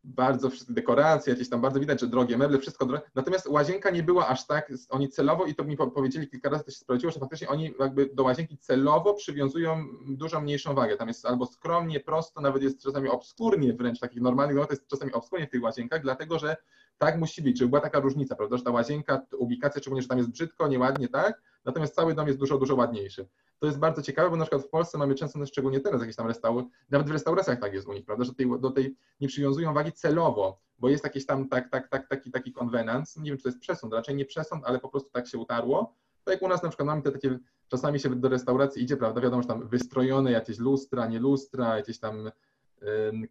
bardzo dekoracje, jakieś tam bardzo widać, że drogie meble, wszystko drogie. Natomiast łazienka nie była aż tak, oni celowo, i to mi powiedzieli kilka razy, to się sprawdziło, że faktycznie oni jakby do łazienki celowo przywiązują dużo mniejszą wagę. Tam jest albo skromnie, prosto, nawet jest czasami obskurnie wręcz, takich normalnych no to jest czasami obskurnie w tych łazienkach, dlatego że tak musi być, żeby była taka różnica, prawda, że ta łazienka, ubikacja, szczególnie, że tam jest brzydko, nieładnie, tak, natomiast cały dom jest dużo, dużo ładniejszy. To jest bardzo ciekawe, bo na przykład w Polsce mamy często, no szczególnie teraz jakieś tam restauracje, nawet w restauracjach tak jest u nich, prawda, że tej, do tej nie przywiązują wagi celowo, bo jest jakiś tam tak, tak, tak, taki, taki konwenans, nie wiem, czy to jest przesąd, raczej nie przesąd, ale po prostu tak się utarło. Tak jak u nas na przykład mamy te takie, czasami się do restauracji idzie, prawda, wiadomo, że tam wystrojone jakieś lustra, nie lustra, jakieś tam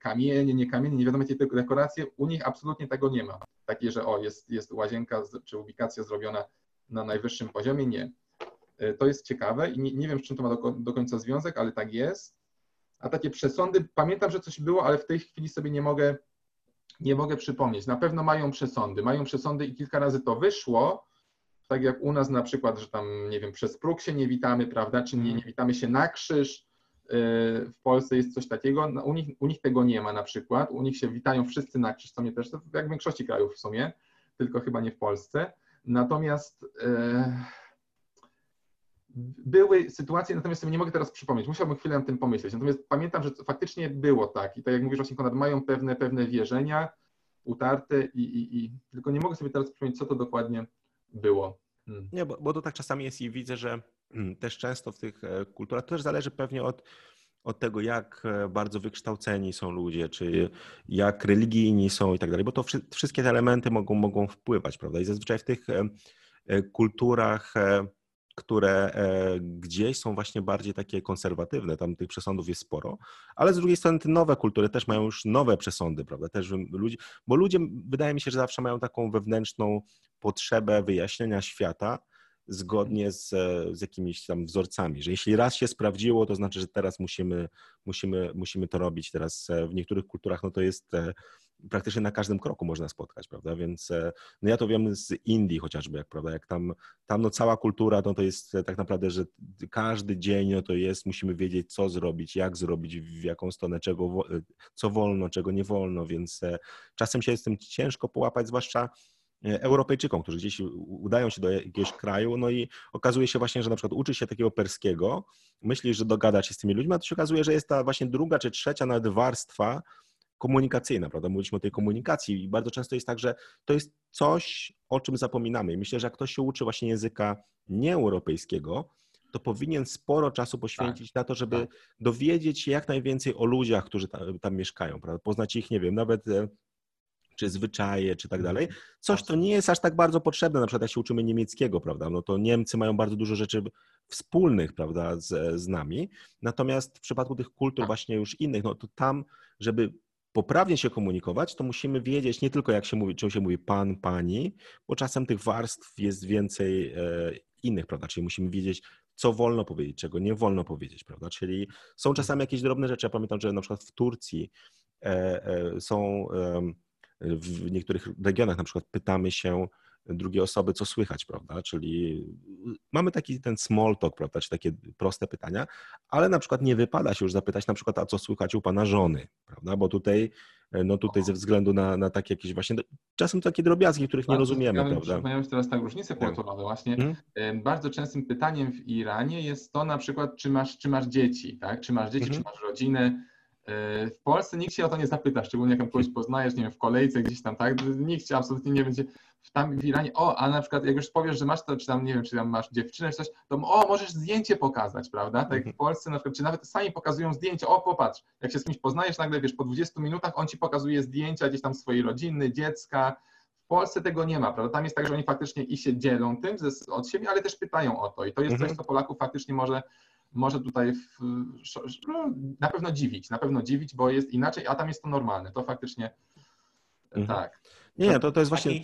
kamienie, nie kamienie, nie wiadomo jakie dekoracje, u nich absolutnie tego nie ma. Takie, że o, jest, jest łazienka czy ubikacja zrobiona na najwyższym poziomie, nie. E, to jest ciekawe i nie, nie wiem, z czym to ma do, do, końca związek, ale tak jest. A takie przesądy, pamiętam, że coś było, ale w tej chwili sobie nie mogę, nie mogę przypomnieć. Na pewno mają przesądy, mają przesądy i kilka razy to wyszło, tak jak u nas na przykład, że tam, nie wiem, przez próg się nie witamy, prawda, czy nie, nie witamy się na krzyż, e, w Polsce jest coś takiego, no, u nich, u nich tego nie ma na przykład, u nich się witają wszyscy na krzyż, co mnie też, jak w większości krajów w sumie, tylko chyba nie w Polsce. Natomiast e, były sytuacje, natomiast sobie nie mogę teraz przypomnieć, musiałbym chwilę na tym pomyśleć. Natomiast pamiętam, że faktycznie było tak i tak jak mówisz właśnie Konrad, mają pewne, pewne wierzenia utarte i, i, i tylko nie mogę sobie teraz przypomnieć, co to dokładnie było. Hmm. Nie, bo, bo to tak czasami jest i widzę, że hmm, też często w tych e, kulturach, to też zależy pewnie od, od tego, jak e, bardzo wykształceni są ludzie, czy jak religijni są i tak dalej, bo to wszystkie te elementy mogą, mogą wpływać, prawda? I zazwyczaj w tych e, kulturach które e, gdzieś są właśnie bardziej takie konserwatywne, tam tych przesądów jest sporo, ale z drugiej strony te nowe kultury też mają już nowe przesądy, prawda? Też ludzie, bo ludzie wydaje mi się, że zawsze mają taką wewnętrzną potrzebę wyjaśnienia świata zgodnie z, z jakimiś tam wzorcami, że jeśli raz się sprawdziło, to znaczy, że teraz musimy, musimy, musimy to robić. Teraz e, w niektórych kulturach no to jest e, praktycznie na każdym kroku można spotkać, prawda? Więc e, no ja to wiem z Indii chociażby, jak, prawda? Jak tam, tam no cała kultura, no to jest e, tak naprawdę, że każdy dzień no to jest, musimy wiedzieć, co zrobić, jak zrobić, w jaką stronę, czego, e, co wolno, czego nie wolno, więc czasem się z tym ciężko połapać, zwłaszcza Europejczykom, którzy gdzieś udają się do jakiegoś kraju, no i okazuje się właśnie, że na przykład uczy się takiego perskiego, myśli, że dogada się z tymi ludźmi, a to się okazuje, że jest ta właśnie druga czy trzecia nawet warstwa komunikacyjna, prawda? Mówiliśmy o tej komunikacji i bardzo często jest tak, że to jest coś, o czym zapominamy. I myślę, że jak ktoś się uczy właśnie języka nieeuropejskiego, to powinien sporo czasu poświęcić tak, na to, żeby tak. dowiedzieć się jak najwięcej o ludziach, którzy tam, tam mieszkają, prawda? poznać ich, nie wiem, nawet e, czy zwyczaje, czy tak dalej. Mhm. Coś, to nie jest aż tak bardzo potrzebne, na przykład jak się uczymy niemieckiego, prawda, no to Niemcy mają bardzo dużo rzeczy wspólnych, prawda, z, z nami, natomiast w przypadku tych kultur tak. właśnie już innych, no to tam, żeby poprawnie się komunikować, to musimy wiedzieć nie tylko jak się mówi, czym się mówi pan, pani, bo czasem tych warstw jest więcej e, innych, prawda, czyli musimy wiedzieć, co wolno powiedzieć, czego nie wolno powiedzieć, prawda? Czyli są czasami jakieś drobne rzeczy. Ja pamiętam, że na przykład w Turcji e, e, są w niektórych regionach na przykład pytamy się drugiej osoby, co słychać, prawda? Czyli mamy taki ten small talk, prawda, czy takie proste pytania, ale na przykład nie wypada się już zapytać na przykład, a co słychać u pana żony, prawda? Bo tutaj, no tutaj ze względu na, na takie jakieś właśnie, czasem takie drobiazgi, których nie rozumiemy, ja prawda? Przypomniałem teraz tak różnice kulturowe właśnie. Hmm? Bardzo częstym pytaniem w Iranie jest to na przykład, czy masz, czy masz dzieci, tak? Czy masz dzieci, hmm. czy masz rodzinę, E, w Polsce nikt się o to nie zapyta, szczególnie jak kogoś poznajesz, nie wiem, w kolejce gdzieś tam, tak? Nikt cię absolutnie nie będzie w tam w Iranie, o, a na przykład jak już powiesz, że masz to, czy tam, nie wiem, czy tam masz dziewczynę, czy coś, to o, możesz zdjęcie pokazać, prawda? Tak jak w mhm. Polsce na przykład, czy nawet sami pokazują zdjęcia, o, popatrz, jak się z kimś poznajesz, nagle, wiesz, po 20 minutach on ci pokazuje zdjęcia gdzieś tam swojej rodziny, dziecka, w Polsce tego nie ma, prawda? Tam jest tak, że oni faktycznie i się dzielą tym od siebie, ale też pytają o to i to jest mhm. coś, co Polaków faktycznie może może tutaj w, no, na pewno dziwić, na pewno dziwić, bo jest inaczej, a tam jest to normalne. To faktycznie mhm. tak. Nie, to, to jest właśnie.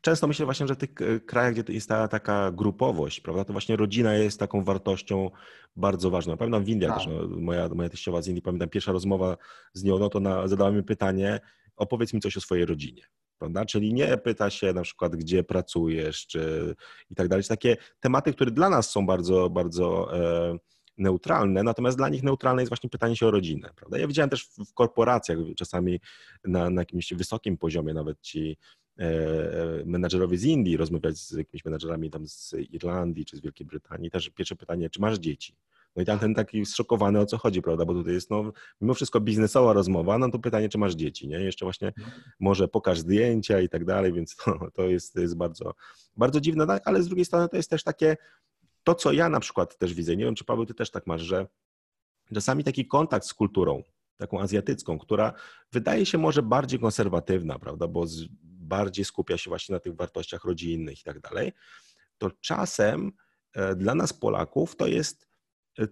Często myślę właśnie, że w tych e, krajach, gdzie jest ta taka grupowość, prawda, to właśnie rodzina jest taką wartością bardzo ważną. Pamiętam w Indiach tak. też, no, moja, moja teściowa z Indii, pamiętam pierwsza rozmowa z nią, no to na, zadała mi pytanie, opowiedz mi coś o swojej rodzinie prawda? Czyli nie pyta się na przykład, gdzie pracujesz, czy i tak dalej. Takie tematy, które dla nas są bardzo, bardzo e, neutralne, natomiast dla nich neutralne jest właśnie pytanie się o rodzinę, prawda? Ja widziałem też w korporacjach czasami na, na jakimś wysokim poziomie nawet ci e, e, menedżerowie z Indii rozmawiać z jakimiś menedżerami tam z Irlandii czy z Wielkiej Brytanii. Też pierwsze pytanie, czy masz dzieci? No i tam ten taki zszokowany o co chodzi, prawda? Bo tutaj jest no, mimo wszystko biznesowa rozmowa, no to pytanie, czy masz dzieci, nie? Jeszcze właśnie no. może pokaż zdjęcia i tak dalej, więc to, to, jest, to jest bardzo, bardzo dziwne, no, ale z drugiej strony to jest też takie, to co ja na przykład też widzę, nie wiem czy Paweł ty też tak masz, że czasami taki kontakt z kulturą, taką azjatycką, która wydaje się może bardziej konserwatywna, prawda, bo z, bardziej skupia się właśnie na tych wartościach rodzinnych i tak dalej, to czasem e, dla nas Polaków to jest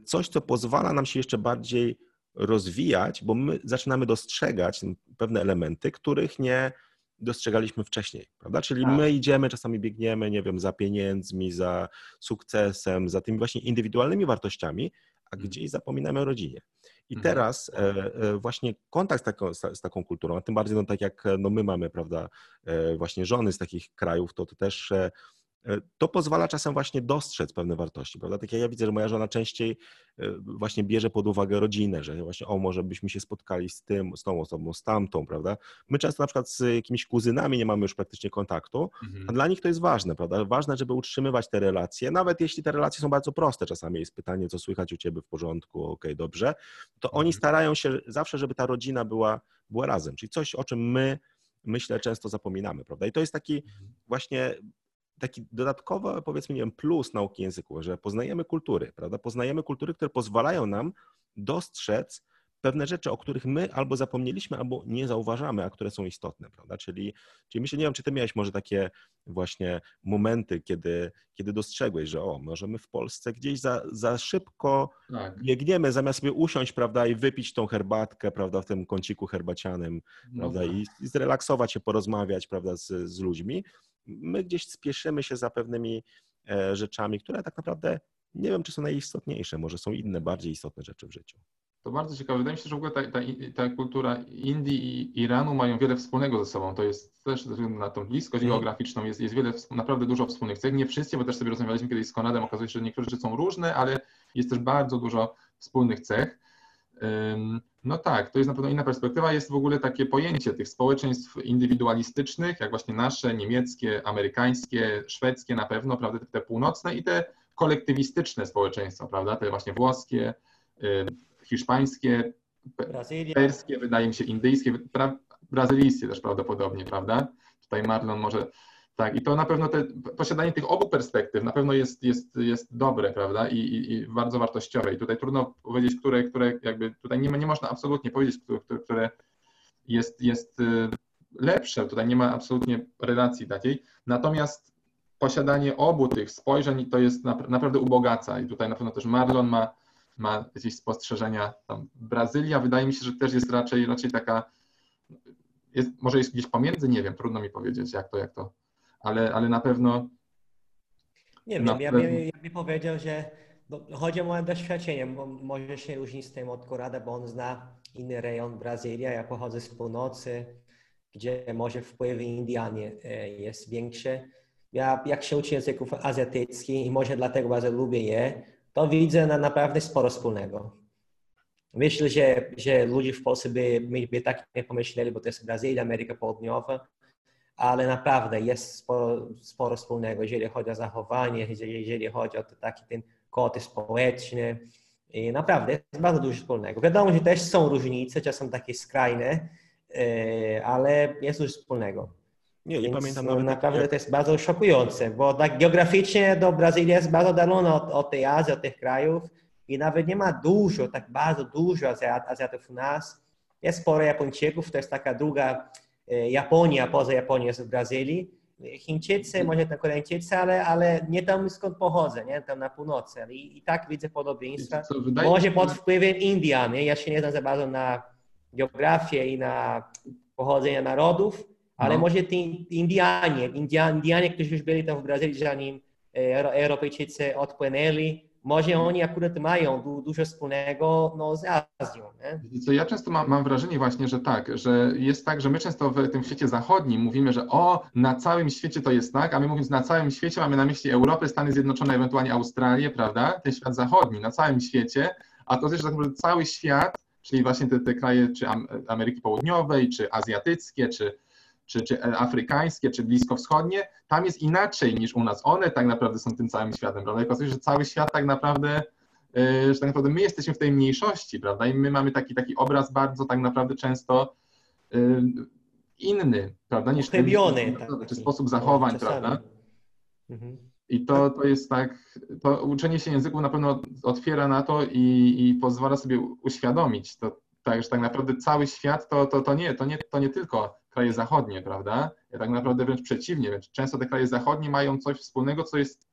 coś, co pozwala nam się jeszcze bardziej rozwijać, bo my zaczynamy dostrzegać pewne elementy, których nie dostrzegaliśmy wcześniej, prawda? Czyli tak. my idziemy, czasami biegniemy, nie wiem, za pieniędzmi, za sukcesem, za tymi właśnie indywidualnymi wartościami, a mhm. gdzieś zapominamy o rodzinie. I mhm. teraz e, e, właśnie kontakt z taką, z taką kulturą, a tym bardziej no, tak jak no, my mamy, prawda, e, właśnie żony z takich krajów, to, to też to pozwala czasem właśnie dostrzec pewne wartości, prawda? Tak jak ja widzę, że moja żona częściej e, właśnie bierze pod uwagę rodzinę, że właśnie o, może byśmy się spotkali z tym, z tą osobą, z tamtą, prawda? My często na przykład z jakimiś kuzynami nie mamy już praktycznie kontaktu, mhm. a dla nich to jest ważne, prawda? Ważne, żeby utrzymywać te relacje, nawet jeśli te relacje są bardzo proste, czasami jest pytanie, co słychać u ciebie w porządku, okej, okay, dobrze, to oni mhm. starają się zawsze, żeby ta rodzina była, była razem, czyli coś, o czym my myślę, często zapominamy, prawda? I to jest taki mhm. właśnie taki dodatkowy, powiedzmy, nie wiem, plus nauki języku, że poznajemy kultury, prawda? Poznajemy kultury, które pozwalają nam dostrzec pewne rzeczy, o których my albo zapomnieliśmy, albo nie zauważamy, a które są istotne, prawda? Czyli, czyli myślę, nie wiem, czy ty miałeś może takie właśnie momenty, kiedy, kiedy dostrzegłeś, że o, może my w Polsce gdzieś za, za szybko tak. biegniemy, zamiast sobie usiąść, prawda, i wypić tą herbatkę, prawda, w tym kąciku herbacianym, no prawda, tak. i, i zrelaksować się, porozmawiać, prawda, z, z ludźmi, my gdzieś spieszymy się za pewnymi e, rzeczami, które tak naprawdę nie wiem, czy są najistotniejsze, może są inne, bardziej istotne rzeczy w życiu. To bardzo ciekawe. Wydaje mi się, że w ogóle ta, ta, ta kultura Indii i Iranu mają wiele wspólnego ze sobą. To jest też ze względu na tą bliskość mm. geograficzną, jest, jest wiele, naprawdę dużo wspólnych cech. Nie wszyscy, bo też sobie rozmawialiśmy kiedyś z Konradem, okazuje się, że niektóre rzeczy są różne, ale jest też bardzo dużo wspólnych cech. No tak, to jest na pewno inna perspektywa. Jest w ogóle takie pojęcie tych społeczeństw indywidualistycznych, jak właśnie nasze, niemieckie, amerykańskie, szwedzkie na pewno, prawda, te północne i te kolektywistyczne społeczeństwa, prawda, te właśnie włoskie, y, hiszpańskie, Brazylia. perskie, wydaje mi się, indyjskie, brazylijskie też prawdopodobnie, prawda? Tutaj Marlon może tak, i to na pewno te, posiadanie tych obu perspektyw na pewno jest, jest, jest dobre, prawda, I, i, i bardzo wartościowe. I tutaj trudno powiedzieć, które, które jakby tutaj nie, nie można absolutnie powiedzieć, które, które jest, jest y, lepsze. Tutaj nie ma absolutnie relacji takiej. Natomiast posiadanie obu tych spojrzeń to jest naprawdę ubogaca. I tutaj na pewno też Marlon ma, ma jakieś spostrzeżenia. Tam Brazylia wydaje mi się, że też jest raczej, raczej taka, jest, może jest gdzieś pomiędzy, nie wiem, trudno mi powiedzieć, jak to, jak to ale, ale na pewno. Nie wiem, ja, bym, ja bym powiedział, że chodzi o moje doświadczenie. Może się różnić z tym od Korada, bo on zna inny rejon Brazylia. Ja pochodzę z północy, gdzie może wpływ Indianie e, jest większy. Ja jak się uczę języków azjatyckich i może dlatego bardzo lubię je, to widzę na naprawdę sporo wspólnego. Myślę, że, że ludzie w Polsce by, by tak nie pomyśleli, bo to jest Brazylia, Ameryka Południowa, ale naprawdę jest sporo, sporo wspólnego, jeżeli chodzi o zachowanie, jeżeli chodzi o taki ten kod społeczny. I naprawdę jest bardzo dużo wspólnego. Wiadomo, że też są różnice, czasem takie skrajne, e, ale jest dużo wspólnego. Nie, nie pamiętam nawet. Naprawdę jak... to jest bardzo szokujące, bo tak geograficznie do Brazylii jest bardzo daleko od, od tej Azji, od tych krajów i nawet nie ma dużo, tak bardzo dużo Azjat, Azjatów u nas. Jest sporo Japończyków, to jest taka druga Japonia, poza Japonią jest w Brazylii. Chińczycy, może tam Koreańczycy, ale, ale nie tam skąd pochodzę, nie? tam na północy. I, i tak widzę podobieństwa. może pod wpływem Indian. Nie? Ja się nie znam za bardzo na geografię i na pochodzenie narodów, ale no. może ci Indianie, Indianie, którzy już byli tam w Brazylii, zanim e, Europejczycy odpłynęli, może oni akurat mają du dużo wspólnego no, z Azją. Nie? Co, ja często mam, mam, wrażenie właśnie, że tak, że jest tak, że my często w tym świecie zachodnim mówimy, że o, na całym świecie to jest tak, a my mówiąc na całym świecie mamy na myśli Europę, Stany Zjednoczone, ewentualnie Australię, prawda? Ten świat zachodni, na całym świecie, a to też tak naprawdę cały świat, czyli właśnie te, te kraje czy Ameryki Południowej, czy azjatyckie, czy czy, czy afrykańskie, czy bliskowschodnie, tam jest inaczej niż u nas. One tak naprawdę są tym całym światem, prawda? I okazuje że cały świat tak naprawdę, e, że tak naprawdę my jesteśmy w tej mniejszości, prawda? I my mamy taki, taki obraz bardzo tak naprawdę często e, inny, prawda? Niż ten, tak, czy sposób zachowań, no, prawda? Mhm. I to, to jest tak, to uczenie się języków na pewno otwiera na to i, i pozwala sobie uświadomić to, tak, że tak naprawdę cały świat to, to, to, nie, to, nie, to nie tylko kraje zachodnie, prawda? Tak naprawdę wręcz przeciwnie, wręcz często te kraje zachodnie mają coś wspólnego, co jest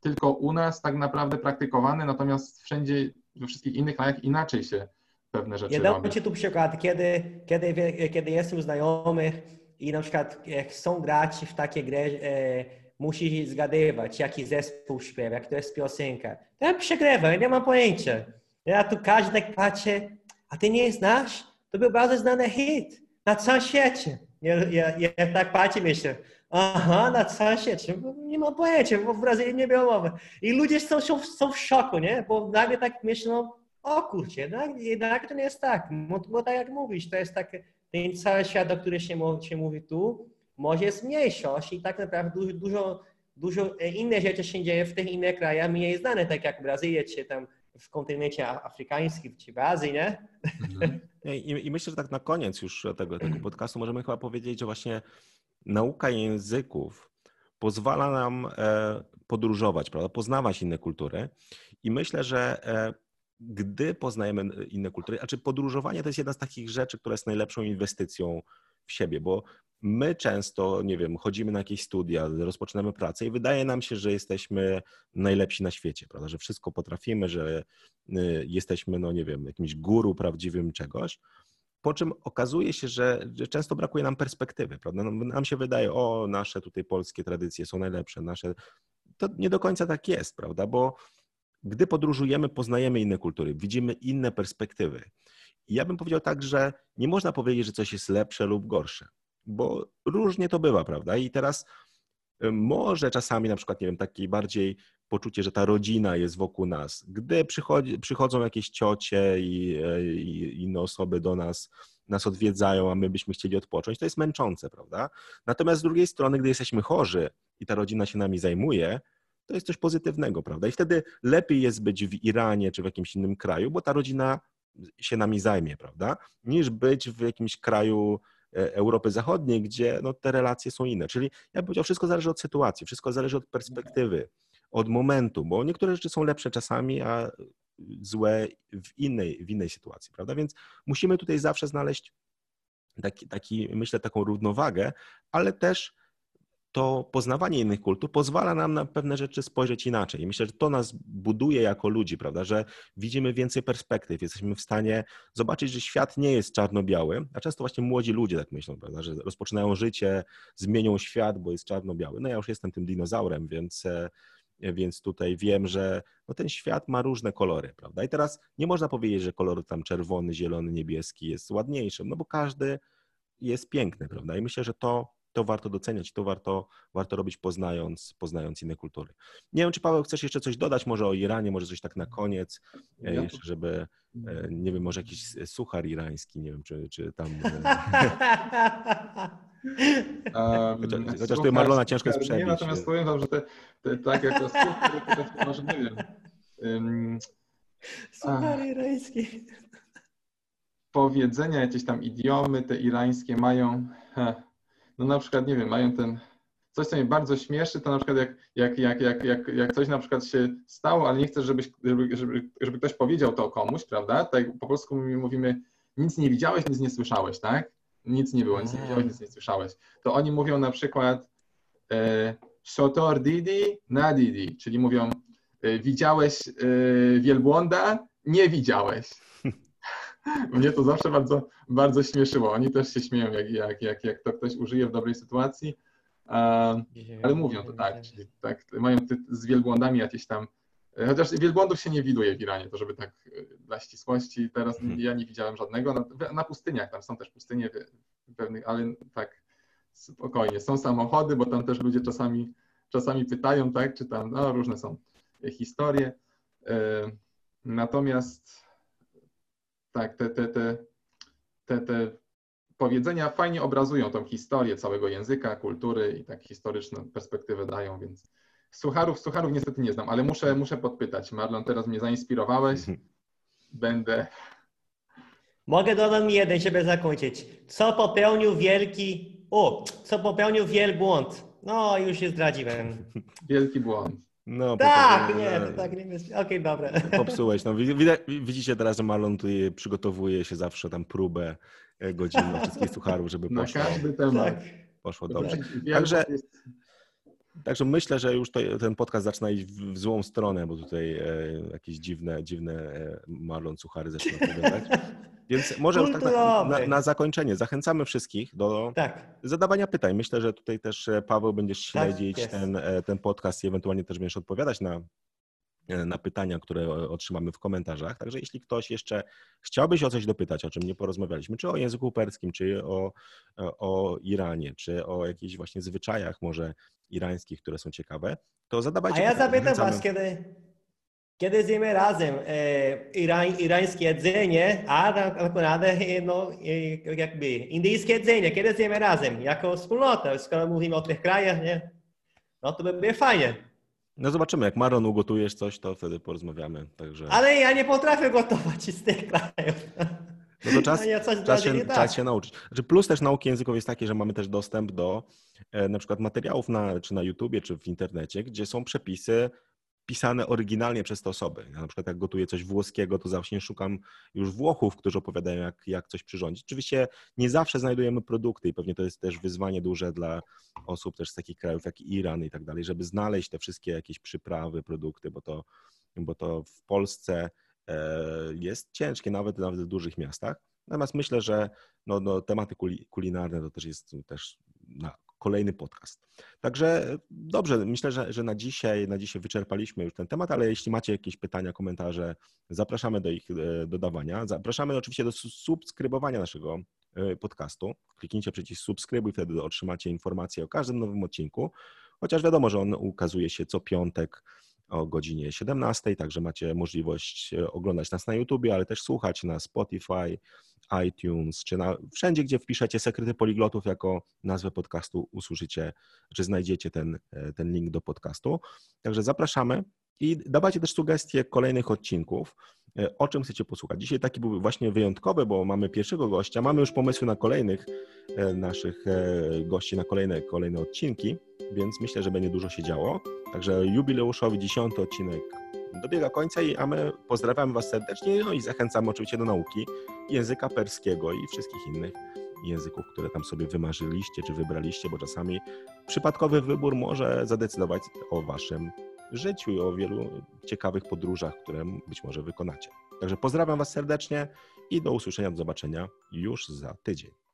tylko u nas tak naprawdę praktykowane, natomiast wszędzie, we wszystkich innych krajach inaczej się pewne rzeczy ja robi. Ja dam Ci tu przykład, kiedy, kiedy, kiedy jestem u znajomych i na przykład chcą grać w takie gry, e, musisz zgadywać, jaki zespół śpiewa, jak to jest piosenka. To ja nie mam pojęcia. Ja tu każdy tak patrzę, a ty nie znasz? To był bardzo znany hit na całym świecie. Ja, ja, ja tak patrzę myślę, aha, na całym świecie, nie mam pojęcia, bo w Brazylii nie było mowy. I ludzie są, są, są w szoku, nie? Bo nagle tak myślą, o kurczę, jednak, jednak to nie jest tak, bo, tak jak mówisz, to jest tak, ten cały świat, o którym się, się mówi tu, może jest mniejszość i tak naprawdę dużo, dużo, dużo inne rzeczy się dzieje w tych innych krajach mniej znane, tak jak Brazylia, czy tam w kontynencie afrykańskim czy w Azji, nie? Mhm. I, I, myślę, że tak na koniec już tego, tego podcastu możemy chyba powiedzieć, że właśnie nauka języków pozwala nam e, podróżować, prawda? poznawać inne kultury. I myślę, że e, gdy poznajemy inne kultury, a czy podróżowanie to jest jedna z takich rzeczy, która jest najlepszą inwestycją w siebie, bo my często, nie wiem, chodzimy na jakieś studia, rozpoczynamy pracę i wydaje nam się, że jesteśmy najlepsi na świecie, prawda, że wszystko potrafimy, że y, jesteśmy, no nie wiem, jakimś guru prawdziwym czegoś, po czym okazuje się, że, często brakuje nam perspektywy, prawda, no, nam się wydaje, o, nasze tutaj polskie tradycje są najlepsze, nasze, to nie do końca tak jest, prawda, bo gdy podróżujemy, poznajemy inne kultury, widzimy inne perspektywy. I ja bym powiedział tak, że nie można powiedzieć, że coś jest lepsze lub gorsze bo różnie to bywa, prawda? I teraz y, może czasami na przykład, nie wiem, taki bardziej poczucie, że ta rodzina jest wokół nas. Gdy przychodzi, przychodzą jakieś ciocie i, i inne osoby do nas, nas odwiedzają, a my byśmy chcieli odpocząć, to jest męczące, prawda? Natomiast z drugiej strony, gdy jesteśmy chorzy i ta rodzina się nami zajmuje, to jest coś pozytywnego, prawda? I wtedy lepiej jest być w Iranie czy w jakimś innym kraju, bo ta rodzina się nami zajmie, prawda? Niż być w jakimś kraju Europy Zachodniej, gdzie no, te relacje są inne. Czyli ja bym powiedział, wszystko zależy od sytuacji, wszystko zależy od perspektywy, od momentu, bo niektóre rzeczy są lepsze czasami, a złe w innej, w innej sytuacji, prawda? Więc musimy tutaj zawsze znaleźć taki, taki, myślę, taką równowagę, ale też to poznawanie innych kultur pozwala nam na pewne rzeczy spojrzeć inaczej. I myślę, że to nas buduje jako ludzi, prawda, że widzimy więcej perspektyw, jesteśmy w stanie zobaczyć, że świat nie jest czarno-biały, a często właśnie młodzi ludzie tak myślą, prawda, że rozpoczynają życie, zmienią świat, bo jest czarno-biały. No ja już jestem tym dinozaurem, więc e, więc tutaj wiem, że no ten świat ma różne kolory, prawda? I teraz nie można powiedzieć, że kolor tam czerwony, zielony, niebieski jest ładniejszym, no bo każdy jest piękny, prawda? I myślę, że to, to warto doceniać, to warto, warto robić poznając, poznając inne kultury. Nie wiem, czy Paweł chcesz jeszcze coś dodać, może o Iranie, może coś tak na koniec, e, ja jeszcze, żeby, e, nie wiem, może jakiś suchar irański, nie wiem, czy, czy tam... Um, chociaż, chociaż tutaj Marlona ciężko jest przebić. Nie, natomiast powiem wam, że te, te tak jak to to może nie wiem. Um, Suchar irański. Powiedzenia, jakieś tam idiomy te irańskie mają, no na przykład, nie wiem, mają ten, coś, co mnie bardzo śmieszy, to na przykład jak, jak, jak, jak, jak, jak coś na przykład się stało, ale nie chcesz, żebyś, żeby, żeby, żeby ktoś powiedział to komuś, prawda? Tak po polsku mówimy, nic nie widziałeś, nic nie słyszałeś, tak? Nic nie było, nic nie widziałeś, nic nie słyszałeś. To oni mówią na przykład e, Shotor Didi na Didi, czyli mówią e, widziałeś e, wielbłąda, nie widziałeś. Mnie to zawsze bardzo, bardzo śmieszyło. Oni też się śmieją, jak, jak, jak, jak to ktoś użyje w dobrej sytuacji. ale mówią to tak, czyli tak, mają z wielbłądami jakieś tam. Chociaż wielbłądów się nie widuje w Iranie, to żeby tak dla ścisłości. Teraz mhm. ja nie widziałem żadnego. Na, na pustyniach tam są też pustynie pewnych, ale tak spokojnie. Są samochody, bo tam też ludzie czasami, czasami pytają, tak, czy tam no, różne są historie. Natomiast tak, te, te, te, te, te powiedzenia fajnie obrazują tą historię całego języka, kultury i tak historyczną perspektywę dają, więc sucharów, sucharów niestety nie znam, ale muszę, muszę podpytać. Marlon, teraz mnie zainspirowałeś. Mhm. Będę. Mogę dodać jeden, żeby zakończyć. Co popełnił wielki. O, co popełnił wielbłąd? No, już się zdradziłem. Wielki błąd. No, tak, nie, to tak nie jest. Okej, okay, dobra. Popsułeś. No, widzicie teraz, że Marlon tutaj przygotowuje się zawsze tam próbę e, godzinną wszystkich sucharów, żeby poszło, Na każdy temat. Tak. poszło dobrze. Także, także myślę, że już to, ten podcast zaczyna iść w, w złą stronę, bo tutaj e, jakieś dziwne, dziwne e, Marlon suchary zaczyna opowiadać. Więc może już tak na, na, na, zakończenie zachęcamy wszystkich do tak. zadawania pytań. Myślę, że tutaj też e, Paweł będziesz tak, śledzić tak, ten, e, ten podcast i ewentualnie też będziesz odpowiadać na, e, na pytania, które otrzymamy w komentarzach. Także jeśli ktoś jeszcze chciałby się o coś dopytać, o czym nie porozmawialiśmy, czy o języku perskim, czy o, o Iranie, czy o jakichś właśnie zwyczajach może irańskich, które są ciekawe, to zadawajcie. A ja zapytam Was, kiedy, kiedy zjemy razem e, irań, irańskie jedzenie, a naprawdę no, e, jakby indyjskie jedzenie, kiedy zjemy razem, jako wspólnota, skoro mówimy o tych krajach, nie? no to by było fajnie. No zobaczymy, jak Maron ugotujesz coś, to wtedy porozmawiamy. Także... Ale ja nie potrafię gotować z tych krajów. No to czas, ja czas, się, czas się nauczyć. Znaczy plus też nauki językowej jest taki, że mamy też dostęp do e, na przykład materiałów na, czy na YouTubie, czy w internecie, gdzie są przepisy pisane oryginalnie przez te osoby. Ja na przykład jak gotuję coś włoskiego, to zawsze szukam już Włochów, którzy opowiadają, jak, jak coś przyrządzić. Oczywiście nie zawsze znajdujemy produkty i pewnie to jest też wyzwanie duże dla osób też z takich krajów jak Iran i tak dalej, żeby znaleźć te wszystkie jakieś przyprawy, produkty, bo to, bo to w Polsce e, jest ciężkie, nawet, nawet w dużych miastach. Natomiast myślę, że no, no, tematy kulinarne to też jest też na kolejny podcast. Także dobrze, myślę, że, że na, dzisiaj, na dzisiaj wyczerpaliśmy już ten temat, ale jeśli macie jakieś pytania, komentarze, zapraszamy do ich e, dodawania. Zapraszamy oczywiście do subskrybowania naszego e, podcastu. Kliknijcie przycisk subskrybuj, wtedy otrzymacie informacje o każdym nowym odcinku, chociaż wiadomo, że on ukazuje się co piątek o godzinie 17, także macie możliwość e, oglądać nas na YouTubie, ale też słuchać na Spotify, iTunes, czy na, wszędzie, gdzie wpiszecie Sekrety Poliglotów jako nazwę podcastu, usłyszycie, czy znajdziecie ten, e, ten link do podcastu. Także zapraszamy i dawajcie też sugestie kolejnych odcinków, e, o czym chcecie posłuchać. Dzisiaj taki był właśnie wyjątkowy, bo mamy pierwszego gościa, mamy już pomysły na kolejnych naszych gości, na kolejne, kolejne odcinki, więc myślę, że będzie dużo się działo. Także jubileuszowy dziesiąty odcinek dobiega końca, a my pozdrawiamy Was serdecznie no i zachęcamy oczywiście do nauki języka perskiego i wszystkich innych języków, które tam sobie wymarzyliście czy wybraliście, bo czasami przypadkowy wybór może zadecydować o Waszym życiu i o wielu ciekawych podróżach, które być może wykonacie. Także pozdrawiam Was serdecznie i do usłyszenia, do zobaczenia już za tydzień.